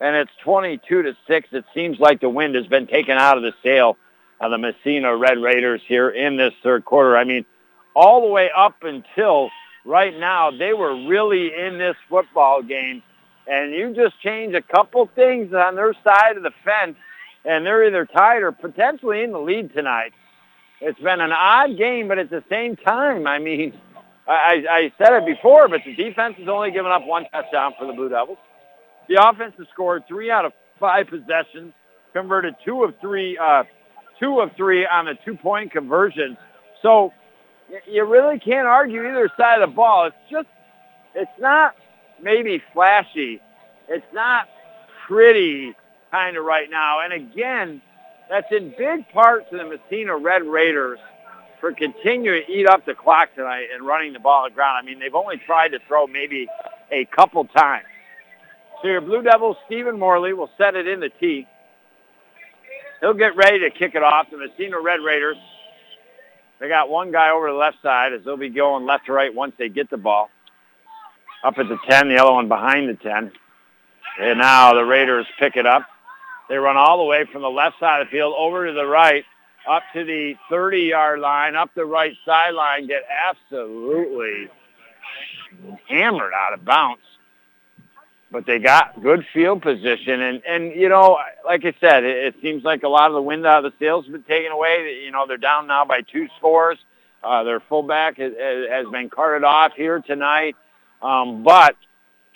and it's 22 to 6. It seems like the wind has been taken out of the sail of the Massena Red Raiders here in this third quarter. I mean, all the way up until right now, they were really in this football game, and you just change a couple things on their side of the fence, and they're either tied or potentially in the lead tonight. It's been an odd game, but at the same time, I mean, I, I said it before, but the defense has only given up one touchdown for the Blue Devils. The offense has scored three out of five possessions, converted two of three, uh, two of three on the two-point conversions. So you really can't argue either side of the ball. It's just, it's not maybe flashy. It's not pretty kind of right now. And again, that's in big part to the Massena Red Raiders for continuing to eat up the clock tonight and running the ball the ground. I mean, they've only tried to throw maybe a couple times. So your Blue Devils, Stephen Morley, will set it in the tee. He'll get ready to kick it off. The Massena Red Raiders, they got one guy over the left side as they'll be going left to right once they get the ball. Up at the 10, the other one behind the 10. And now the Raiders pick it up. They run all the way from the left side of the field over to the right, up to the 30-yard line, up the right sideline, get absolutely hammered out of bounds. But they got good field position, and and you know, like I said, it, it seems like a lot of the wind out of the sails has been taken away. You know, they're down now by two scores. Uh, their fullback has, has been carted off here tonight, um, but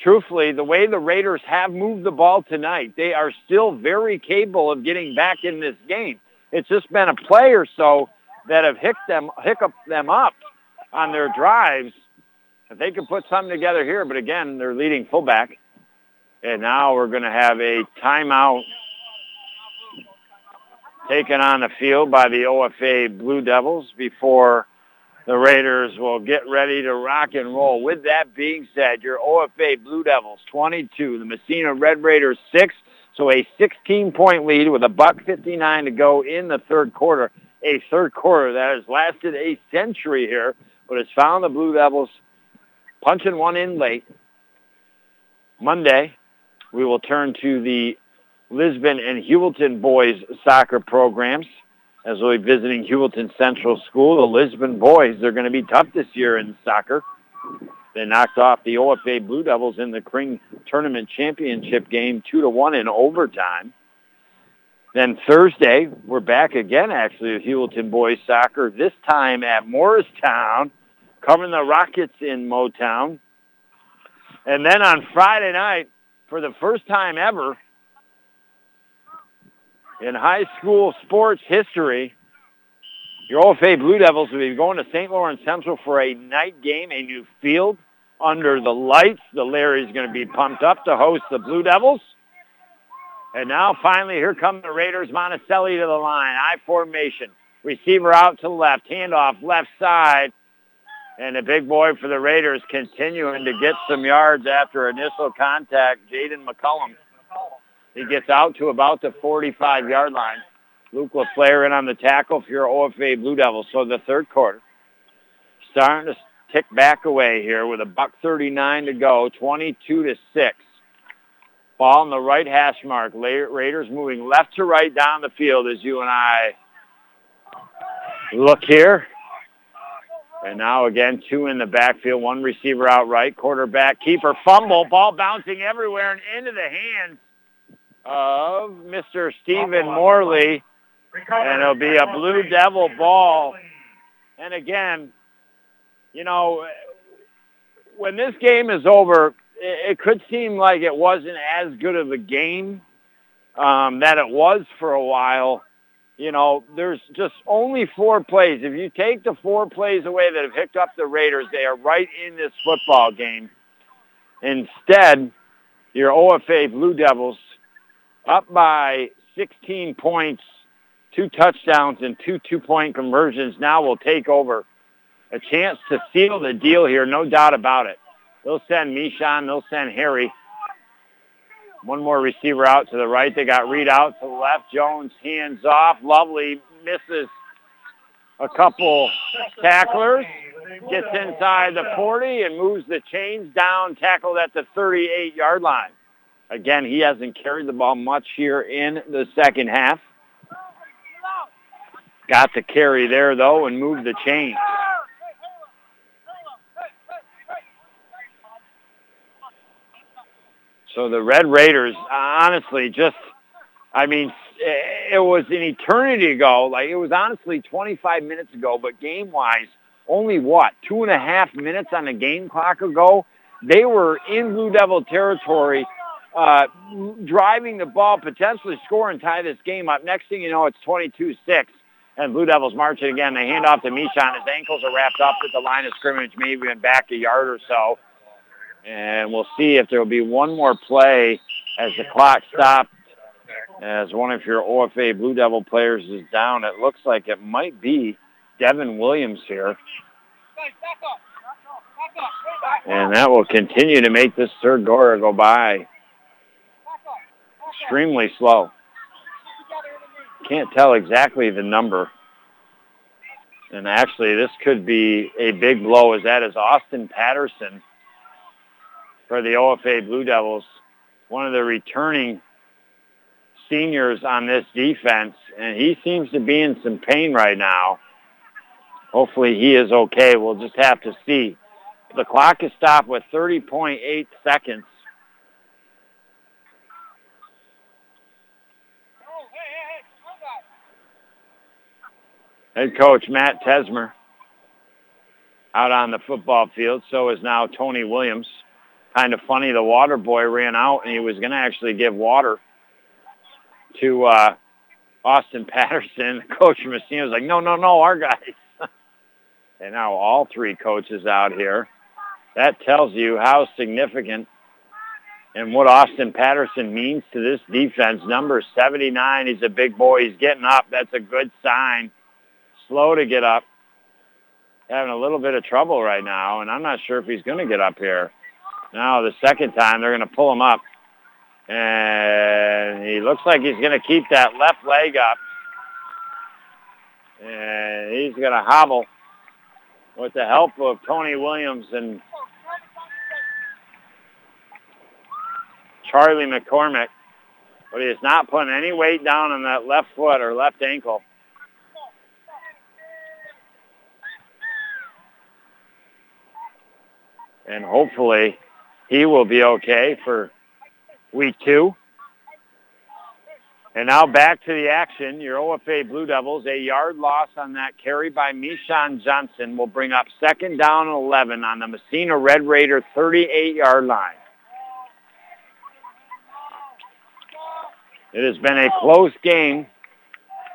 truthfully, the way the Raiders have moved the ball tonight, they are still very capable of getting back in this game. It's just been a play or so that have hicked them, hiccuped them up on their drives. If they could put something together here, but again, they're leading fullback. And now we're going to have a timeout taken on the field by the OFA Blue Devils before the Raiders will get ready to rock and roll. With that being said, your OFA Blue Devils 22, the Massena Red Raiders 6, so a 16-point lead with a buck 59 to go in the third quarter. A third quarter that has lasted a century here, but has found the Blue Devils punching one in late. Monday, we will turn to the Lisbon and Heuvelton boys soccer programs as we'll be visiting Heuvelton Central School. The Lisbon boys, they're going to be tough this year in soccer. They knocked off the OFA Blue Devils in the Kring Tournament Championship game 2 to one in overtime. Then Thursday, we're back again actually with Heuvelton boys soccer, this time at Morristown, covering the Rockets in Motown. And then on Friday night, for the first time ever in high school sports history, your OFA Blue Devils will be going to St. Lawrence Central for a night game, a new field under the lights. The Larry's going to be pumped up to host the Blue Devils. And now finally, here come the Raiders. Monticelli to the line. I formation. Receiver out to the left. Handoff left side. And the big boy for the Raiders continuing to get some yards after initial contact, Jaden McCullum. He gets out to about the 45-yard line. Luke LaFleur in on the tackle for your OFA Blue Devils. So the third quarter starting to tick back away here with a buck 39 to go, 22 to 6. Ball in the right hash mark. Raiders moving left to right down the field as you and I look here. And now again, two in the backfield, one receiver out right, quarterback, keeper, fumble, ball bouncing everywhere and into the hands of Mr. Stephen Morley. And it'll be a Blue Devil ball. And again, you know, when this game is over, it, could seem like it wasn't as good of a game um, that it was for a while. You know, there's just only four plays. If you take the four plays away that have picked up the Raiders, they are right in this football game. Instead, your OFA Blue Devils up by 16 points, two touchdowns and two two-point conversions now will take over. A chance to seal the deal here, no doubt about it. They'll send Mishan. They'll send Harry. One more receiver out to the right. They got Reed out to the left. Jones hands off. Lovely misses a couple tacklers. Gets inside the 40 and moves the chains down, tackled at the 38-yard line. Again, he hasn't carried the ball much here in the second half. Got the carry there, though, and moved the chains. So the Red Raiders, honestly, just, I mean, it was an eternity ago. Like, it was honestly 25 minutes ago, but game-wise, only what, two and a half minutes on the game clock ago? They were in Blue Devil territory, uh, driving the ball, potentially score and tie this game up. Next thing you know, it's 22-6, and Blue Devils marching again. They hand off to Michon. His ankles are wrapped up at the line of scrimmage, maybe even back a yard or so. And we'll see if there will be one more play as the clock stops. as one of your OFA Blue Devil players is down. It looks like it might be Devin Williams here. And that will continue to make this third quarter go by extremely slow. Can't tell exactly the number. And actually, this could be a big blow as that is Austin Patterson for the OFA Blue Devils, one of the returning seniors on this defense, and he seems to be in some pain right now. Hopefully he is okay. We'll just have to see. The clock is stopped with 30.8 seconds. Head coach Matt Tesmer out on the football field. So is now Tony Williams kind of funny. The water boy ran out and he was going to actually give water to uh, Austin Patterson. Coach Messina was like, no, no, no, our guys. and now all three coaches out here. That tells you how significant and what Austin Patterson means to this defense. Number 79, he's a big boy. He's getting up. That's a good sign. Slow to get up. Having a little bit of trouble right now, and I'm not sure if he's going to get up here. Now the second time they're going to pull him up. And he looks like he's going to keep that left leg up. And he's going to hobble with the help of Tony Williams and Charlie McCormick. But he's not putting any weight down on that left foot or left ankle. And hopefully he will be okay for week two. And now back to the action. Your OFA Blue Devils, a yard loss on that carry by Mishan Johnson will bring up second down and 11 on the Massena Red Raider 38-yard line. It has been a close game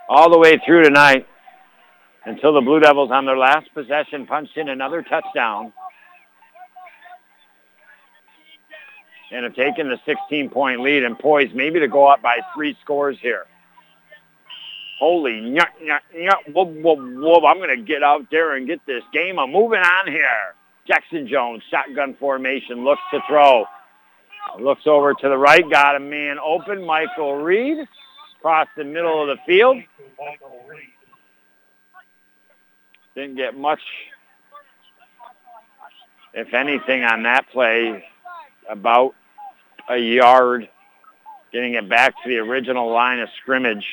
all the way through tonight until the Blue Devils on their last possession punched in another touchdown and have taken the 16-point lead and poised maybe to go up by three scores here. Holy nyut, nyut, nyut, whoop, whoop, whoop. I'm going to get out there and get this game. I'm moving on here. Jackson Jones, shotgun formation, looks to throw. Looks over to the right, got a man open, Michael Reed, across the middle of the field. Didn't get much, if anything, on that play. About a yard, getting it back to the original line of scrimmage.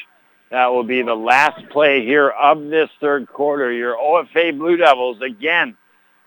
That will be the last play here of this third quarter. Your OFA Blue Devils, again,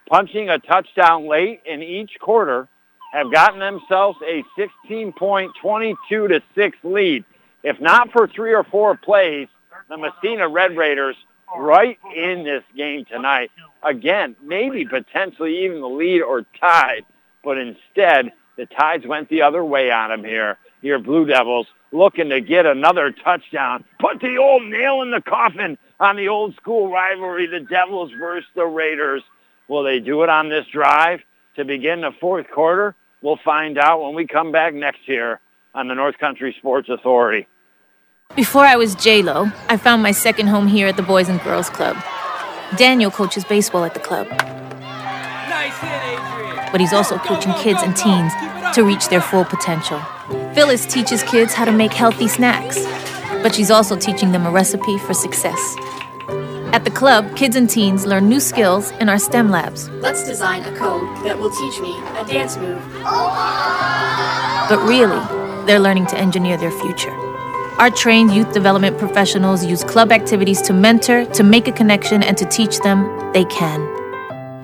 punching a touchdown late in each quarter, have gotten themselves a 16-point, 22 to 6 lead. If not for three or four plays, the Massena Red Raiders right in this game tonight. Again, maybe potentially even the lead or tied, but instead the Tides went the other way on them here. Your Blue Devils looking to get another touchdown. Put the old nail in the coffin on the old school rivalry, the Devils versus the Raiders. Will they do it on this drive to begin the fourth quarter? We'll find out when we come back next year on the North Country Sports Authority. Before I was J-Lo, I found my second home here at the Boys and Girls Club. Daniel coaches baseball at the club. Nice hit, Adrian. But he's also coaching kids and teens to reach their full potential. Phyllis teaches kids how to make healthy snacks, but she's also teaching them a recipe for success. At the club, kids and teens learn new skills in our STEM labs. Let's design a code that will teach me a dance move. But really, they're learning to engineer their future. Our trained youth development professionals use club activities to mentor, to make a connection, and to teach them they can.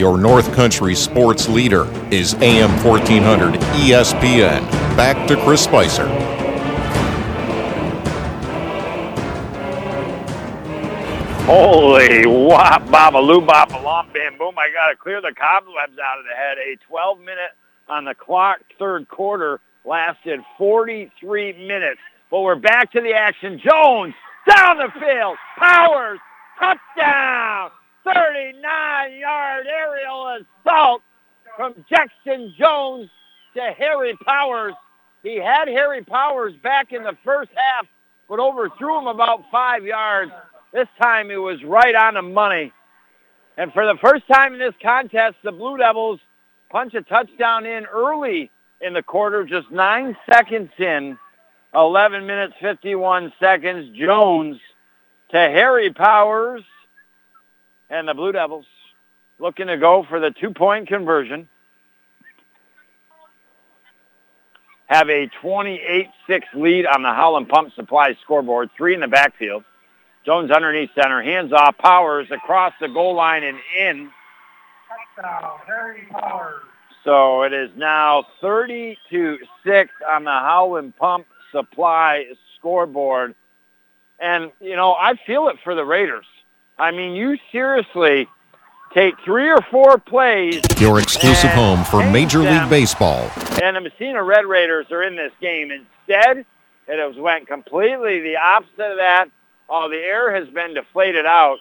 Your North Country sports leader is AM 1400 ESPN. Back to Chris Spicer. Holy wop, babaloo, babalom, bam, boom. I got to clear the cobwebs out of the head. A 12-minute on the clock third quarter lasted 43 minutes. But we're back to the action. Jones down the field. Powers, touchdown. 39-yard aerial assault from Jackson Jones to Harry Powers. He had Harry Powers back in the first half, but overthrew him about five yards. This time it was right on the money. And for the first time in this contest, the Blue Devils punch a touchdown in early in the quarter, just nine seconds in, 11 minutes, 51 seconds. Jones to Harry Powers. And the Blue Devils looking to go for the two-point conversion. Have a 28-6 lead on the Howland Pump Supply scoreboard, three in the backfield. Jones underneath center, hands off, Powers across the goal line and in. So it is now 30 to 6 on the Howland Pump Supply scoreboard. And, you know, I feel it for the Raiders. I mean, you seriously take three or four plays. Your exclusive home for Major League Baseball. And the Massena Red Raiders are in this game. Instead, it has went completely the opposite of that. Oh, the air has been deflated out.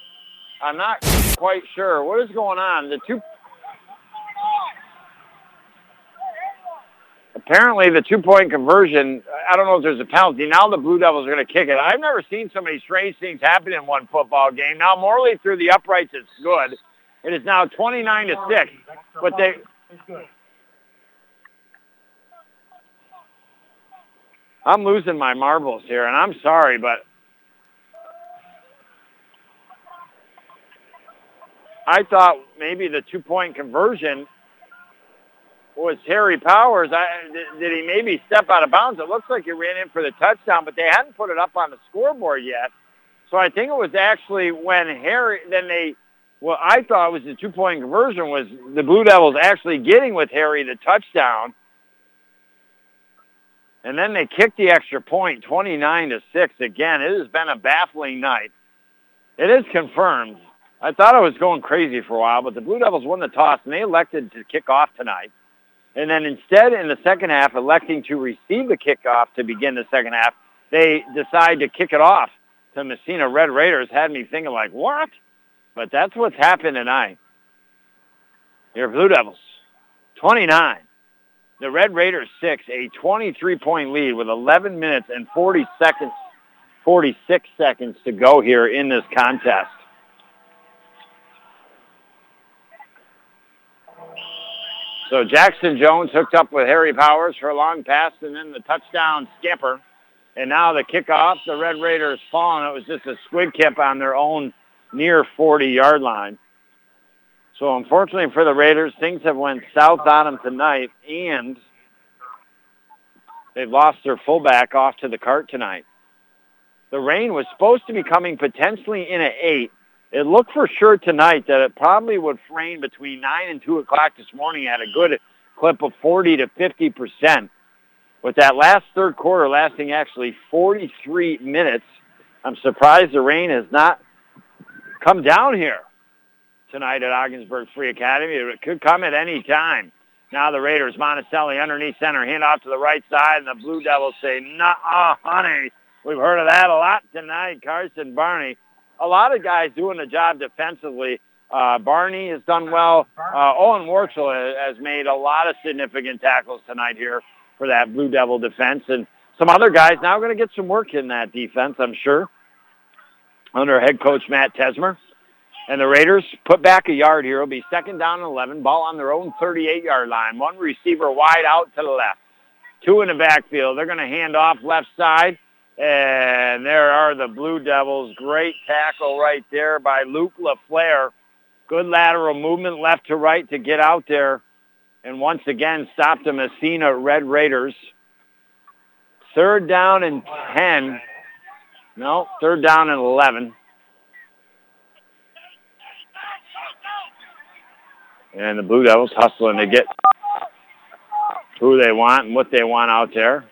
I'm not quite sure. What is going on? The two apparently the two-point conversion, I don't know if there's a penalty. Now the Blue Devils are going to kick it. I've never seen so many strange things happen in one football game. Now Morley through the uprights is good. It is now 29 to 6. But they I'm losing my marbles here, and I'm sorry, but I thought maybe the two-point conversion was Harry Powers. I, did, he maybe step out of bounds? It looks like he ran in for the touchdown, but they hadn't put it up on the scoreboard yet. So I think it was actually when Harry, then they, what I thought was the two-point conversion was the Blue Devils actually getting with Harry the touchdown. And then they kicked the extra point, 29 to 6. Again, it has been a baffling night. It is confirmed. I thought I was going crazy for a while, but the Blue Devils won the toss, and they elected to kick off tonight. And then instead, in the second half, electing to receive the kickoff to begin the second half, they decide to kick it off to Massena Red Raiders. Had me thinking like, what? But that's what's happened tonight. Your Blue Devils, 29. The Red Raiders 6, a 23-point lead with 11 minutes and 40 seconds, 46 seconds to go here in this contest. So Jackson Jones hooked up with Harry Powers for a long pass and then the touchdown skipper. And now the kickoff, the Red Raiders falling. It was just a squib kick on their own near 40-yard line. So unfortunately for the Raiders, things have went south on them tonight, and they've lost their fullback off to the cart tonight. The rain was supposed to be coming potentially in at 8, it looked for sure tonight that it probably would rain between 9 and 2 o'clock this morning at a good clip of 40 to 50 percent. With that last third quarter lasting actually 43 minutes, I'm surprised the rain has not come down here tonight at Ogdensburg Free Academy. It could come at any time. Now the Raiders, Monticelli underneath center, hand off to the right side, and the Blue Devils say, nah, honey. We've heard of that a lot tonight. Carson Barney a lot of guys doing the job defensively. Uh, Barney has done well. Uh, Owen Warchel has made a lot of significant tackles tonight here for that Blue Devil defense. And some other guys now going to get some work in that defense, I'm sure, under head coach Matt Tesmer. And the Raiders put back a yard here. It'll be second down and 11. Ball on their own 38-yard line. One receiver wide out to the left. Two in the backfield. They're going to hand off left side. And there are the Blue Devils. Great tackle right there by Luke LaFleur. Good lateral movement left to right to get out there. And once again, stop the Massena Red Raiders. Third down and 10. No, third down and 11. And the Blue Devils hustling to get who they want and what they want out there.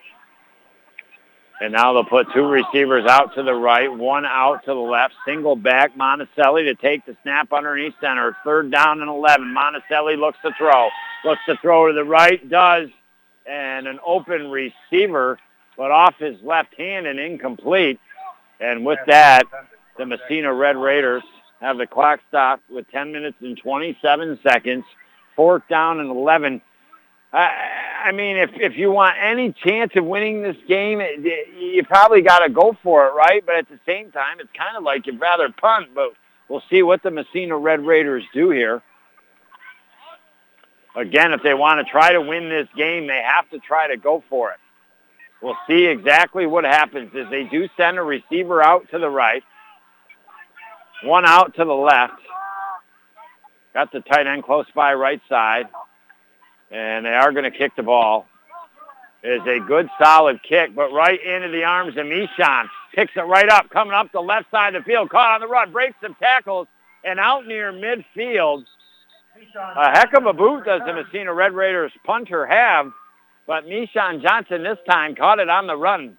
And now they'll put two receivers out to the right, one out to the left, single back. Monticelli to take the snap underneath center. Third down and 11. Monticelli looks to throw. Looks to throw to the right, does. And an open receiver, but off his left hand and incomplete. And with that, the Massena Red Raiders have the clock stopped with 10 minutes and 27 seconds. Fourth down and 11. I mean, if if you want any chance of winning this game, you probably got to go for it, right? But at the same time, it's kind of like you'd rather punt. But we'll see what the Massena Red Raiders do here. Again, if they want to try to win this game, they have to try to go for it. We'll see exactly what happens as they do send a receiver out to the right, one out to the left. Got the tight end close by right side and they are going to kick the ball. It is a good, solid kick, but right into the arms of Mishon. Picks it right up, coming up the left side of the field, caught on the run, breaks some tackles, and out near midfield. A heck of a boot does the Massena Red Raiders punter have, but Mishon Johnson this time caught it on the run,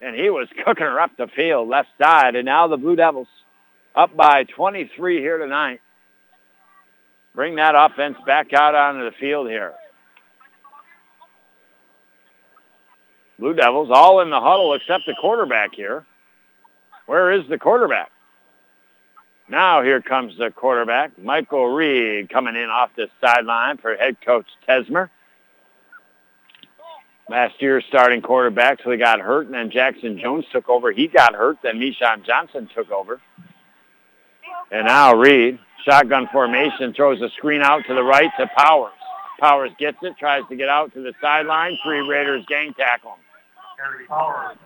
and he was cooking her up the field, left side, and now the Blue Devils up by 23 here tonight. Bring that offense back out onto the field here. Blue Devils all in the huddle except the quarterback here. Where is the quarterback? Now here comes the quarterback, Michael Reed, coming in off the sideline for head coach Tesmer. Last year starting quarterback, so he got hurt, and then Jackson Jones took over. He got hurt, then Mishon Johnson took over. And now Reed, shotgun formation, throws a screen out to the right to Powers. Powers gets it, tries to get out to the sideline. Three Raiders gang tackle him.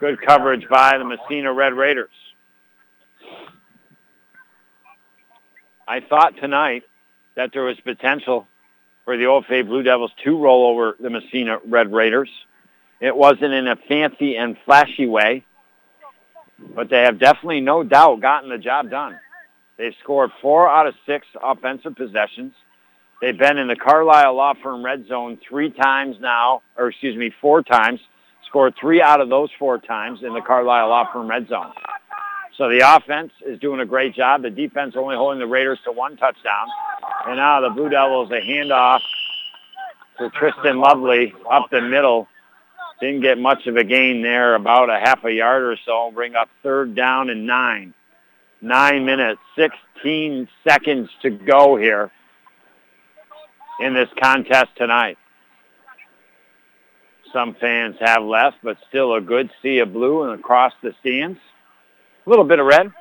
Good coverage by the Massena Red Raiders. I thought tonight that there was potential for the OFA Blue Devils to roll over the Massena Red Raiders. It wasn't in a fancy and flashy way, but they have definitely no doubt gotten the job done. They've scored four out of six offensive possessions. They've been in the Carlisle Law Firm red zone three times now, or excuse me, four times. Scored three out of those four times in the Carlisle Law Firm red zone. So the offense is doing a great job. The defense only holding the Raiders to one touchdown. And now the Blue Devils, a handoff to Tristan Lovely up the middle. Didn't get much of a gain there, about a half a yard or so. Bring up third down and nine. Nine minutes, 16 seconds to go here in this contest tonight. Some fans have left, but still a good sea of blue and across the stands. A little bit of red.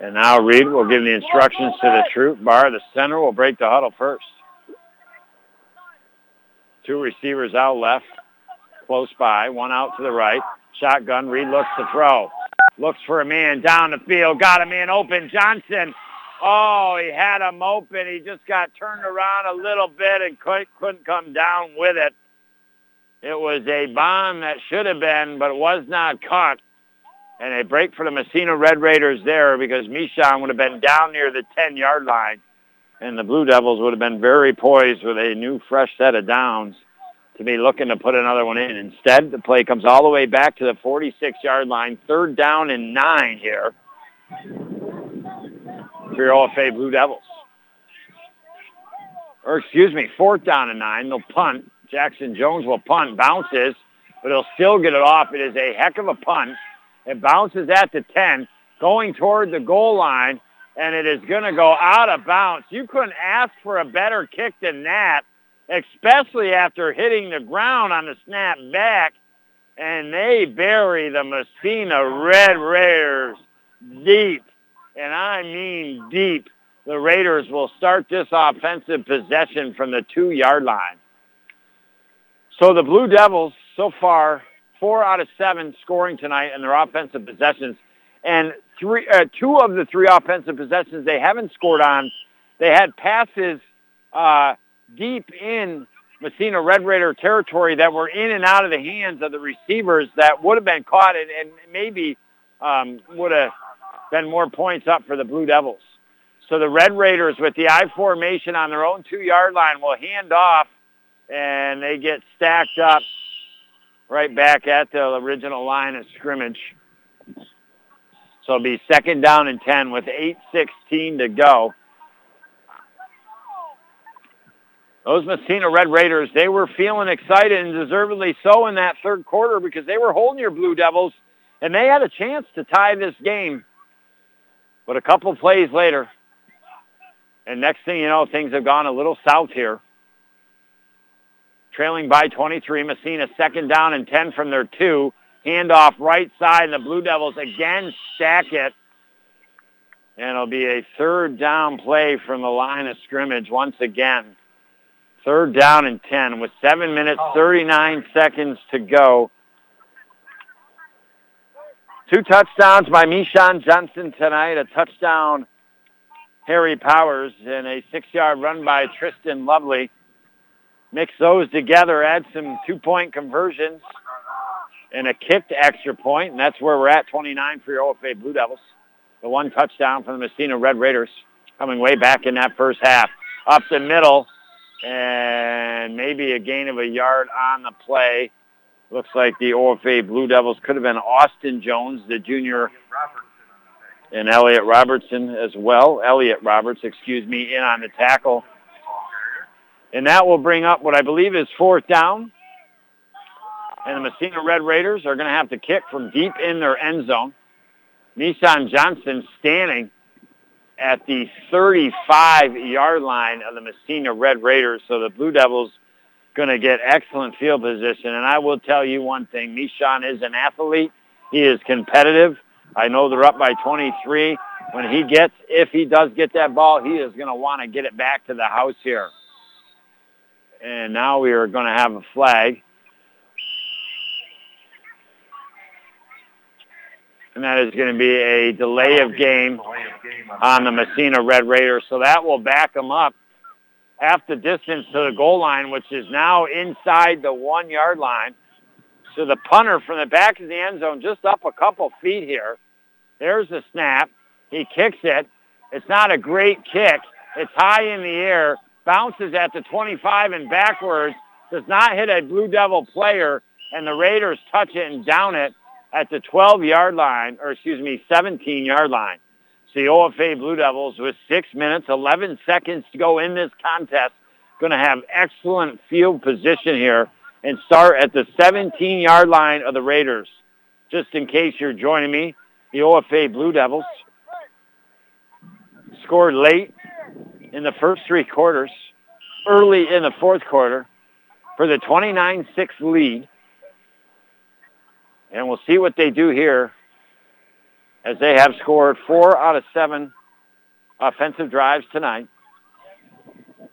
And now Reed will give the instructions to the troop. Bar, the center, will break the huddle first. Two receivers out left, close by. One out to the right. Shotgun. Reed looks to throw. Looks for a man down the field. Got a man open. Johnson. Oh, he had him open. He just got turned around a little bit and couldn't come down with it. It was a bomb that should have been, but was not caught. And a break for the Massena Red Raiders there because Michon would have been down near the 10-yard line. And the Blue Devils would have been very poised with a new fresh set of downs to be looking to put another one in. Instead, the play comes all the way back to the 46-yard line. Third down and nine here for your OFA Blue Devils. Or excuse me, fourth down and nine. They'll punt. Jackson Jones will punt. Bounces, but he'll still get it off. It is a heck of a punt. It bounces at the 10, going toward the goal line, and it is going to go out of bounds. You couldn't ask for a better kick than that, especially after hitting the ground on the snap back. And they bury the Massena Red Raiders deep, and I mean deep. The Raiders will start this offensive possession from the two-yard line. So the Blue Devils, so far, four out of seven scoring tonight in their offensive possessions. And three, uh, two of the three offensive possessions they haven't scored on, they had passes uh, deep in Massena Red Raider territory that were in and out of the hands of the receivers that would have been caught and, and maybe um, would have been more points up for the Blue Devils. So the Red Raiders with the I formation on their own two-yard line will hand off and they get stacked up right back at the original line of scrimmage. So it'll be second down and 10 with 8.16 to go. Those Massena Red Raiders, they were feeling excited and deservedly so in that third quarter because they were holding your Blue Devils and they had a chance to tie this game. But a couple plays later, and next thing you know, things have gone a little south here trailing by 23. Massena second down and 10 from their two. Handoff right side, and the Blue Devils again stack it. And it'll be a third down play from the line of scrimmage once again. Third down and 10 with 7 minutes, 39 seconds to go. Two touchdowns by Mishon Johnson tonight, a touchdown Harry Powers, and a six-yard run by Tristan Lovely mix those together, add some two-point conversions and a kicked extra point, and that's where we're at, 29 for your OFA Blue Devils. The one touchdown from the Massena Red Raiders coming way back in that first half. Up the middle, and maybe a gain of a yard on the play. Looks like the OFA Blue Devils could have been Austin Jones, the junior, and Elliot Robertson as well. Elliot Roberts, excuse me, in on the tackle. And that will bring up what I believe is fourth down. And the Massena Red Raiders are going to have to kick from deep in their end zone. Nissan Johnson standing at the 35-yard line of the Massena Red Raiders. So the Blue Devils going to get excellent field position. And I will tell you one thing. Nishan is an athlete. He is competitive. I know they're up by 23. When he gets, if he does get that ball, he is going to want to get it back to the house here. And now we are going to have a flag. And that is going to be a delay of game on the Massena Red Raiders. So that will back them up half the distance to the goal line, which is now inside the one-yard line. So the punter from the back of the end zone, just up a couple feet here. There's the snap. He kicks it. It's not a great kick. It's high in the air, bounces at the 25 and backwards, does not hit a Blue Devil player, and the Raiders touch it and down it at the 12-yard line, or excuse me, 17-yard line. The OFA Blue Devils with 6 minutes, 11 seconds to go in this contest, going to have excellent field position here and start at the 17-yard line of the Raiders. Just in case you're joining me, the OFA Blue Devils scored late in the first three quarters, early in the fourth quarter for the 29-6 lead. And we'll see what they do here as they have scored four out of seven offensive drives tonight.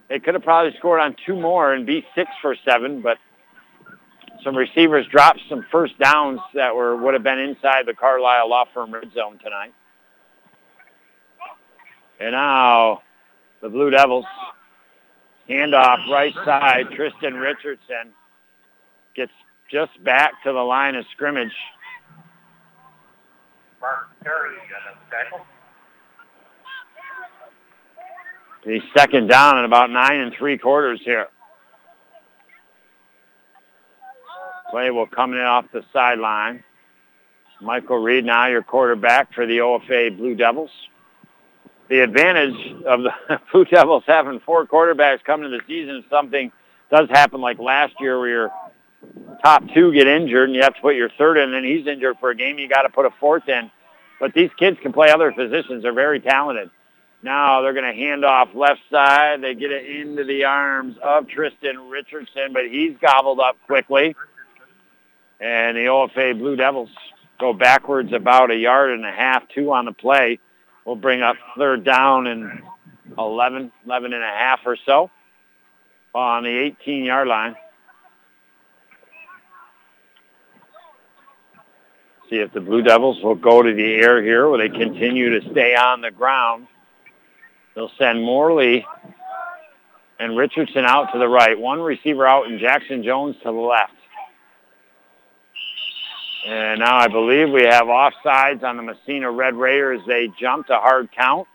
They could have probably scored on two more and be six for seven, but some receivers dropped some first downs that were would have been inside the Carlisle Law Firm red zone tonight. And now the Blue Devils handoff right side. Tristan Richardson gets just back to the line of scrimmage. He's second down at about nine and three quarters here. Play will come in off the sideline. Michael Reed now your quarterback for the OFA Blue Devils. The advantage of the Blue Devils having four quarterbacks coming to the season is something does happen like last year where your top two get injured and you have to put your third in and he's injured for a game. You got to put a fourth in. But these kids can play other positions. They're very talented. Now they're going to hand off left side. They get it into the arms of Tristan Richardson, but he's gobbled up quickly. And the OFA Blue Devils go backwards about a yard and a half, two on the play. We'll bring up third down and 11, 11 and a half or so on the 18-yard line. See if the Blue Devils will go to the air here. Will they continue to stay on the ground? They'll send Morley and Richardson out to the right. One receiver out and Jackson Jones to the left. And now I believe we have offsides on the Massena Red Raiders. They jumped a hard count.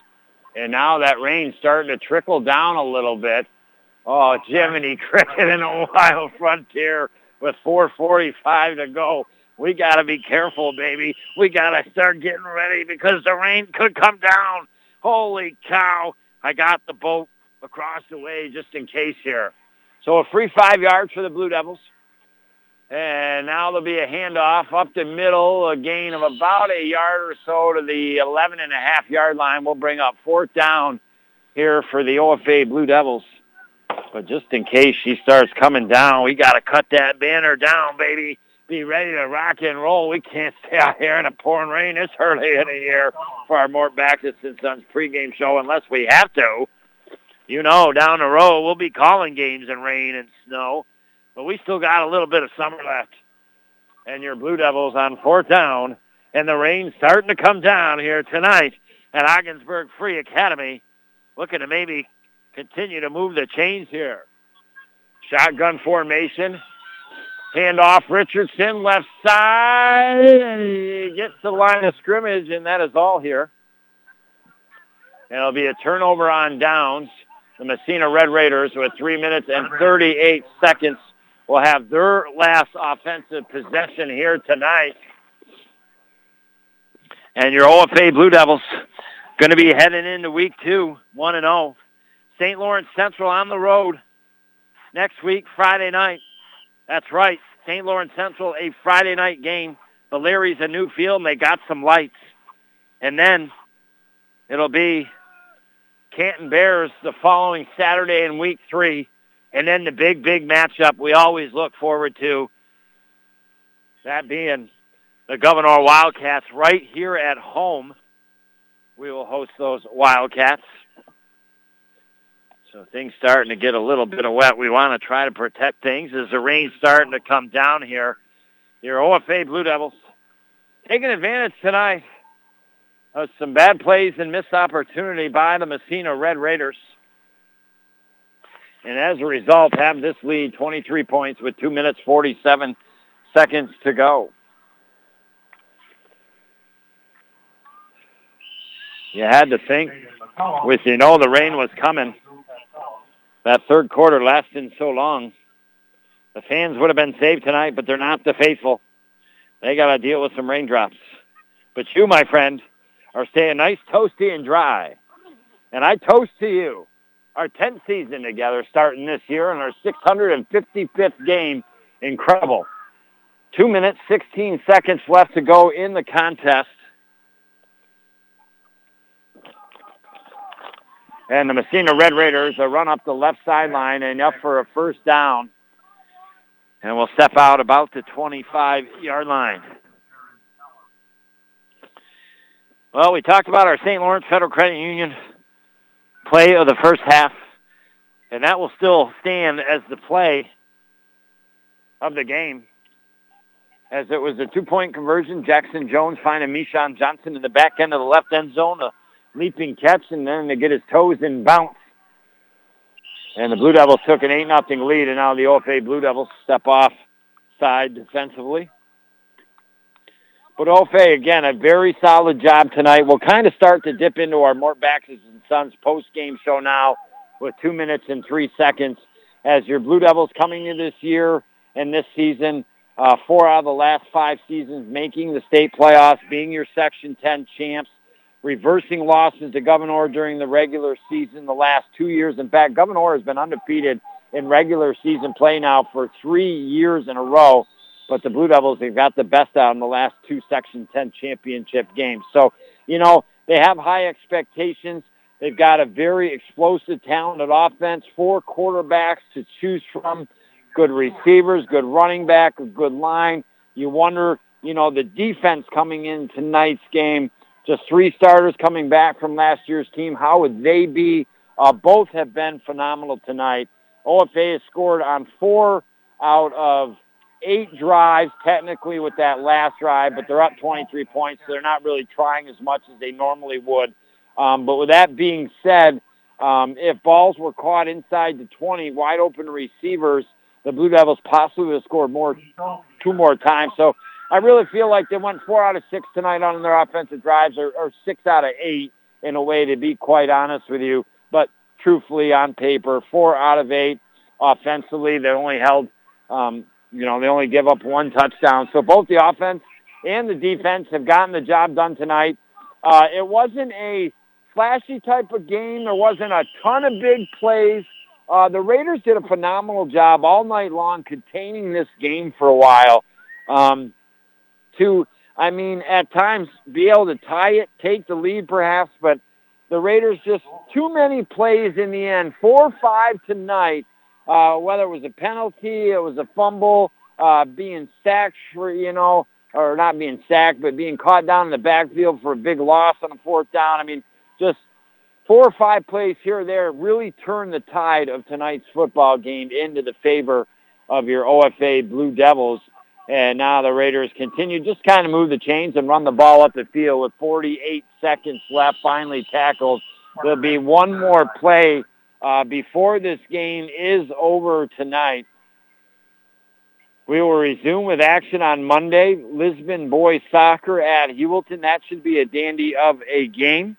And now that rain's starting to trickle down a little bit. Oh, Jiminy Cricket and Ohio Frontier with 4.45 to go. We got to be careful, baby. We got to start getting ready because the rain could come down. Holy cow. I got the boat across the way just in case here. So a free five yards for the Blue Devils. And now there'll be a handoff up the middle, a gain of about a yard or so to the 11 and a half yard line. We'll bring up fourth down here for the OFA Blue Devils. But just in case she starts coming down, we got to cut that banner down, baby. Be ready to rock and roll. We can't stay out here in a pouring rain this early in the year for our Mort Backus and Sons pregame show unless we have to. You know, down the road, we'll be calling games in rain and snow. But we still got a little bit of summer left. And your Blue Devils on fourth down. And the rain's starting to come down here tonight at Ogdensburg Free Academy. Looking to maybe continue to move the chains here. Shotgun formation. Hand off Richardson, left side. And he gets the line of scrimmage, and that is all here. And it'll be a turnover on downs. The Massena Red Raiders with 3 minutes and 38 seconds will have their last offensive possession here tonight. And your OFA Blue Devils going to be heading into week two, 1 and 0. St. Lawrence Central on the road next week, Friday night. That's right, St. Lawrence Central, a Friday night game. But Larry's a new field, and they got some lights. And then it'll be Canton Bears the following Saturday in week three. And then the big, big matchup we always look forward to, that being the Gouverneur Wildcats right here at home. We will host those Wildcats. So things starting to get a little bit of wet. We want to try to protect things as the rain's starting to come down here. Your OFA Blue Devils taking advantage tonight of some bad plays and missed opportunity by the Massena Red Raiders. And as a result, have this lead 23 points with 2 minutes 47 seconds to go. You had to think with you know the rain was coming. That third quarter lasting so long. The fans would have been saved tonight, but they're not the faithful. They got to deal with some raindrops. But you, my friend, are staying nice, toasty, and dry. And I toast to you our 10th season together starting this year and our 655th game. Incredible. Two minutes, 16 seconds left to go in the contest. And the Massena Red Raiders are run up the left sideline enough for a first down. And will step out about the 25-yard line. Well, we talked about our St. Lawrence Federal Credit Union play of the first half, and that will still stand as the play of the game. As it was a two-point conversion, Jackson Jones finding Mishan Johnson in the back end of the left end zone, leaping catch, and then to get his toes in bounce. And the Blue Devils took an 8 nothing lead, and now the OFA Blue Devils step off side defensively. But OFA, again, a very solid job tonight. We'll kind of start to dip into our Mort Backus and Sons post-game show now with two minutes and three seconds as your Blue Devils coming in this year and this season, uh, four out of the last five seasons making the state playoffs, being your Section 10 champs, reversing losses to Gouverneur during the regular season the last two years. In fact, Gouverneur has been undefeated in regular season play now for three years in a row but the Blue Devils they've got the best out in the last two Section 10 championship games. So, you know, they have high expectations. They've got a very explosive, talented offense, four quarterbacks to choose from, good receivers, good running back, a good line. You wonder, you know, the defense coming in tonight's game, just three starters coming back from last year's team. How would they be? Uh, both have been phenomenal tonight. OFA has scored on four out of eight drives technically with that last drive, but they're up 23 points, so they're not really trying as much as they normally would. Um, but with that being said, um, if balls were caught inside the 20, wide open receivers, the Blue Devils possibly would have scored more, two more times. So I really feel like they went four out of six tonight on their offensive drives, or, or six out of eight in a way, to be quite honest with you. But truthfully, on paper, four out of eight offensively. They only held um, you know, they only give up one touchdown. So both the offense and the defense have gotten the job done tonight. Uh, it wasn't a flashy type of game. There wasn't a ton of big plays. Uh, the Raiders did a phenomenal job all night long containing this game for a while. Um, to, I mean, at times be able to tie it, take the lead perhaps, but the Raiders just too many plays in the end. Four or five tonight uh, whether it was a penalty, it was a fumble, uh, being sacked for, you know, or not being sacked, but being caught down in the backfield for a big loss on the fourth down. I mean, just four or five plays here or there really turned the tide of tonight's football game into the favor of your OFA Blue Devils. And now the Raiders continue just kind of move the chains and run the ball up the field with 48 seconds left, finally tackled. There'll be one more play uh, before this game is over tonight. We will resume with action on Monday. Lisbon boys soccer at Heuvelton. That should be a dandy of a game.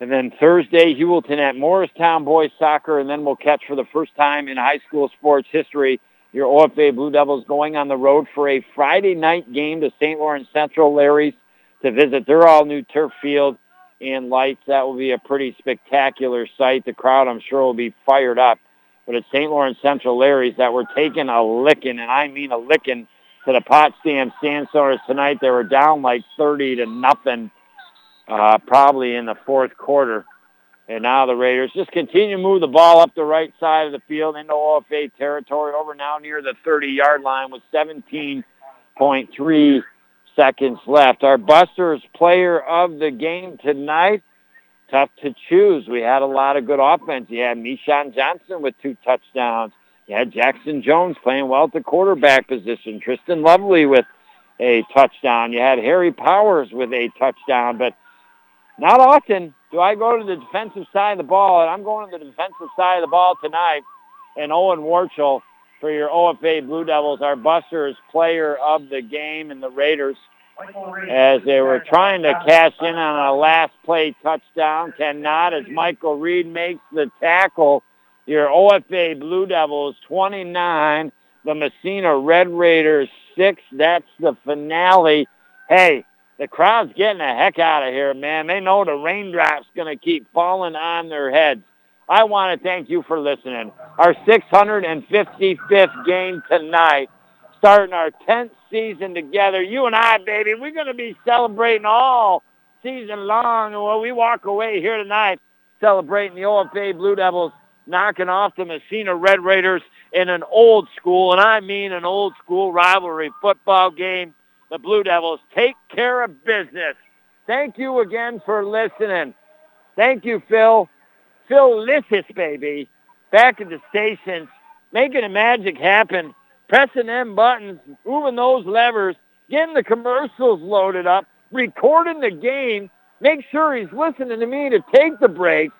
And then Thursday, Heuvelton at Morristown boys soccer. And then we'll catch for the first time in high school sports history your OFA Blue Devils going on the road for a Friday night game to St. Lawrence Central Larries to visit their all-new turf field and lights. That will be a pretty spectacular sight. The crowd, I'm sure, will be fired up. But at St. Lawrence Central Larries, that we're taking a licking, and I mean a licking, to the Potsdam Sandstoners tonight. They were down like 30 to nothing, uh, probably in the fourth quarter. And now the Raiders just continue to move the ball up the right side of the field into OFA territory over now near the 30-yard line with 17.3 seconds left. Our Busters player of the game tonight, tough to choose. We had a lot of good offense. You had Mishon Johnson with two touchdowns. You had Jackson Jones playing well at the quarterback position. Tristan Lovely with a touchdown. You had Harry Powers with a touchdown. But not often do I go to the defensive side of the ball, and I'm going to the defensive side of the ball tonight. And Owen Warchel for your OFA Blue Devils, our Busters player of the game and the Raiders as they were trying to cash in on a last play touchdown. Cannot as Michael Reed makes the tackle. Your OFA Blue Devils 29, the Massena Red Raiders 6. That's the finale. Hey, the crowd's getting the heck out of here, man. They know the raindrops going to keep falling on their heads. I want to thank you for listening. Our 655th game tonight, starting our 10th season together. You and I, baby, we're going to be celebrating all season long. And when we walk away here tonight, celebrating the OFA Blue Devils knocking off the Massena Red Raiders in an old school, and I mean an old school rivalry football game. The Blue Devils take care of business. Thank you again for listening. Thank you, Phil. Phil Lithis, baby, back at the stations, making the magic happen, pressing them buttons, moving those levers, getting the commercials loaded up, recording the game, make sure he's listening to me to take the breaks.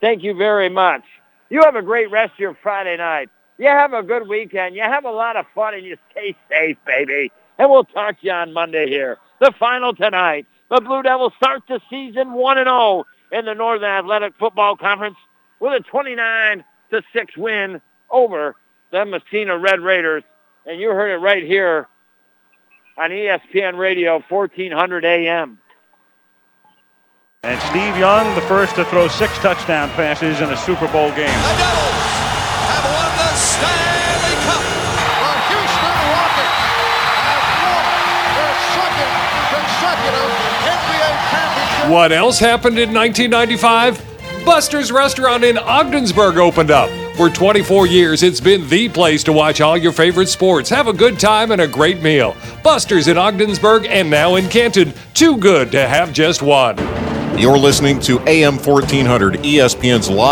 Thank you very much. You have a great rest of your Friday night. You have a good weekend. You have a lot of fun and you stay safe, baby. And we'll talk to you on Monday here. The final tonight. The Blue Devils start the season 1-0 in the Northern Athletic Football Conference with a 29 to 6 win over the Massena Red Raiders. And you heard it right here on ESPN Radio 1400 AM. And Steve Young, the first to throw six touchdown passes in a Super Bowl game. What else happened in 1995? Buster's Restaurant in Ogdensburg opened up. For 24 years, it's been the place to watch all your favorite sports, have a good time, and a great meal. Buster's in Ogdensburg and now in Canton. Too good to have just one. You're listening to AM 1400 ESPN's live.